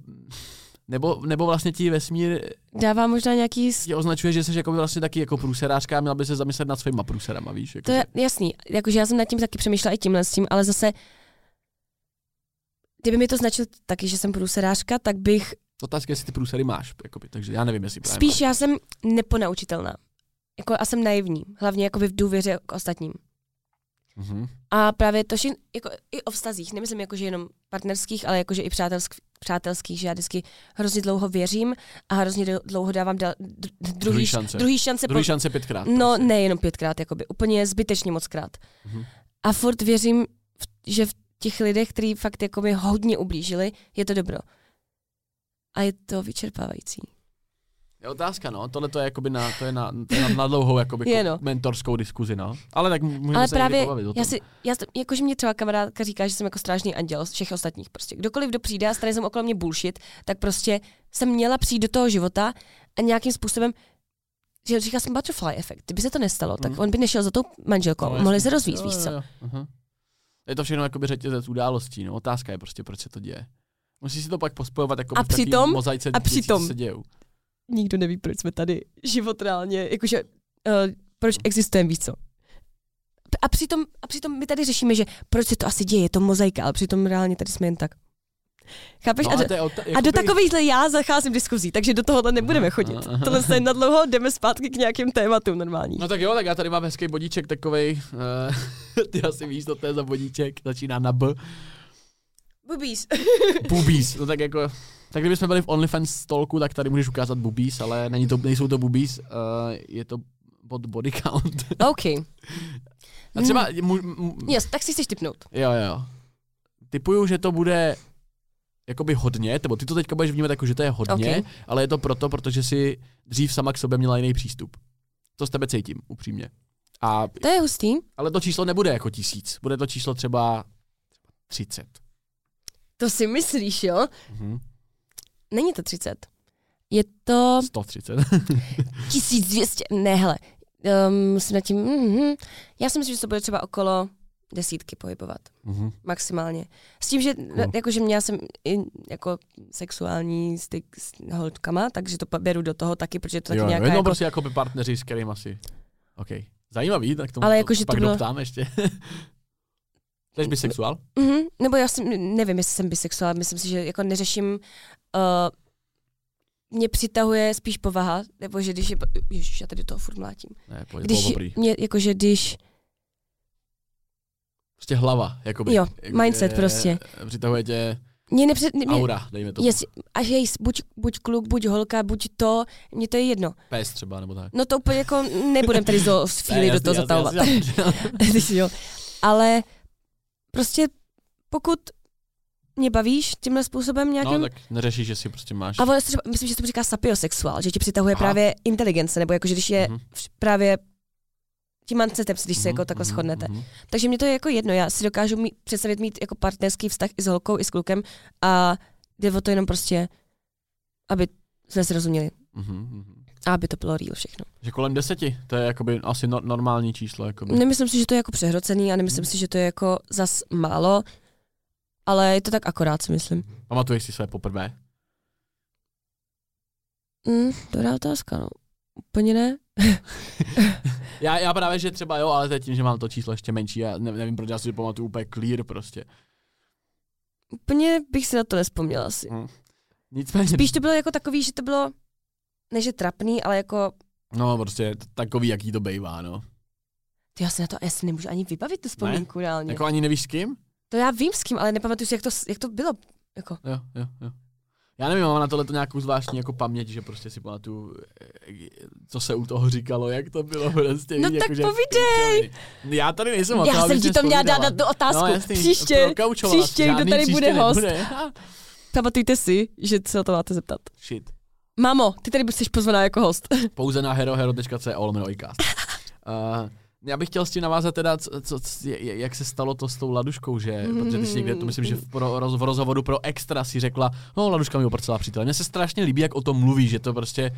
nebo, nebo vlastně ti vesmír Dává možná nějaký... tě označuje, že jsi jako vlastně taky jako průserářka a měla by se zamyslet nad svýma průserama, víš? Jako, To je jasný, jakože já jsem nad tím taky přemýšlela i tímhle s tím, ale zase kdyby mi to značil taky, že jsem průserářka, tak bych Otázka, jestli ty průsery máš, jakoby, takže já nevím, jestli právě Spíš já jsem neponaučitelná. Jako, a jsem naivní, hlavně jakoby v důvěře k ostatním. Máš. Mhm. A právě to, že jako i o vztazích, nemyslím jako, že jenom partnerských, ale jakože i přátelsk, přátelských, že já vždycky hrozně dlouho věřím a hrozně dl- dlouho dávám dal, druhý, Druhý šance. druhý šance. Druhý po, šance pětkrát. no prostě. ne jenom pětkrát, jakoby, úplně zbytečně moc krát. Mhm. A furt věřím, že v těch lidech, kteří fakt jako mi hodně ublížili, je to dobro. A je to vyčerpávající. Je otázka, no. Tohle to je jakoby na, to je na, to je na, na dlouhou jakoby Je, jako no. mentorskou diskuzi, no. Ale tak můžeme Ale se právě, někdy pobavit o tom. já si, já, jakože mě třeba kamarádka říká, že jsem jako strážný anděl z všech ostatních. Prostě kdokoliv, kdo přijde a starý jsem okolo mě bullshit, tak prostě jsem měla přijít do toho života a nějakým způsobem že říká jsem butterfly efekt. Kdyby se to nestalo, tak Mhm. on by nešel za tou manželkou. No, Mohli se rozvíct, Jo, víš jo, co? jo. Aha. Je to všechno jakoby řetězec událostí, no. Otázka je prostě, proč se to děje. Musíš si to pak pospojovat jako A přitom- mozaice a přitom- se dějou. Nikdo neví, proč jsme tady život reálně, jakože uh, proč existujeme, víš co? a, přitom, a přitom my tady řešíme, že proč se to asi děje, je to mozaika, ale přitom reálně tady jsme jen tak. Chápeš? No, a, do, ota- a do takovýchhle já zacházím diskuzí, takže do tohohle nebudeme chodit. Tohle se na dlouho jdeme zpátky k nějakým tématům normální. No tak jo, tak já tady mám hezký bodíček takovej. Uh, (laughs) ty asi víš, co to je za bodíček. Začíná na B. Bubís. Boobies. No tak jako... Tak kdybychom byli v OnlyFans stolku, tak tady můžeš ukázat boobies, ale není to, nejsou to boobies, uh, je to bod body count. (laughs) OK. A třeba... Mu, mu, Yes, tak si chceš typnout. Jo, jo. Typuju, že to bude jakoby hodně, nebo ty to teďka budeš vnímat jako, že to je hodně, Ok. ale je to proto, protože si dřív sama k sobě měla jiný přístup. To z tebe cítím, upřímně. A, To je hustý. ale to číslo nebude jako tisíc, bude to číslo třeba 30. To si myslíš, jo? Mhm. Není to 30. Je to 130. 1200. (laughs) Ne, hele. Um, musím nad tím... Mm-hmm. Já si myslím, že to bude třeba okolo desítky pohybovat. Mhm. Maximálně. S tím, že No. jakože měla jsem i jako sexuální styk s holkama, takže to beru do toho taky, protože to taky jo, nějaká jo, no jako, prostě jako by partneři, s kterým asi. OK. Zajímavý, tak tomu Ale to jakože to pak bylo- doptám ještě. (laughs) Jsi bisexuál? Mhm, nebo já si nevím, jestli jsem bisexuál, myslím si, že jako neřeším, uh, mě přitahuje spíš povaha, nebo že když je, ježiš, já tady toho furt mlátím. Ne, pojď, Když, dobrý. mě, jakože když, Prostě hlava, jakoby. Jo, mindset eh, prostě. Přitahuje tě mě nepřed, mě, aura, dejme to. Jestli, až je buď, buď kluk, buď holka, buď to, mně to je jedno. Pes třeba, nebo tak. No to úplně jako nebudem tady zo z chvíli do toho zatahovat. (laughs) Jo. Ale prostě pokud mě bavíš tímhle způsobem nějakým, No, tak neřešíš, že si prostě máš. a se třeba, myslím, že se to říká sapiosexuál, že ti přitahuje Aha. právě inteligence, nebo jako, že když je Mhm, vš- právě tím mindsetem, když se mhm, jako takhle mhm, shodnete. mhm. Takže mě to je jako jedno, já si dokážu mít, představit mít jako partnerský vztah i s holkou, i s klukem a jde o to jenom prostě, aby jsme si rozuměli Mhm, mhm. A aby to bylo real všechno. Že kolem deseti, to je jakoby asi no, normální číslo. Jakoby. Nemyslím si, že to je jako přehrocený a nemyslím Mhm. si, že to je jako zas málo, ale je to tak akorát, si myslím. Pamatuješ si své poprvé? Mm, dobrá otázka, no. Úplně ne. (laughs) Já, já právě, že třeba jo, ale tím, že mám to číslo ještě menší. Já ne, nevím, proč já si pamatuju úplně clear prostě. Úplně bych si na to nespomněla asi. Nicméně, Spíš to bylo jako takový, že to bylo, ne že trapný, ale jako, no prostě takový, jaký to bejvá, no. ty já si na to asi nemůžu ani vybavit tu vzpomínku reálně. Jako ani nevíš s kým? To já vím s kým, ale nepamatuju si, jak to, jak to bylo. Jako. Jo, jo, jo. Já nevím, mám na tohle nějakou zvláštní jako paměť, že prostě si pamatuju, co se u toho říkalo, jak to bylo prostě. No víš, tak jako, že- povídej! Já tady nejsem to, Já jsem ti si to měla dát na tu otázku. No, jasný, příště, si, příště, kdo tady bude host. nebude. (laughs) Pamatujte si, že se o to máte zeptat. Shit. Mamo, ty tady jsi pozvaná jako host. (laughs) Pouze na herohero.co lomeno iCast. Uh, (laughs) já bych chtěl s tím navázat teda, co, co, je- jak se stalo to s tou laduškou, že, Mm. protože ty jsi někde, to myslím, že v, pro, roz, v rozhovoru pro Extra si řekla, no laduška mi oprcela přítel. Mně se strašně líbí, jak o tom mluví, že to prostě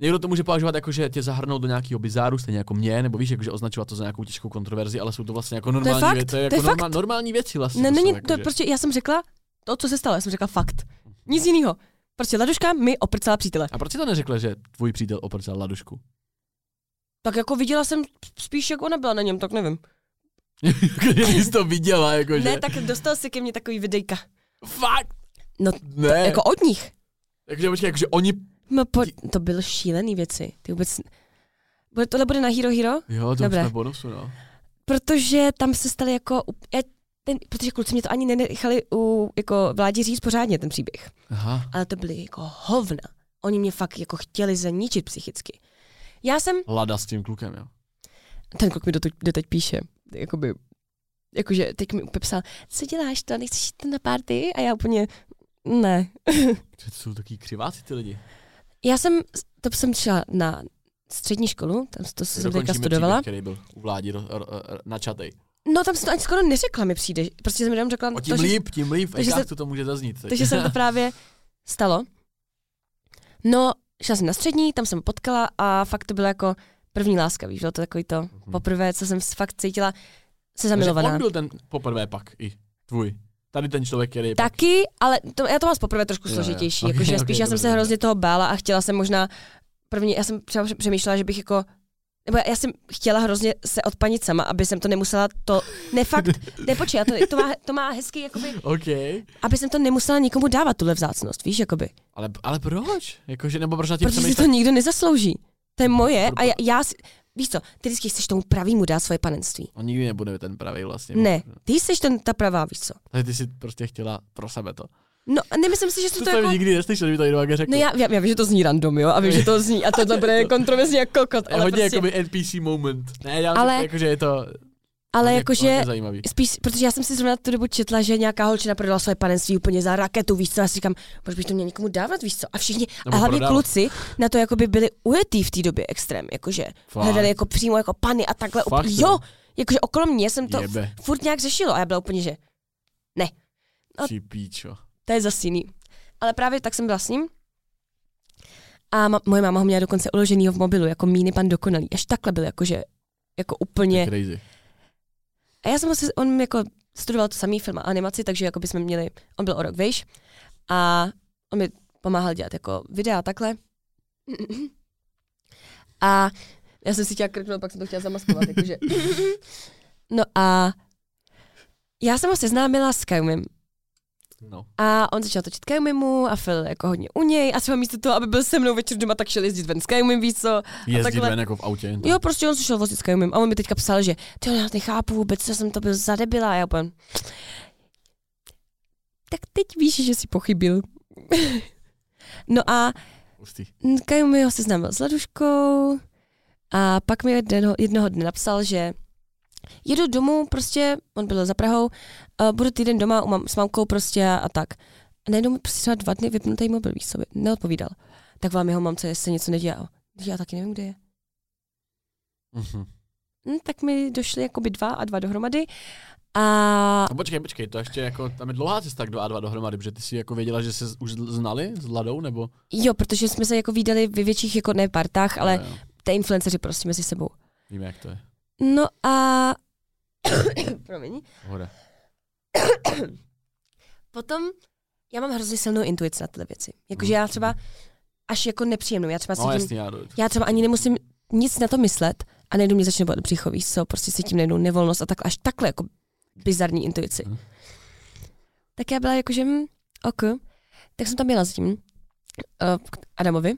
Někdo to může považovat jako, že tě zahrnou do nějakého bizáru, stejně jako mě, nebo víš, jako, že označovat to za nějakou těžkou kontroverzi, ale jsou to vlastně jako normální, fakt, věci, to je to je jako norma, fakt. normální věci vlastně. Ne, to jsou není, jako, to že- prostě, já jsem řekla to, co se stalo, já jsem řekla fakt. Nic jiného. Prostě Laduška mi oprcala přítele. A proč jsi to neřekla, že tvůj přítel oprcel ladušku? Tak jako viděla jsem spíš, jak ona byla na něm, tak nevím. Když (laughs) jsi to viděla, jakože. Ne, tak dostal si ke mně takový videjka. Fakt? No, Ne. Jako od nich. Takže počkej, jakože oni... No, po, to byly šílený věci. Ty vůbec... Bude, tohle bude na Hero Hero? Jo, to Dobré. už v bonusu, no. Protože tam se staly jako... Já, ten, protože kluci mě to ani nenechali u jako vládi říct pořádně ten příběh. Aha. Ale to byly jako hovna. Oni mě fakt jako chtěli zničit psychicky. Já jsem... Lada s tím klukem, jo. Ten kluk mi doteď, doteď píše. Jakoby, jakože teď mi úplně psal, co děláš to, nechceš jít na party? A já úplně, ne. (laughs) To jsou taky křiváci ty lidi. Já jsem, to jsem šla na střední školu, tam to jsem teďka studovala. příběh, který byl u vládi ro, ro, ro, načatej. No tam jsem to ani skoro neřekla, mi přijde. Prostě jsem jenom řekla, O tím to, že, líp, tím líp, takže jak se- to může zaznít. teď. takže se to právě stalo. No, šla jsem na střední, tam jsem potkala a fakt to bylo jako první láska, víš, bylo to takový to Mhm. poprvé, co jsem fakt cítila se Takže zamilovaná. on byl ten poprvé pak i tvůj. Tady ten člověk, který pak... Taky, ale to, já to mám poprvé trošku Jo, jo. složitější, Ok, jakože ok, spíš já jsem dobře, se hrozně toho bála a chtěla jsem možná první, já jsem třeba přemýšlela, že bych jako nebo já jsem chtěla hrozně se odpanit sama, aby jsem to nemusela to, ne fakt, ne počkej, to, to, má, to má hezký, jakoby, OK. aby jsem to nemusela nikomu dávat, tuhle vzácnost, víš, jakoby. Ale, ale proč? Jakože, nebo proč na tím Protože si to nikdo nezaslouží. To je moje a já, já si, víš co, ty vždycky chceš tomu pravýmu dát svoje panenství. On nikdy nebude ten pravý vlastně. Ne, ty jsi ten, ta pravá, víš co. Takže ty si prostě chtěla pro sebe to. No, nemyslím si, že To to, to jako... nikdy neslyšel, že by to takhle řekl. No já, já, já, vím, že to zní random, jo, a vím, že to zní, a tohle bude (laughs) kontroverzní jak kokot, ale hodně prostě, jakoby NPC moment. Ne, já Ale- jakože je to ale jakože, spíš, protože já jsem si zrovna tu dobu četla, že nějaká holčina prodala své panenství úplně za raketu, víš co, já si říkám, proč bych to měl někomu dávat, víš co, a všichni, Nebo a hlavně prodávat. kluci na to jakoby byli ujetý v té době extrém, jakože Fakt. hledali jako přímo jako pany a takhle, Fakt, úplně, jo? jakože okolo mě jsem to Jebe. furt nějak řešilo a já byla úplně, že ne, a- píčo. To je zas jiný. Ale právě tak jsem byla s ním a ma- moje máma ho měla dokonce uloženýho v mobilu, jako míny pan dokonalý. Až takhle byl, jakože, jako úplně. Crazy. A já jsem ho on jako studoval to samý film a animaci, takže jako bychom měli, on byl o rok vejš a on mi pomáhal dělat jako videa a takhle. A já jsem si chtěla krknout, pak jsem to chtěla zamaskovat, (laughs) jakože. No a já jsem ho seznámila s Kajumem. No. A on začal točit Kajumimu a Phil jako hodně u něj a třeba místo toho, aby byl se mnou večer doma, tak šel jezdit ven s Kajumim, víš co. Jezdit takhle- ven jako v autě. Jo, prostě on se šel vozit s Kajumim a on mi teďka psal, že ty já nechápu vůbec, co jsem to byl za debila. A já úplně, tak teď víš, že jsi pochybil. (laughs) no a. Kajumi ho seznámil s Laduškou a pak mi jednoho, jednoho dne napsal, že jedu domů, prostě, on byl za Prahou, uh, budu týden doma u mam, s mamkou prostě a, a tak. A najednou mi prostě třeba dva dny vypnutý mobil, by- neodpovídal. Tak vám jeho mamce, jestli něco nedělal. Já taky nevím, kde je. Mhm. Hm, tak mi došly jakoby dva a dva dohromady. A No počkej, počkej, to ještě jako, tam je dlouhá cesta k dva a dva dohromady, protože ty si jako věděla, že se už znali s Ladou, nebo? jo, protože jsme se jako viděli ve větších jako ne partách, ale jo. ty influenceři prostě mezi sebou. Víme, jak to je. No a... (coughs) Promiň. Pohoda. Potom já mám hrozně silnou intuici na tyhle věci. Jakože já třeba až jako nepříjemnou. Já třeba No cítím, jasně, já, já třeba ani nemusím nic na to myslet a najednou mě začne bolet břicho, víš co, prostě cítím najednou nevolnost a takhle, až takhle jako bizarní intuici. Mhm. Tak já byla jakože, hm, ok. Tak jsem tam byla s tím uh, k Adamovi.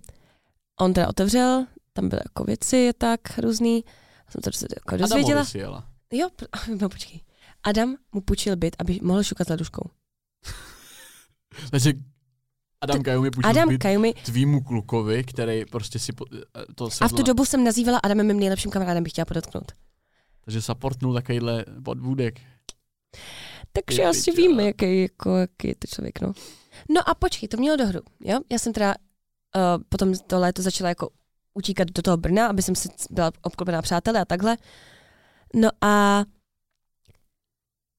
On teda otevřel, tam byly jako věci a tak různý. A jsem to jako dozvěděla. Adamovi si jela. Jo, (laughs) no počkej. Adam mu půjčil byt, aby mohl šukat s laduškou. (laughs) Takže Adam Kajumi půjčil Adam byt Kajumi. tvýmu klukovi, který prostě si po, to sedla. A v tu dobu jsem nazývala Adamem mým nejlepším kamarádem, bych chtěla podotknout. Takže supportnul takovýhle podvůdek. Takže Ty asi víme, jaký, jako, jaký je to člověk, no. No a počkej, to mělo dohru, jo? Já jsem teda uh, potom to léto začala jako utíkat do toho Brna, aby jsem si byla obklopená přátelé a takhle. No a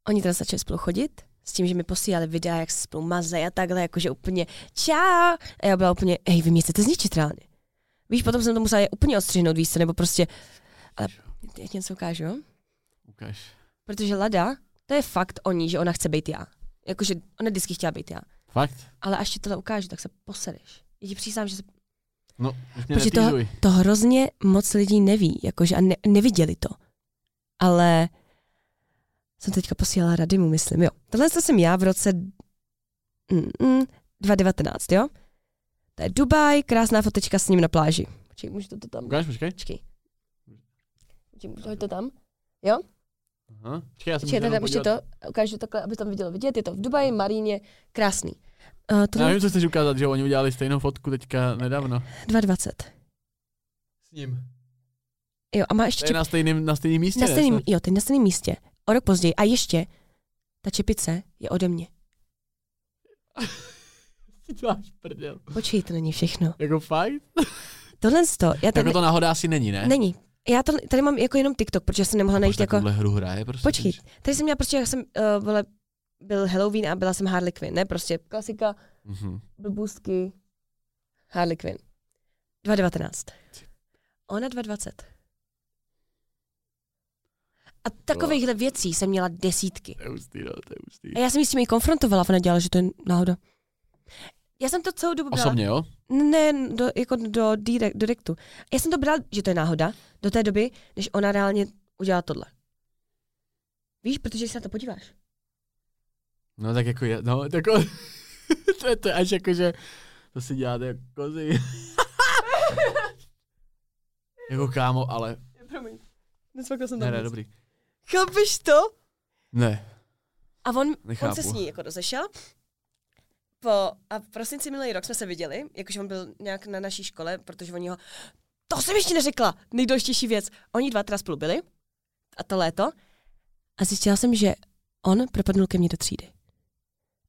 oni teda začali spolu chodit, s tím, že mi posílali videa, jak se spolu mazej a takhle, jakože úplně čau. A já byla úplně, hej, vy mě chcete zničit reálně. Víš, potom jsem to musela je úplně odstřihnout, víš nebo prostě, ale já ti něco ukážu, jo? Ukaž. Protože Lada, to je fakt o ní, že ona chce být já. Jakože ona vždycky chtěla být já. Fakt? Ale až ti tohle ukážu, tak se posereš. Já ti přísám, že se, No, Protože to- to hrozně moc lidí neví, jakože a ne, neviděli to. Ale jsem teďka posílala Radimu, myslím, jo. Tohle to jsem já v roce mm, mm, 2019, jo? To je Dubaj, krásná fotečka s ním na pláži. Počkej, můžu to, to tam? Ukáž, počkej. Počkej. Počkej, můžu to tam? Jo? Aha. Počkej, já jsem Počkej, ještě podívat. to, ukážu takhle, aby tam vidělo vidět, je to v Dubaji, Maríně, krásný. Uh, Já tohle nevím, co chceš ukázat, že oni udělali stejnou fotku teďka nedávno. 2,20. S ním. Jo, a má ještě To je na stejném, na stejném místě, na stejným, jo, teď na stejném místě. O rok později. A ještě, ta čepice je ode mě. (laughs) To máš prdel. Počkej, to není všechno. Jako fakt? (laughs) Tohle z to, já tady, Jako to náhoda asi není, ne? není. Já to, tady mám jako jenom TikTok, protože jsem nemohla najít jako... hru hraje, prostě. Počkej, tady jsem měla prostě, jak jsem, uh, vole, byl Halloween a byla jsem Harley Quinn, ne? Prostě klasika, Mhm. blbůstky, Harley Quinn. 2019. Ona 2020. A takovýchhle věcí jsem měla desítky. To je hustý, no, to je hustý. A já jsem ji s tím i konfrontovala, ona dělala, že to je náhoda. já jsem to celou dobu brala. Osobně, jo? Ne, do, jako do, do direktu. Já jsem to brala, že to je náhoda, do té doby, než ona reálně udělala tohle. Víš, protože se na to podíváš. No tak jako, je, no, tak jako, (laughs) to, je, to až jako, že to si děláte jako kozy. (laughs) jako kámo, ale, Promiň. Nesmakla jsem ne, ne, dobrý. Chápeš to? Ne, A on, Nechápu. on se s ní jako rozešel. Po, a v prosinci minulý rok jsme se viděli, jakože on byl nějak na naší škole, protože oni ho... To jsem ještě neřekla! Nejdůležitější věc. Oni dva teda spolu byli, a to léto, a zjistila jsem, že on propadnul ke mně do třídy.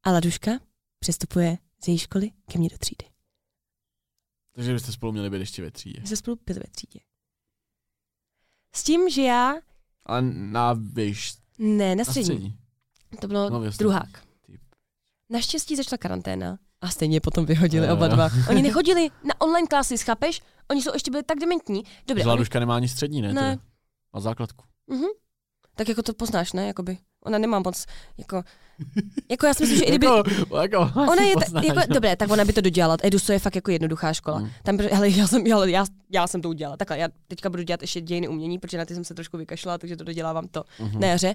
A Laduška přestupuje z její školy ke mně do třídy. takže byste spolu měli být ještě ve třídě. My jsme spolu byli ve třídě. S tím, že já... Ale na výš, Ne, na na střední. střední. To bylo No, druhák. Ty- Naštěstí začala karanténa a stejně potom vyhodili Jo, oba dva. (laughs) Oni nechodili na online klasy, chápeš? Oni jsou ještě byli tak dementní. Dobře, oni, Zladuška nemá ani střední, ne? Ne. teda? Má základku. mhm. Tak jako to poznáš, ne? Jakoby. Ona nemá moc, jako, jako já si myslím, že i kdyby, jako, jako, ona je, poznáš, jako, no. dobré, tak ona by to dodělala. Edus je fakt jako jednoduchá škola. Mm. Tam, hele, já jsem, hele, já, já jsem to udělala. Takhle, já teďka budu dělat ještě dějiny umění, protože na ty jsem se trošku vykašlala, takže to dodělávám to Mhm. na jaře.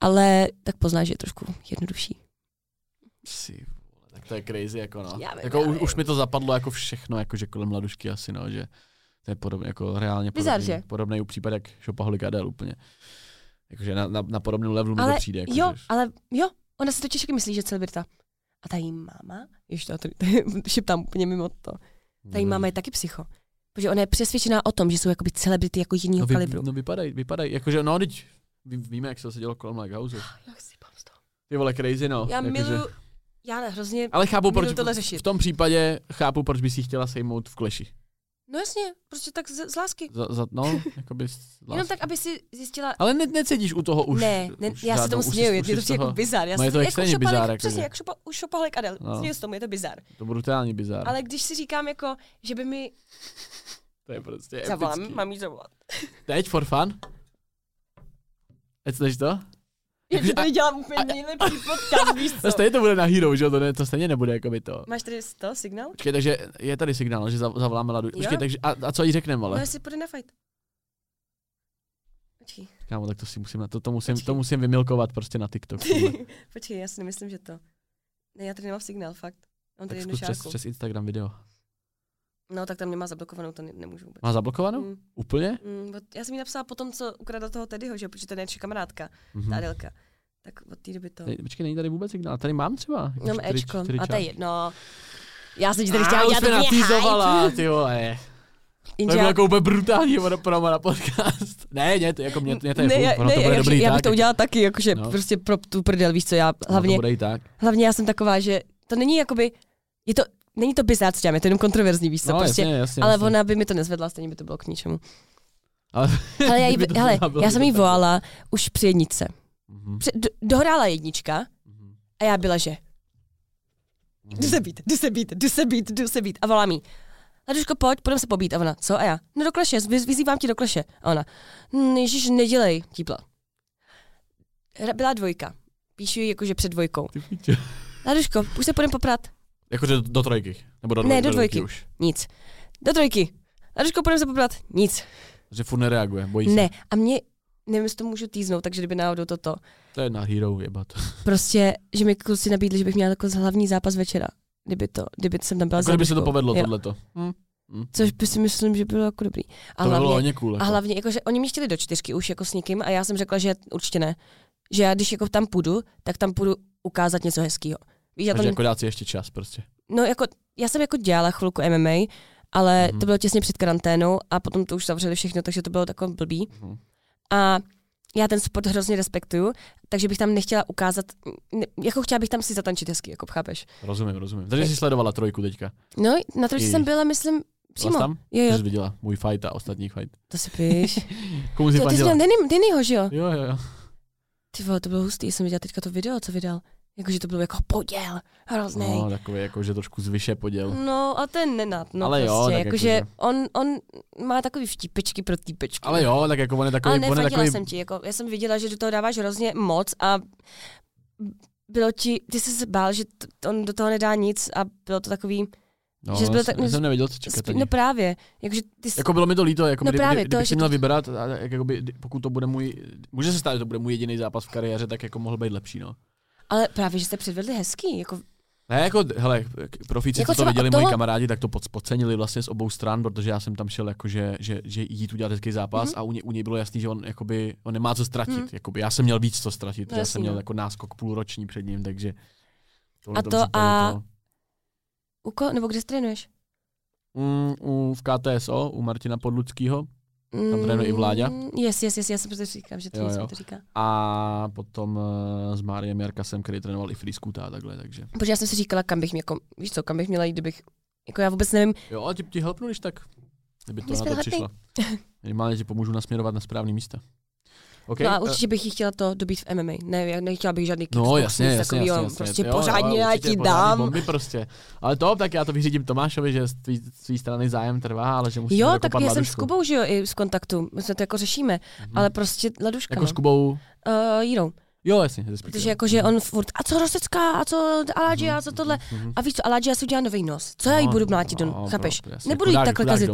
Ale tak poznáš, že je trošku jednodušší. Si, tak to je crazy, jako no. Já vím, jako já už, vím. už mi to zapadlo jako všechno, jako že kolem Ladušky asi, no, že to je podobně, jako reálně Bizar, podobný, že? podobný případ jak Šopaholik Adel úplně. Jakože na, na, na podobném levelu mi Ale to přijde. Jako, jo, že, ale jo, ona si totiž taky myslí, že celebrita. A ta její máma, ještě to, to, (laughs) to šeptám úplně mimo to, ta její máma je taky psycho. Protože ona je přesvědčená o tom, že jsou jakoby celebrity jako jiného no, vy, kalibru. no vypadají, vypadají, jakože no, teď ví- víme, jak se to sedělo kolem Lighthouse. Já si toho. Ty vole, crazy, no. Já jakože- miluju, já ne, hrozně, Ale chápu, proč tohle řešit. v tom případě chápu, proč by si chtěla sejmout v kleši. No jasně, prostě tak z, z lásky. Za, za, no, (laughs) jakoby z Jenom tak, aby si zjistila, Ale ne, necítíš u toho už. ne, ne už já se tomu směju, je to prostě jako bizar. Já No je si- to extrémně bizár, jako Přesně, jak šopa, už šopalek Adel, No. směju s tomu, je to bizar. To brutální bizár. Ale když si říkám jako, že by mi, To je prostě zavolám, epický. mám jí zavolat. Teď for fun? Teď chceš to? Já ti tady dělám úplně nejlepší podcast, víš (laughs) To co? stejně to bude na Hero, že jo? To, ne, to stejně nebude jako by to. Máš tady to, signál? Počkej, takže je tady signál, že zav- zavoláme Ladu. Počkej, takže a, a co jí řekneme, No, ale? jestli půjde na fight. Počkej, Kámo, tak to si musím, to, to musím, to Počkej. musím vymilkovat prostě na TikTok. (laughs) počkej, já si nemyslím, že to. Ne, já tady nemám signál, fakt. Mám tady tak jednu zkus přes, přes Instagram video. No, tak tam nemá zablokovanou, to ne, nemůžu vůbec. Má zablokovanou? Mm, Úplně? mm, já jsem jí napsala potom, co ukradla toho Teddyho, že protože to je naše kamarádka, Mhm. ta Adelka. Tak od té doby to. Tady, počkej, není tady vůbec signál. Tady mám třeba. jako Mám čtyři- Ečko, čtyři a to je čárky. jedno. Já jsem ti tady chtěla udělat natýzovala, ty vole. (laughs) To Jenže bylo já- jako úplně brutální promo na podcast. Ne, ne, to, jako mě, mě to je ne, ono ne, to bude já, dobrý já tak. bych to udělala taky, jakože No. prostě pro tu prdel, víš co, já hlavně, to bude i tak. hlavně já jsem taková, že to není jakoby, je to, není to bizár, co dělám, je to jenom kontroverzní, víš co, No, prostě, jasně, jasně, ale jasně. ona by mi to nezvedla, stejně by to bylo k ničemu. Ale, (laughs) Ale já, jí, hele, já jsem jí volala už při jedničce. Mhm, Při, do, dohrála jednička mhm, a já byla, že mhm. jdu se být, jdu se být, jdu se být, jdu se být. A volá mi, Laduško, pojď, půjdeme se pobít. A ona, co? A já, no do kleše, vyz- vyzývám tě do kleše. A ona, "Hm, ježiš, nedělej, típla. Byla dvojka. Píšu jakože před dvojkou. Laduško, už se půjdeme poprat. Jakože do, do trojky. Nebo do, Ne, dvoj- do dvojky. už. Nic. Do trojky. Laduško, půjdeme se poprat. Nic. Že furt nereaguje, bojí se. Ne. A mě, nevím, jestli to můžu týznout, takže kdyby náhodou toto. To je na hero jebat. Prostě, že mi kluci nabídli, že bych měla jako hlavní zápas večera. Kdyby to, kdyby jsem tam byla Jako kdyby se to povedlo, Jo. tohleto. Hm. Hm. Což by si myslím, že bylo jako dobrý. A To by bylo hlavně, hodně cool. a Jako. hlavně jako, že oni mě chtěli do čtyřky už jako s někým a já jsem řekla, že určitě ne. Že já když jako tam půjdu, tak tam půjdu ukázat něco hezkého. Víš, já Takže tam, jako dát si ještě čas prostě. no jako, já jsem jako dělala chvilku MMA, ale Mhm. to bylo těsně před karanténou a potom to už zavřeli všechno, takže to bylo takové blbý. Mhm. A já ten sport hrozně respektuju, takže bych tam nechtěla ukázat, ne, jako chtěla bych tam si zatančit hezky, jako chápeš. Rozumím, rozumím. Takže jsi sledovala trojku teďka. No, na trojce jsem byla, myslím, přímo. Tam? Jo, jo, Jsi viděla můj fight a ostatní fight. to si píš. (laughs) Komu jsi Jo, ty jsi měl Denny, Dennyho, že jo? Jo, jo, jo. Ty vole, to bylo hustý, jsem viděla teďka to video, co vydal. Jakože to bylo jako poděl, hrozný. No, takový jako, že trošku zvyše poděl. no a ten nenad, no Ale jo, prostě, tak jakože jakože- on, on má takový vtípečky pro týpečky. Ale jo, tak jako on je takový, Ale on je nefandila takový, jsem ti, jako, já jsem viděla, že do toho dáváš hrozně moc a bylo ti, ty jsi se bál, že t- on do toho nedá nic a bylo to takový, No, že byl tak- já jsem nevěděl, co čekat. spí, no právě, jakože ty jsi, Jako bylo mi to líto, jako No kdy, právě, kdy, to, kdybych si to- měl vybrat, a, jak, jakoby, pokud to bude můj, může se stát, že to bude můj jediný zápas v kariéře, tak jako mohl být lepší, no. Ale právě, že jste předvedli hezký, jako Ne, jako, hele, profíci, Jako co to viděli toho- moji kamarádi, tak to pod- podcenili vlastně z obou stran, protože já jsem tam šel jako, že, že, že jít udělat hezký zápas Mhm. a u, ně, u něj bylo jasný, že on, jakoby, on nemá co ztratit. Mhm. Jakoby, já jsem měl víc co ztratit, No já jsem měl no. jako náskok půlroční před ním, takže A to a- to- u ko, nebo kde trénuješ? Mm, u, v KTSO, u Martina Podluckýho Tam trénuje i Vláďa? Mm, Yes, yes, yes, já jsem to říkám, že to Jo, jo. to říká. a potom uh, s Máriem Jarkasem, který trénoval i freescoota a takhle, takže. Protože já jsem si říkala, kam bych, mě, jako, víš co, kam bych měla jít, kdybych, jako já vůbec nevím, Jo, a ti, ti helpnu, když tak, kdyby to My na to přišla. (laughs) Minimálně ti pomůžu nasměrovat na správný místa. Okay, no a eh, určitě bych jí chtěla to dobít v MMA. Ne, já nechtěla bych žádný No kickbox, jasně, jasně, takovýho, jasně, jasně. prostě Jo, pořádně jo, já ti dám. Bomby prostě. Ale to, tak já to vyřídím Tomášovi, že z tvý, strany zájem trvá, ale že musíme Jo, tak já jsem s. Kubou, že jo, i z kontaktu, my jsme to jako řešíme, Mhm. ale prostě laduška, Jako no. s Kubou, Uh, Jirou, jo, jasně. protože jakože on furt, a co Rosecká, a co Aladži, a co tohle. Mhm. A víš co, Aladži, já si udělám nový nos. Co já jí No, budu mlátit, no, do, no, chápeš? jasně. Nebudu jí takhle kazit.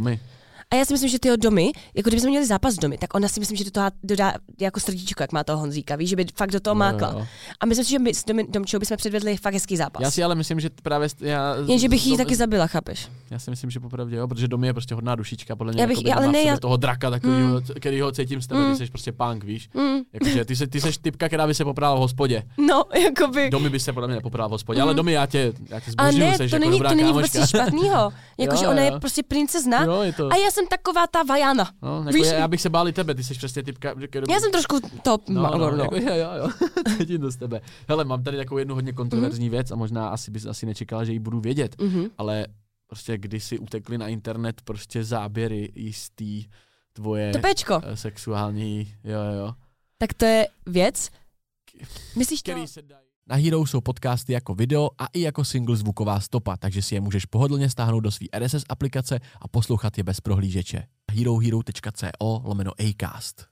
A já si myslím, že ty domy, jako kdybychom měli zápas domy, tak ona si myslím, že do toho dodá jako srdíčko, jak má toho Honzíka, víš, že by fakt do toho mákla. jo, jo. A myslím si, že my s domy, Domčou bychom předvedli fakt hezký zápas. Já si ale myslím, že právě já... Jenže bych to- taky zabila, chápeš? Já si myslím, že popravdě jo, protože Domy je prostě hodná dušička, podle mě Já bych- jakoby já- ale ne, já- toho draka takovýho, kterýho cítím z tebe, Mm. ty jsi prostě punk, víš? Mm, Jakože ty, se, ty seš typka, která by se poprala v hospodě. no, (laughs) jakoby. Domy by se podle mě nepoprala v hospodě, Mm. ale Domy já tě, já tě zbožňuju, ne, seš to jako není, to není vůbec špatného. (laughs) Jakože ona je prostě princezna Jo, je to. a já jsem taková ta Vajana. No, jako Víš- já, já, bych se bál i tebe, ty jsi přesně typka, kterou... Já jsem trošku top. No, No, no, no, Jako, jo, jo, jo, (laughs) cítím to z tebe. Hele, mám tady takovou jednu hodně kontroverzní věc a možná asi bys asi nečekala, že ji budu vědět, Mhm. ale prostě kdysi utekly na internet prostě záběry jistý tvoje To péčko. eh, sexuální, jo, jo, jo. Tak to je věc. Myslíš to? Na Hero jsou podcasty jako video a i jako single zvuková stopa, takže si je můžeš pohodlně stáhnout do své RSS aplikace a poslouchat je bez prohlížeče. herohero.co lomeno Acast.